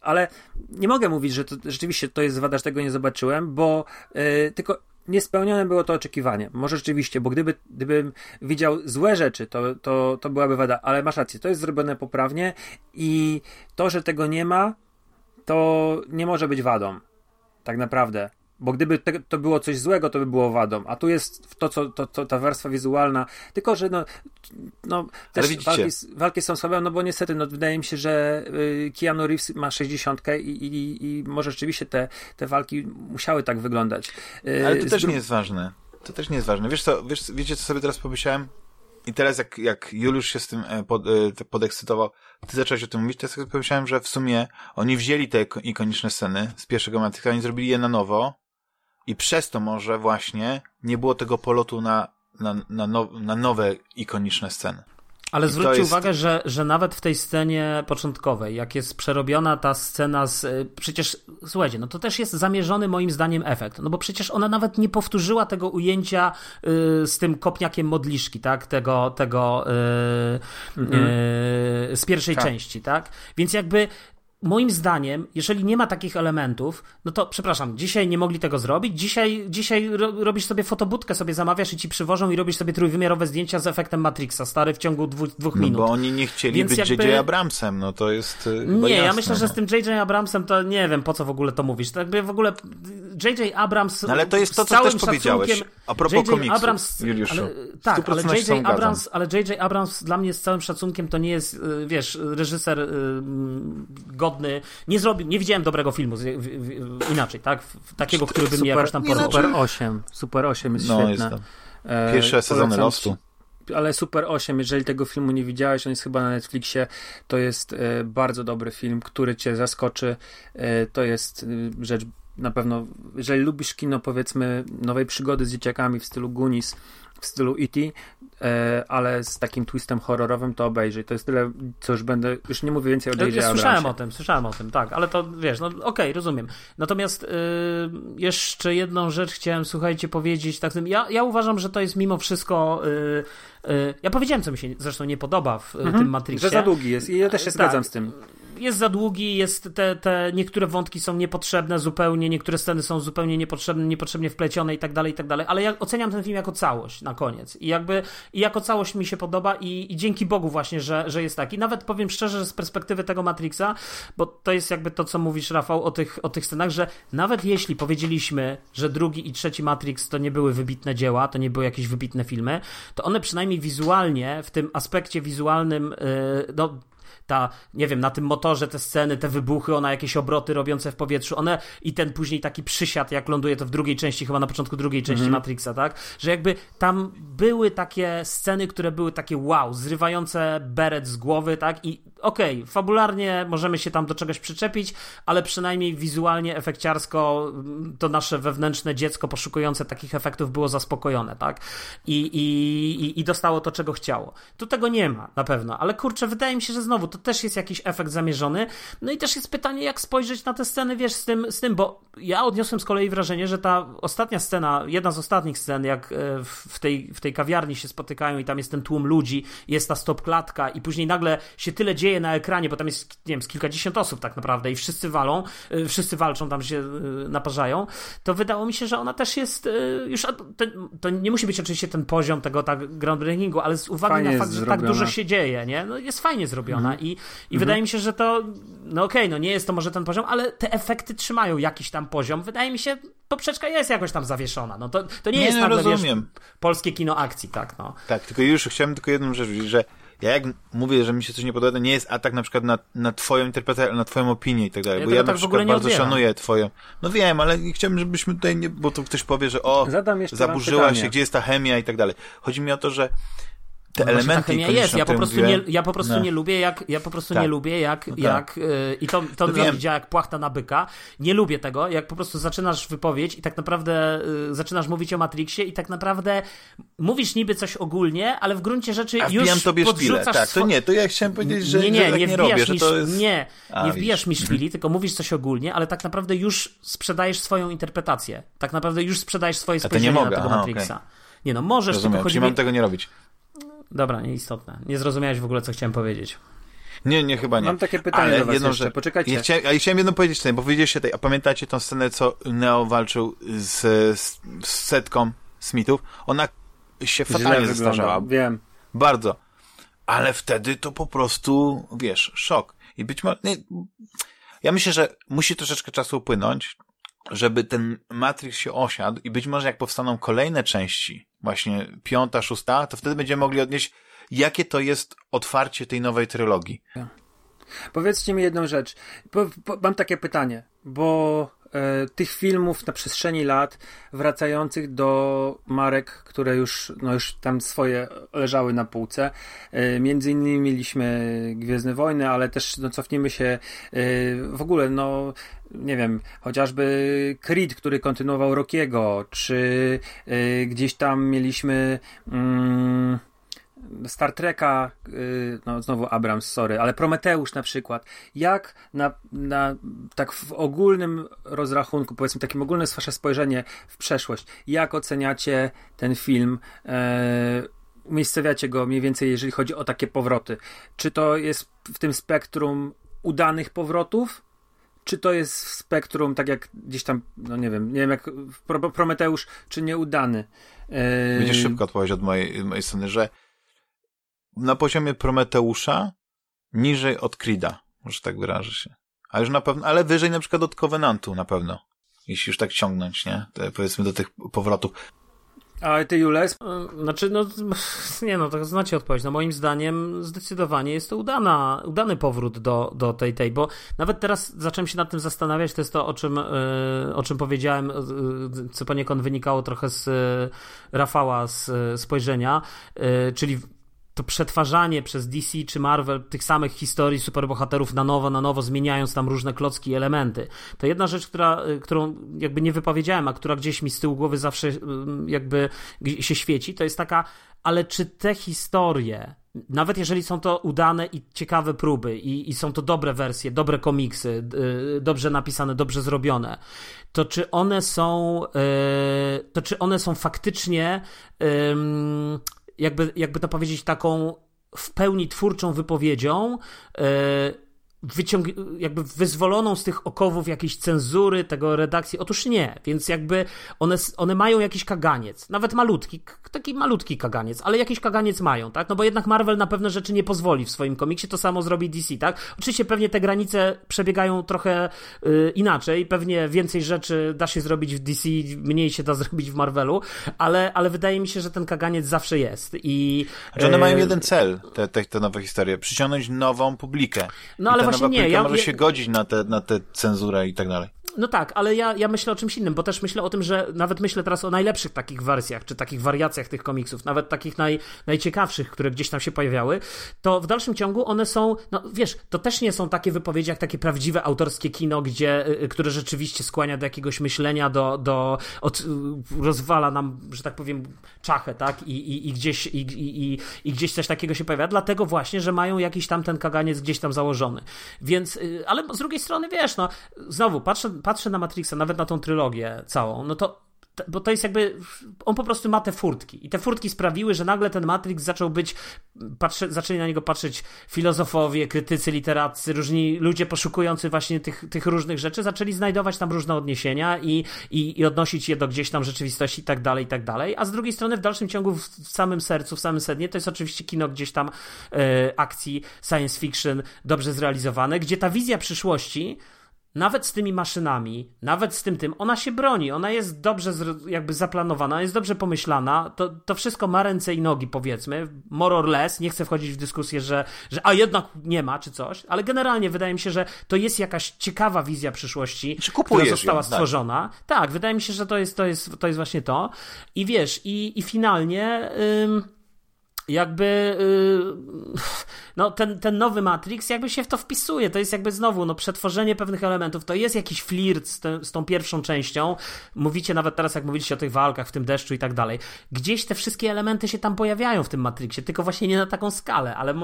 Ale nie mogę mówić, że to rzeczywiście to jest wada, że tego nie zobaczyłem, bo yy, tylko niespełnione było to oczekiwanie. Może rzeczywiście, bo gdyby, gdybym widział złe rzeczy, to, to, to byłaby wada, ale masz rację, to jest zrobione poprawnie i to, że tego nie ma, to nie może być wadą. Tak naprawdę. Bo gdyby te, to było coś złego, to by było wadą. A tu jest to, co to, to, ta warstwa wizualna. Tylko, że no, no też walki, walki, są słabe, no bo niestety, no, wydaje mi się, że y, Keanu Reeves ma 60 i, i, i może rzeczywiście te, te walki musiały tak wyglądać. Y, Ale to też nie jest ważne. To też nie jest ważne. Wiesz co, wiesz, wiecie co sobie teraz pomyślałem? I teraz jak, jak Juliusz się z tym e, pod, e, podekscytował, ty zacząłeś o tym mówić, to ja sobie pomyślałem, że w sumie oni wzięli te ikoniczne sceny z pierwszego Matrixa, oni zrobili je na nowo i przez to może właśnie nie było tego polotu na, na, na, now, na nowe ikoniczne sceny. Ale zwróćcie jest... uwagę, że, że nawet w tej scenie początkowej, jak jest przerobiona ta scena z. Y, przecież, słuchajcie, no to też jest zamierzony moim zdaniem efekt. No bo przecież ona nawet nie powtórzyła tego ujęcia y, z tym kopniakiem modliszki, tak? Tego, tego y, mhm. y, z pierwszej tak. części, tak? Więc jakby moim zdaniem, jeżeli nie ma takich elementów, no to przepraszam, dzisiaj nie mogli tego zrobić. Dzisiaj, dzisiaj ro, robisz sobie fotobudkę, sobie zamawiasz i ci przywożą i robisz sobie trójwymiarowe zdjęcia z efektem Matrixa, stary w ciągu dwóch, dwóch no minut. Bo oni nie chcieli Więc być jakby... J.J. Abramsem, no to jest. Y, nie, jasne, ja myślę, no. że z tym J.J. Abramsem to nie wiem po co w ogóle to mówisz. To jakby w ogóle J.J. Abrams. No ale to jest to, co też powiedziałeś. A propos komiksu. Abrams, Juliuszu. Ale, tak, ale J.J. Abrams, ale J.J. Abrams dla mnie z całym szacunkiem to nie jest, y, wiesz, reżyser y, godny. Nie zrobił, nie widziałem dobrego filmu, z, w, w, inaczej, tak? Takiego, który by mnie jakoś tam porwał. Super 8, Super 8 jest no, świetne. Jest Pierwsze sezony Lostu ale Super 8, jeżeli tego filmu nie widziałeś, on jest chyba na Netflixie, to jest e, bardzo dobry film, który cię zaskoczy. E, to jest e, rzecz na pewno, jeżeli lubisz kino, powiedzmy, nowej przygody z dzieciakami w stylu Goonies, w stylu E.T., e, ale z takim twistem horrorowym to obejrzyj. To jest tyle, co już będę, już nie mówię więcej o J.J. Ja, słyszałem o tym, słyszałem o tym, tak, ale to wiesz, no okej, okay, rozumiem. Natomiast yy, jeszcze jedną rzecz chciałem, słuchajcie, powiedzieć, tak, ja, ja uważam, że to jest mimo wszystko yy, ja powiedziałem, co mi się zresztą nie podoba w mhm, tym Matrixie. Że za długi jest i ja też się zgadzam tak. z tym jest za długi, jest te, te niektóre wątki są niepotrzebne zupełnie, niektóre sceny są zupełnie niepotrzebne, niepotrzebnie wplecione i tak dalej, i tak dalej, ale ja oceniam ten film jako całość na koniec i jakby i jako całość mi się podoba i, i dzięki Bogu właśnie, że, że jest taki. Nawet powiem szczerze, że z perspektywy tego Matrixa, bo to jest jakby to, co mówisz Rafał o tych, o tych scenach, że nawet jeśli powiedzieliśmy, że drugi i trzeci Matrix to nie były wybitne dzieła, to nie były jakieś wybitne filmy, to one przynajmniej wizualnie, w tym aspekcie wizualnym, yy, no ta, nie wiem, na tym motorze te sceny, te wybuchy, ona jakieś obroty robiące w powietrzu, one i ten później taki przysiad, jak ląduje to w drugiej części, chyba na początku drugiej części mm -hmm. Matrixa, tak? Że jakby tam były takie sceny, które były takie wow, zrywające beret z głowy, tak? I okej, okay, fabularnie możemy się tam do czegoś przyczepić, ale przynajmniej wizualnie, efekciarsko to nasze wewnętrzne dziecko poszukujące takich efektów było zaspokojone, tak? I, i, i dostało to, czego chciało. Tu tego nie ma, na pewno, ale kurczę, wydaje mi się, że znowu to też jest jakiś efekt zamierzony. No i też jest pytanie, jak spojrzeć na te sceny, wiesz, z tym, z tym bo ja odniosłem z kolei wrażenie, że ta ostatnia scena, jedna z ostatnich scen, jak e, w tej, w tej kawiarni się spotykają i tam jest ten tłum ludzi, jest ta stop klatka i później nagle się tyle dzieje, na ekranie, bo tam jest, nie wiem, z kilkadziesiąt osób tak naprawdę i wszyscy walą, y, wszyscy walczą, tam się y, naparzają, to wydało mi się, że ona też jest już, to nie musi być oczywiście ten poziom tego tak groundbreakingu, ale z uwagi fajnie na fakt, że tak dużo się dzieje, nie? No jest fajnie zrobiona mhm. i, i mhm. wydaje mi się, że to, no okej, okay, no nie jest to może ten poziom, ale te efekty trzymają jakiś tam poziom. Wydaje mi się, poprzeczka jest jakoś tam zawieszona. No to, to nie, nie jest no, nagle, wiesz, polskie kino akcji, tak, no. Tak, tylko już chciałem tylko jedną rzecz, że ja jak mówię, że mi się coś nie podoba, to nie jest atak na przykład na, na twoją interpretację, na twoją opinię i tak dalej, ja bo ja tak na przykład bardzo odbieram. szanuję twoją. No wiem, ale chciałbym, żebyśmy tutaj nie, bo tu ktoś powie, że o, zaburzyła się, gdzie jest ta chemia i tak dalej. Chodzi mi o to, że te No elementy ta chemia ikoniczne, jest. Ja po prostu, nie, ja po prostu no. nie lubię, jak ja po prostu Tak. nie lubię, jak, tak. jak yy, i to, to No no działa jak płachta na byka. Nie lubię tego, jak po prostu zaczynasz wypowiedź i tak naprawdę yy, zaczynasz mówić o Matrixie i tak naprawdę mówisz niby coś ogólnie, ale w gruncie rzeczy A już tobie szpilę. podrzucasz Tak, to nie, to ja chciałem powiedzieć, że, nie, nie, że tak nie nie robię, że mi, to jest... nie, A, nie wbijasz mi szpili, tylko mówisz coś ogólnie, ale tak naprawdę już sprzedajesz swoją interpretację. Tak naprawdę już sprzedajesz swoje to nie spojrzenie na tego aha, Matrixa. Nie no, możesz, Rozumiem, tylko chodzi czyli mam tego nie robić. Dobra, nieistotne. Nie zrozumiałeś w ogóle, co chciałem powiedzieć. Nie, nie, chyba nie. Mam takie pytanie Ale do was jedną jeszcze, rzecz- poczekajcie. Ja chciałem, ja chciałem jedno powiedzieć tutaj, bo widzieliście tej, a pamiętacie tą scenę, co Neo walczył z, z, z setką Smithów? Ona się Źle fatalnie wygląda, zestarzała. Wiem. Bardzo. Ale wtedy to po prostu, wiesz, szok. I być może... Nie, ja myślę, że musi troszeczkę czasu upłynąć, żeby ten Matrix się osiadł i być może jak powstaną kolejne części, właśnie piąta, szósta, to wtedy będziemy mogli odnieść, jakie to jest otwarcie tej nowej trylogii. Powiedzcie mi jedną rzecz. Mam takie pytanie, bo tych filmów na przestrzeni lat wracających do marek, które już, no już tam swoje leżały na półce. E, między innymi mieliśmy Gwiezdne Wojny, ale też no, cofnijmy się e, w ogóle, no nie wiem, chociażby Creed, który kontynuował Rockiego, czy e, gdzieś tam mieliśmy mm, Star Treka, yy, no znowu Abrams, sorry, ale Prometeusz na przykład. Jak na, na tak w ogólnym rozrachunku, powiedzmy takim ogólnym wasze spojrzenie w przeszłość, jak oceniacie ten film? E, umiejscowiacie go mniej więcej, jeżeli chodzi o takie powroty. Czy to jest w tym spektrum udanych powrotów? Czy to jest w spektrum, tak jak gdzieś tam, no nie wiem, nie wiem jak Pro, Prometeusz, czy nieudany? E, Będzie szybko odpowiedź od mojej, mojej strony, że na poziomie Prometeusza niżej od Creeda, może tak wyrażę się. A już na pewno, ale wyżej na przykład od Covenantu na pewno. Jeśli już tak ciągnąć, nie? Te, powiedzmy do tych powrotów. A ty, Jules? E, Znaczy, no, nie no, to znacie odpowiedź. No moim zdaniem zdecydowanie jest to udana, udany powrót do, do tej, tej, bo nawet teraz zacząłem się nad tym zastanawiać, to jest to, o czym, e, o czym powiedziałem, e, co poniekąd wynikało trochę z Rafała z spojrzenia, czyli to przetwarzanie przez DC czy Marvel tych samych historii superbohaterów na nowo, na nowo, zmieniając tam różne klocki i elementy. To jedna rzecz, która, y, którą jakby nie wypowiedziałem, a która gdzieś mi z tyłu głowy zawsze y, jakby się świeci, to jest taka, ale czy te historie, nawet jeżeli są to udane i ciekawe próby i, i są to dobre wersje, dobre komiksy, y, dobrze napisane, dobrze zrobione, to czy one są, to czy one są faktycznie ym, jakby, jakby to powiedzieć, taką w pełni twórczą wypowiedzią, yy, wyciąg- jakby wyzwoloną z tych okowów jakiejś cenzury, tego redakcji. Otóż nie, więc jakby one, one mają jakiś kaganiec, nawet malutki, taki malutki kaganiec, ale jakiś kaganiec mają, tak? No bo jednak Marvel na pewne rzeczy nie pozwoli w swoim komiksie, to samo zrobi DC, tak? Oczywiście pewnie te granice przebiegają trochę yy, inaczej, pewnie więcej rzeczy da się zrobić w DC, mniej się da zrobić w Marvelu, ale, ale wydaje mi się, że ten kaganiec zawsze jest i... Znaczy one yy, mają jeden cel, te, te, te nowe historie. Przyciągnąć nową publikę. No ale właśnie nowa nie, ja- może się godzić na tę na te cenzurę i tak dalej. No tak, ale ja, ja myślę o czymś innym, bo też myślę o tym, że nawet myślę teraz o najlepszych takich wersjach, czy takich wariacjach tych komiksów, nawet takich naj, najciekawszych, które gdzieś tam się pojawiały, to w dalszym ciągu one są, no wiesz, to też nie są takie wypowiedzi jak takie prawdziwe autorskie kino, gdzie, y, które rzeczywiście skłania do jakiegoś myślenia, do, do od, y, rozwala nam, że tak powiem, czachę, tak, i, i, i, gdzieś, i, i, i, gdzieś coś takiego się pojawia, dlatego właśnie, że mają jakiś tam ten kaganiec gdzieś tam założony. Więc, y, ale z drugiej strony, wiesz, no, znowu, patrzę, patrzę na Matrixa, nawet na tą trylogię całą, no to bo to jest jakby, on po prostu ma te furtki. I te furtki sprawiły, że nagle ten Matrix zaczął być, patrzę, zaczęli na niego patrzeć filozofowie, krytycy literaccy, różni ludzie poszukujący właśnie tych, tych różnych rzeczy, zaczęli znajdować tam różne odniesienia i, i, i odnosić je do gdzieś tam rzeczywistości i tak dalej, i tak dalej, a z drugiej strony w dalszym ciągu w, w samym sercu, w samym sednie, to jest oczywiście kino gdzieś tam e, akcji, science fiction, dobrze zrealizowane, gdzie ta wizja przyszłości nawet z tymi maszynami, nawet z tym tym, ona się broni, ona jest dobrze jakby zaplanowana, jest dobrze pomyślana, to, to wszystko ma ręce i nogi powiedzmy, more or less, nie chcę wchodzić w dyskusję, że, że a jednak nie ma czy coś, ale generalnie wydaje mi się, że to jest jakaś ciekawa wizja przyszłości, Czy która została ją, tak. stworzona. Tak. wydaje mi się, że to jest, to jest, to jest właśnie to i wiesz, i, i finalnie... Ym, jakby yy, no ten, ten nowy Matrix jakby się w to wpisuje, to jest jakby znowu no przetworzenie pewnych elementów, to jest jakiś flirt z, te, z tą pierwszą częścią, mówicie nawet teraz jak mówiliście o tych walkach w tym deszczu i tak dalej, gdzieś te wszystkie elementy się tam pojawiają w tym Matrixie, tylko właśnie nie na taką skalę, ale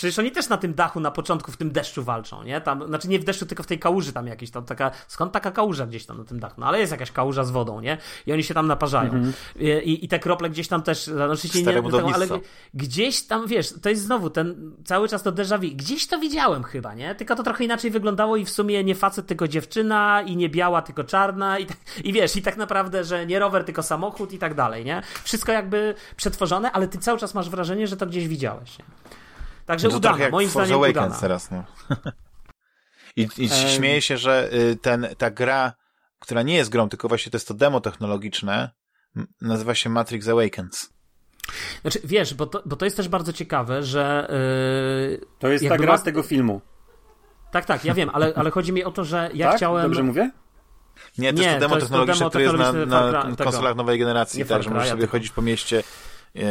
Przecież oni też na tym dachu na początku w tym deszczu walczą, nie? Tam, znaczy nie w deszczu, tylko w tej kałuży tam jakiejś tam taka, skąd taka kałuża gdzieś tam na tym dachu? No ale jest jakaś kałuża z wodą, nie? I oni się tam naparzają. Mm -hmm. I, I, te krople gdzieś tam też, znaczy nie, nie ale gdzieś tam, wiesz, to jest znowu ten cały czas to déjà vu. Gdzieś to widziałem chyba, nie? Tylko to trochę inaczej wyglądało i w sumie nie facet, tylko dziewczyna i nie biała, tylko czarna i, tak, i wiesz, i tak naprawdę, że nie rower, tylko samochód i tak dalej, nie? Wszystko jakby przetworzone, ale ty cały czas masz wrażenie, że to gdzieś widziałeś, nie? Także no udana, moim zdaniem Awakens udana. teraz, no. I, i śmieję się, że y, ten, ta gra, która nie jest grą, tylko właśnie to jest to demo technologiczne, nazywa się Matrix Awakens. Znaczy, wiesz, bo to, bo to jest też bardzo ciekawe, że... Yy, to jest ta gra ma... z tego filmu. Tak, tak, ja wiem, ale, ale chodzi mi o to, że ja tak? chciałem... Dobrze mówię? Nie, to nie, jest to demo to technologiczne, które jest na, na konsolach nowej generacji, tak, że możesz sobie chodzić po mieście yy,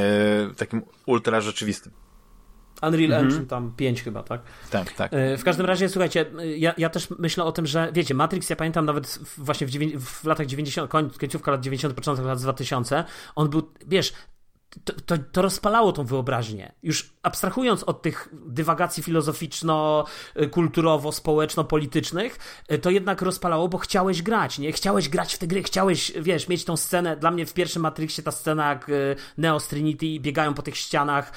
takim ultra rzeczywistym. Unreal mhm. Engine tam 5 chyba, tak? Tak, tak. E, w każdym razie, słuchajcie, ja, ja też myślę o tym, że wiecie, Matrix, ja pamiętam nawet właśnie w, w latach 90, końcówka lat 90, początek lat 2000, on był, wiesz, to, to, to, rozpalało tą wyobraźnię. Już abstrahując od tych dywagacji filozoficzno-kulturowo-społeczno-politycznych, to jednak rozpalało, bo chciałeś grać, nie? Chciałeś grać w te gry, chciałeś, wiesz, mieć tą scenę. Dla mnie w pierwszym Matrixie ta scena, jak e, Neo z Trinity biegają po tych ścianach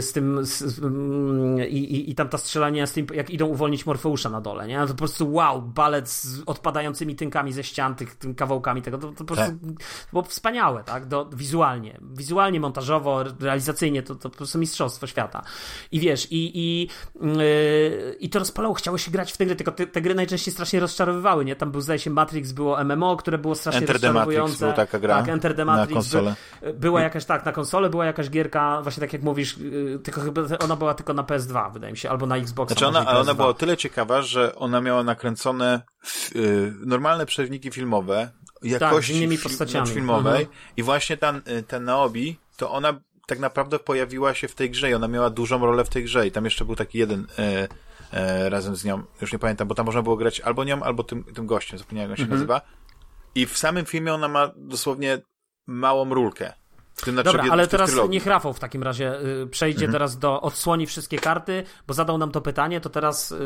z tym z, i, i, i tam ta strzelanie z tym, jak idą uwolnić Morfeusza na dole, nie? To po prostu wow, balet z odpadającymi tynkami ze ścian, tych, tym kawałkami tego, to, to po prostu tak. było wspaniałe, tak? Do, wizualnie. Wizualnie wizualnie, montażowo, realizacyjnie to, to po prostu mistrzostwo świata. I wiesz, i, i, yy, i to rozpalało, chciało się grać w te gry, tylko te, te, gry najczęściej strasznie rozczarowywały, nie? Tam był, zdaje się, Matrix, było MMO, które było strasznie Enter rozczarowujące. Matrix taka gra tak, Enter the Matrix. Na konsolę. By, była jakaś, tak, na konsolę była jakaś gierka, właśnie tak jak mówisz, yy, tylko chyba ona była tylko na PS2, wydaje mi się, albo na Xbox. Znaczy ona, ale ona była o tyle ciekawa, że ona miała nakręcone yy, normalne przewniki filmowe, jakości tak, z postaciami. filmowej mhm. i właśnie ten, y, ten Naobi, to ona tak naprawdę pojawiła się w tej grze i ona miała dużą rolę w tej grze i tam jeszcze był taki jeden e, e, razem z nią, już nie pamiętam, bo tam można było grać albo nią, albo tym, tym gościem, zapomniałem jak on się mhm. nazywa i w samym filmie ona ma dosłownie małą rulkę. W tym Dobra, ale teraz niech Rafał w takim razie y, przejdzie mhm. teraz do, odsłoni wszystkie karty, bo zadał nam to pytanie, to teraz y,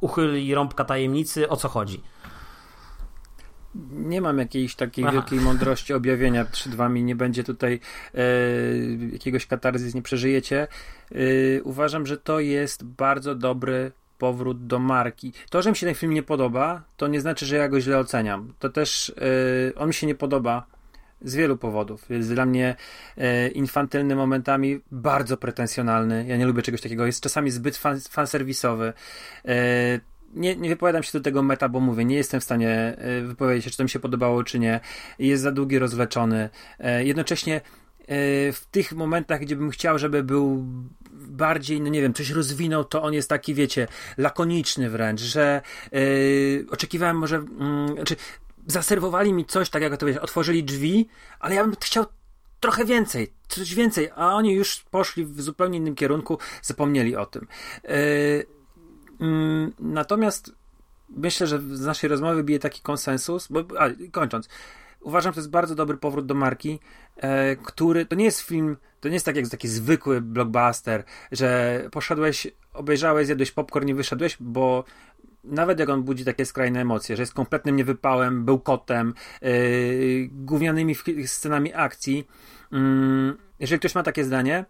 uchyli rąbka tajemnicy, o co chodzi nie mam jakiejś takiej Aha. wielkiej mądrości objawienia przed wami, nie będzie tutaj e, jakiegoś katarzys, nie przeżyjecie. E, uważam, że to jest bardzo dobry powrót do marki. To, że mi się ten film nie podoba, to nie znaczy, że ja go źle oceniam. To też e, on mi się nie podoba z wielu powodów. Jest dla mnie e, infantylny momentami, bardzo pretensjonalny. Ja nie lubię czegoś takiego. Jest czasami zbyt fan, fanserwisowy. E, nie, nie wypowiadam się do tego meta, bo mówię, nie jestem w stanie e, wypowiedzieć się, czy to mi się podobało, czy nie. Jest za długi, rozwleczony. E, jednocześnie e, w tych momentach, gdzie bym chciał, żeby był bardziej, no nie wiem, coś rozwinął, to on jest taki, wiecie, lakoniczny wręcz, że yy, oczekiwałem może, yy, znaczy zaserwowali mi coś, tak jak to wiesz, otworzyli drzwi, ale ja bym chciał trochę więcej, coś więcej, a oni już poszli w zupełnie innym kierunku, zapomnieli o tym. Yy, natomiast myślę, że z naszej rozmowy bije taki konsensus, bo a, kończąc, uważam, że to jest bardzo dobry powrót do marki, e, który, to nie jest film, to nie jest tak jak taki zwykły blockbuster, że poszedłeś, obejrzałeś, zjadłeś popcorn i wyszedłeś, bo nawet jak on budzi takie skrajne emocje, że jest kompletnym niewypałem, bełkotem, yy, gównianymi scenami akcji, yy, jeżeli ktoś ma takie zdanie,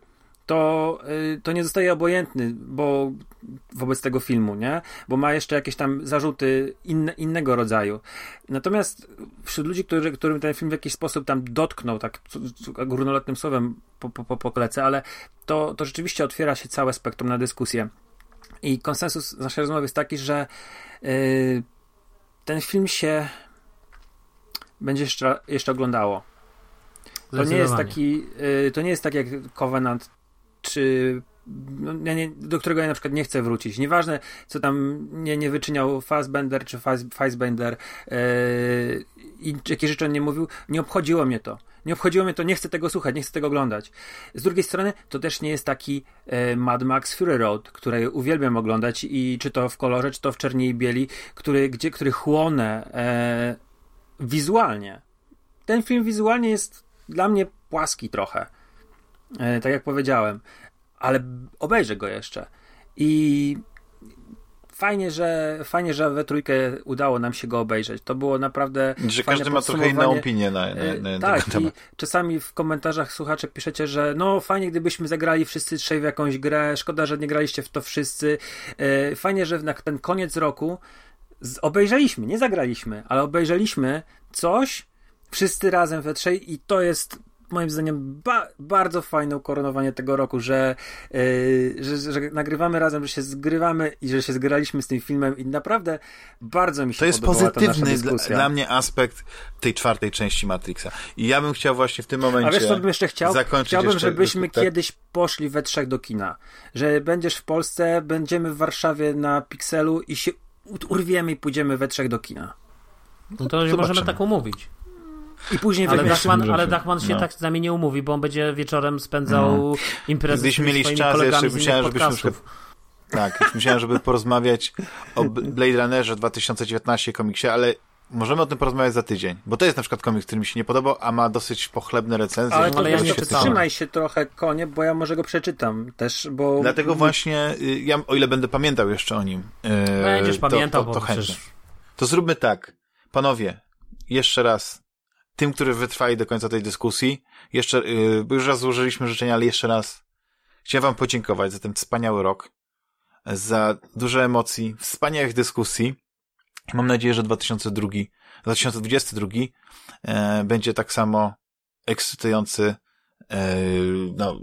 to, y, to nie zostaje obojętny, bo wobec tego filmu, nie? Bo ma jeszcze jakieś tam zarzuty inne, innego rodzaju. Natomiast wśród ludzi, którzy, którym ten film w jakiś sposób tam dotknął, tak górnolotnym słowem po, po, po, po klece, ale to, to rzeczywiście otwiera się całe spektrum na dyskusję. I konsensus naszej rozmowy jest taki, że yy, ten film się będzie jeszcze, jeszcze oglądało. To nie jest taki, yy, to nie jest tak jak Covenant czy no, nie, do którego ja na przykład nie chcę wrócić. Nieważne, co tam nie, nie wyczyniał Fassbender czy Fassbender yy, i jakie rzeczy on nie mówił, nie obchodziło mnie to. Nie obchodziło mnie to, nie chcę tego słuchać, nie chcę tego oglądać. Z drugiej strony, to też nie jest taki e, Mad Max Fury Road, który uwielbiam oglądać i czy to w kolorze, czy to w czerni i bieli, który, gdzie, który chłonę e, wizualnie. Ten film wizualnie jest dla mnie płaski trochę. E, tak jak powiedziałem. Ale obejrzę go jeszcze. I fajnie, że fajnie, że we trójkę udało nam się go obejrzeć. To było naprawdę. Że każdy ma trochę inną opinię na, na, na tak, ten temat. I czasami w komentarzach słuchacze piszecie, że no fajnie, gdybyśmy zagrali wszyscy trzej w jakąś grę. Szkoda, że nie graliście w to wszyscy. E, fajnie, że na ten koniec roku obejrzeliśmy, nie zagraliśmy, ale obejrzeliśmy coś wszyscy razem we trzej i to jest moim zdaniem ba bardzo fajne ukoronowanie tego roku, że, yy, że, że, nagrywamy razem, że się zgrywamy i że się zgraliśmy z tym filmem i naprawdę bardzo mi się To jest pozytywny dla, dla, mnie aspekt tej czwartej części Matrixa. I ja bym chciał właśnie w tym momencie A wiesz, co bym jeszcze chciał? Chciałbym, jeszcze, żebyśmy tak? kiedyś poszli we trzech do kina. Że będziesz w Polsce, będziemy w Warszawie na Pixelu i się urwiemy i pójdziemy we trzech do kina. No to możemy tak umówić. I później ale Dachman, ale Dachman się no. tak z nami nie umówi, bo on będzie wieczorem spędzał no. imprezę Gdybyśmy mieli czas, jeszcze myślałem, żebyśmy tak, już myślałem, żeby porozmawiać o Blade Runnerze 2019 komiksie, ale możemy o tym porozmawiać za tydzień, bo to jest na przykład komiks, który mi się nie podobał, a ma dosyć pochlebne recenzje. Ale, ale ja nie Trzymaj się trochę, konie, bo ja może go przeczytam też, bo... Dlatego właśnie, y, ja, o ile będę pamiętał jeszcze o nim, yy, Będziesz to, pamiętał, to, to, to chętnie. Przecież... To zróbmy tak. Panowie, jeszcze raz tym, którzy wytrwali do końca tej dyskusji. Jeszcze, yy, już raz złożyliśmy życzenia, ale jeszcze raz chciałem wam podziękować za ten wspaniały rok, za dużo emocji, wspaniałych dyskusji. Mam nadzieję, że 2002, 2022 e, będzie tak samo ekscytujący. E, no,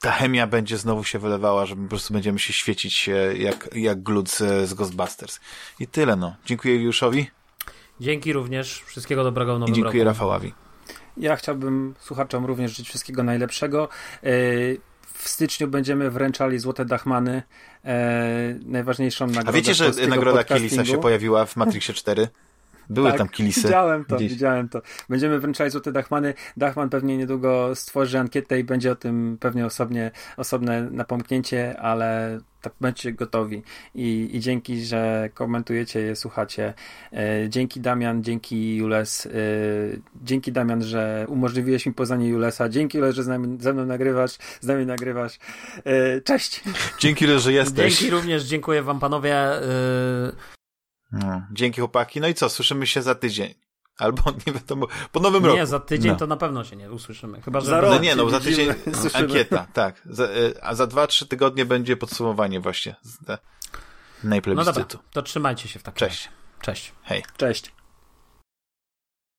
ta chemia będzie znowu się wylewała, że po prostu będziemy się świecić jak, jak glut z, z Ghostbusters. I tyle, no. Dziękuję Juszowi. Dzięki również. Wszystkiego dobrego w nowym I dziękuję roku. Rafałowi. Ja chciałbym słuchaczom również życzyć wszystkiego najlepszego. E, w styczniu będziemy wręczali Złote Dachmany, e, najważniejszą nagrodę A wiecie, że nagroda Kilisa się pojawiła w Matrixie 4? Były tak, tam kilisy. Widziałem to, Gdzieś. widziałem to. Będziemy wręczali złote Dachmany. Dachman pewnie niedługo stworzy ankietę i będzie o tym pewnie osobnie, osobne napomknięcie, ale tak bądźcie gotowi. I, I dzięki, że komentujecie je, słuchacie. E, dzięki Damian, dzięki Jules. E, dzięki Damian, że umożliwiłeś mi poznanie Julesa. Dzięki Jules, że z nami, ze mną nagrywasz, z nami nagrywasz. E, cześć! Dzięki Jules, że jesteś. Dzięki również, dziękuję wam panowie. E, no, dzięki chłopaki. No i co, słyszymy się za tydzień. Albo nie wiadomo, po nowym roku. Nie, za tydzień no. to na pewno się nie usłyszymy. Chyba, że za rok. No nie, no za tydzień ankieta, tak. Za, e, a za dwa, trzy tygodnie będzie podsumowanie właśnie z najplebiscytu. No dobra, to trzymajcie się w takim Cześć. Cześć. Hej. Cześć.